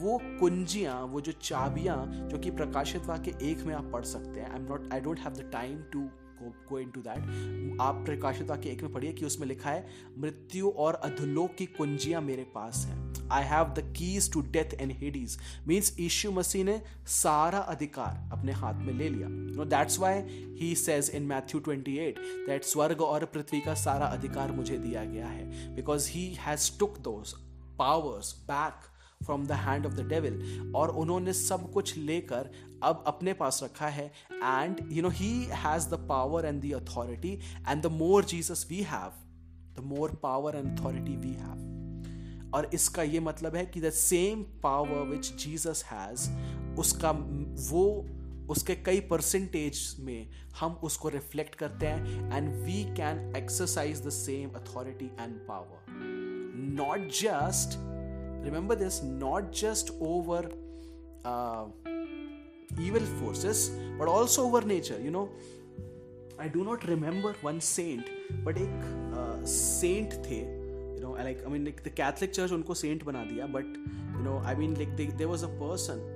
वो कुंजियाँ, वो जो चाबियाँ जो कि प्रकाशित वाक्य एक में आप पढ़ सकते हैं। I am not I don't have the time to go in to that आप प्रकाशित वाक्य एक में पढ़िए कि उसमें लिखा है, मृत्यु और अधलोक की कुंजियाँ मेरे पास हैं। I have the keys to death and Hades means यीशु मसीह ने सारा अधिकार अपने हाथ में ले लिया। No that's why he says in Matthew 28 that स्वर्ग और पृथ्वी का सारा अधिकार मुझे दिया गया है। Because he has took those powers back from the hand of the devil और उन्होंने सब कुछ लेकर अब अपने पास रखा है and you know he has the power and the authority and the more Jesus we have the more power and authority we have और इसका ये मतलब है कि the same power which Jesus has उसका वो उसके कई परसेंटेज में हम उसको रिफ्लेक्ट करते हैं and we can exercise the same authority and power not just remember this not just uh, evil forces but also over nature you know i do not remember one saint but एक uh, saint थे you know like i mean like the catholic church unko saint bana diya but you know i mean like they, there was a person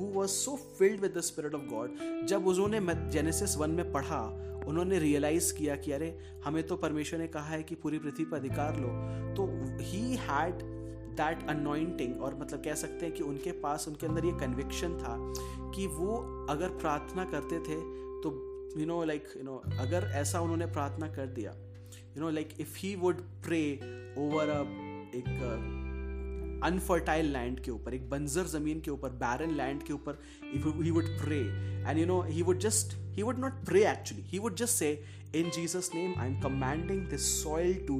who was so filled with the spirit of God जब उन्होंने genesis one में पढ़ा उन्होंने realise किया कि अरे हमें तो परमेश्वर ने कहा है कि पूरी पृथ्वी पर अधिकार लो तो ही हैड दैट अनोइंटिंग और मतलब कह सकते हैं कि उनके पास, उनके अंदर ये कन्विक्शन था कि वो अगर प्रार्थना करते थे तो you know like you know अगर ऐसा उन्होंने प्रार्थना कर दिया you know like if he would pray over a एक अनफर्टाइल लैंड के ऊपर, एक बंजर ज़मीन के ऊपर बैरन लैंड के ऊपर he would pray and you know he would just he would not pray actually, he would just say, in jesus name i'm commanding this soil to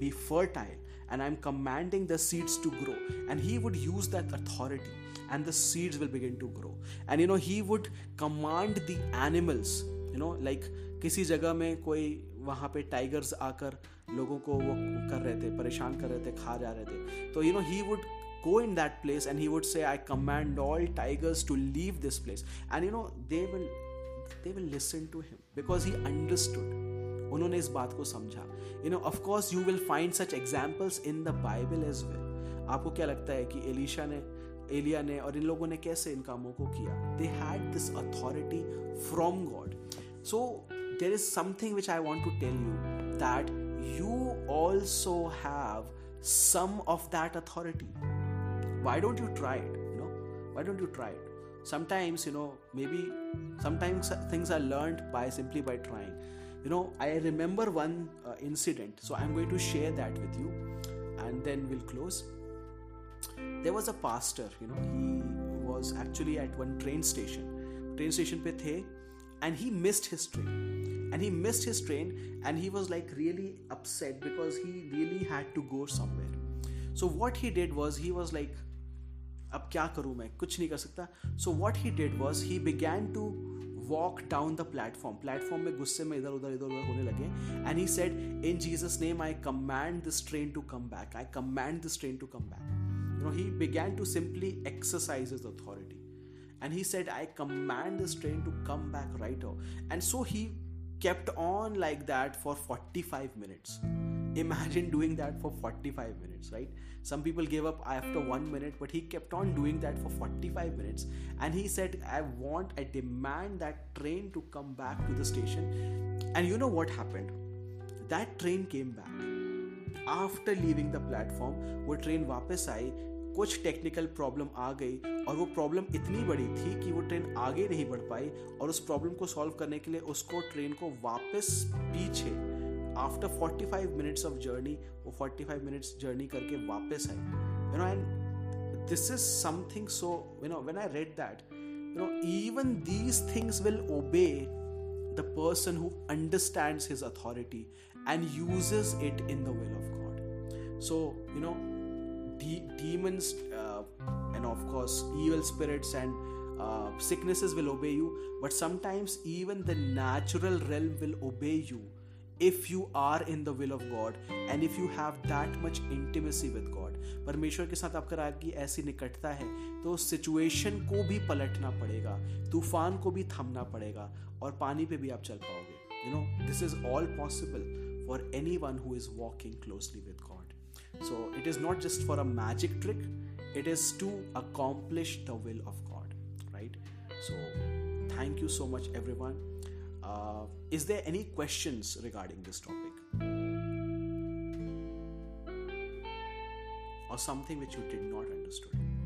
be fertile. and i'm commanding the seeds to grow and he would use that authority and the seeds will begin to grow and you know he would command the animals you know like किसी जगह में कोई वहाँ पे tigers आकर लोगों को वो कर रहे थे परेशान कर रहे थे खा जा रहे थे तो you know he would go in that place and he would say i command all tigers to leave this place and you know they will they will listen to him because he understood उन्होंने इस बात को समझा you know of course you will find such examples in the Bible as well आपको क्या लगता है कि एलिशा ने एलिया ने और इन लोगों ने कैसे इन कामों को किया they had this authority from God so there is something which I want to tell you that you also have some of that authority why don't you try it you know why don't you try it sometimes you know maybe sometimes things are learned by simply by trying you know i remember one uh, incident so i'm going to share that with you and then we'll close there was a pastor you know he was actually at one train station train station pe the and he missed his train and he missed his train and he was like really upset because he really had to go somewhere so what he did was he was like अब क्या करूं मैं कुछ नहीं कर सकता so what he did was he began to walk down the platform platform में गुस्से में इधर उधर इधर उधर होने लगे and he said in Jesus name I command this train to come back I command this train to come back you know he began to simply exercise his authority and he said i command this train to come back right now and so he kept on like that for 45 minutes imagine doing that for 45 minutes right some people gave up after one minute but he kept on doing that for 45 minutes and he said i want i demand that train to come back to the station and you know what happened that train came back after leaving the platform वो train वापस आई कुछ technical problem आ गई और वो problem इतनी बड़ी थी कि वो ट्रेन आगे नहीं बढ़ पाई और उस प्रॉब्लम को सॉल्व करने के लिए उसको ट्रेन को वापस पीछे आफ्टर 45 मिनट्स ऑफ जर्नी वो 45 मिनट्स जर्नी करके वापस आई you know and this is something so you know when I read that you know even these things will obey the person who understands his authority and uses it in the will of God so you know de- demons uh, and of course evil spirits and uh, sicknesses will obey you but sometimes even the natural realm will obey you if you are in the will of God and if you have that much intimacy with God परमेश्वर के साथ आपका आपकी ऐसी निकटता है तो situation को भी पलटना पड़ेगा तूफान को भी थमना पड़ेगा और पानी पे भी आप चल पाओगे you know this is all possible for anyone who is walking closely with God So it is not just for a magic trick, it is to accomplish the will of God, right? So thank you so much, everyone. Uh, is there any questions regarding this topic? Or something which you did not understand?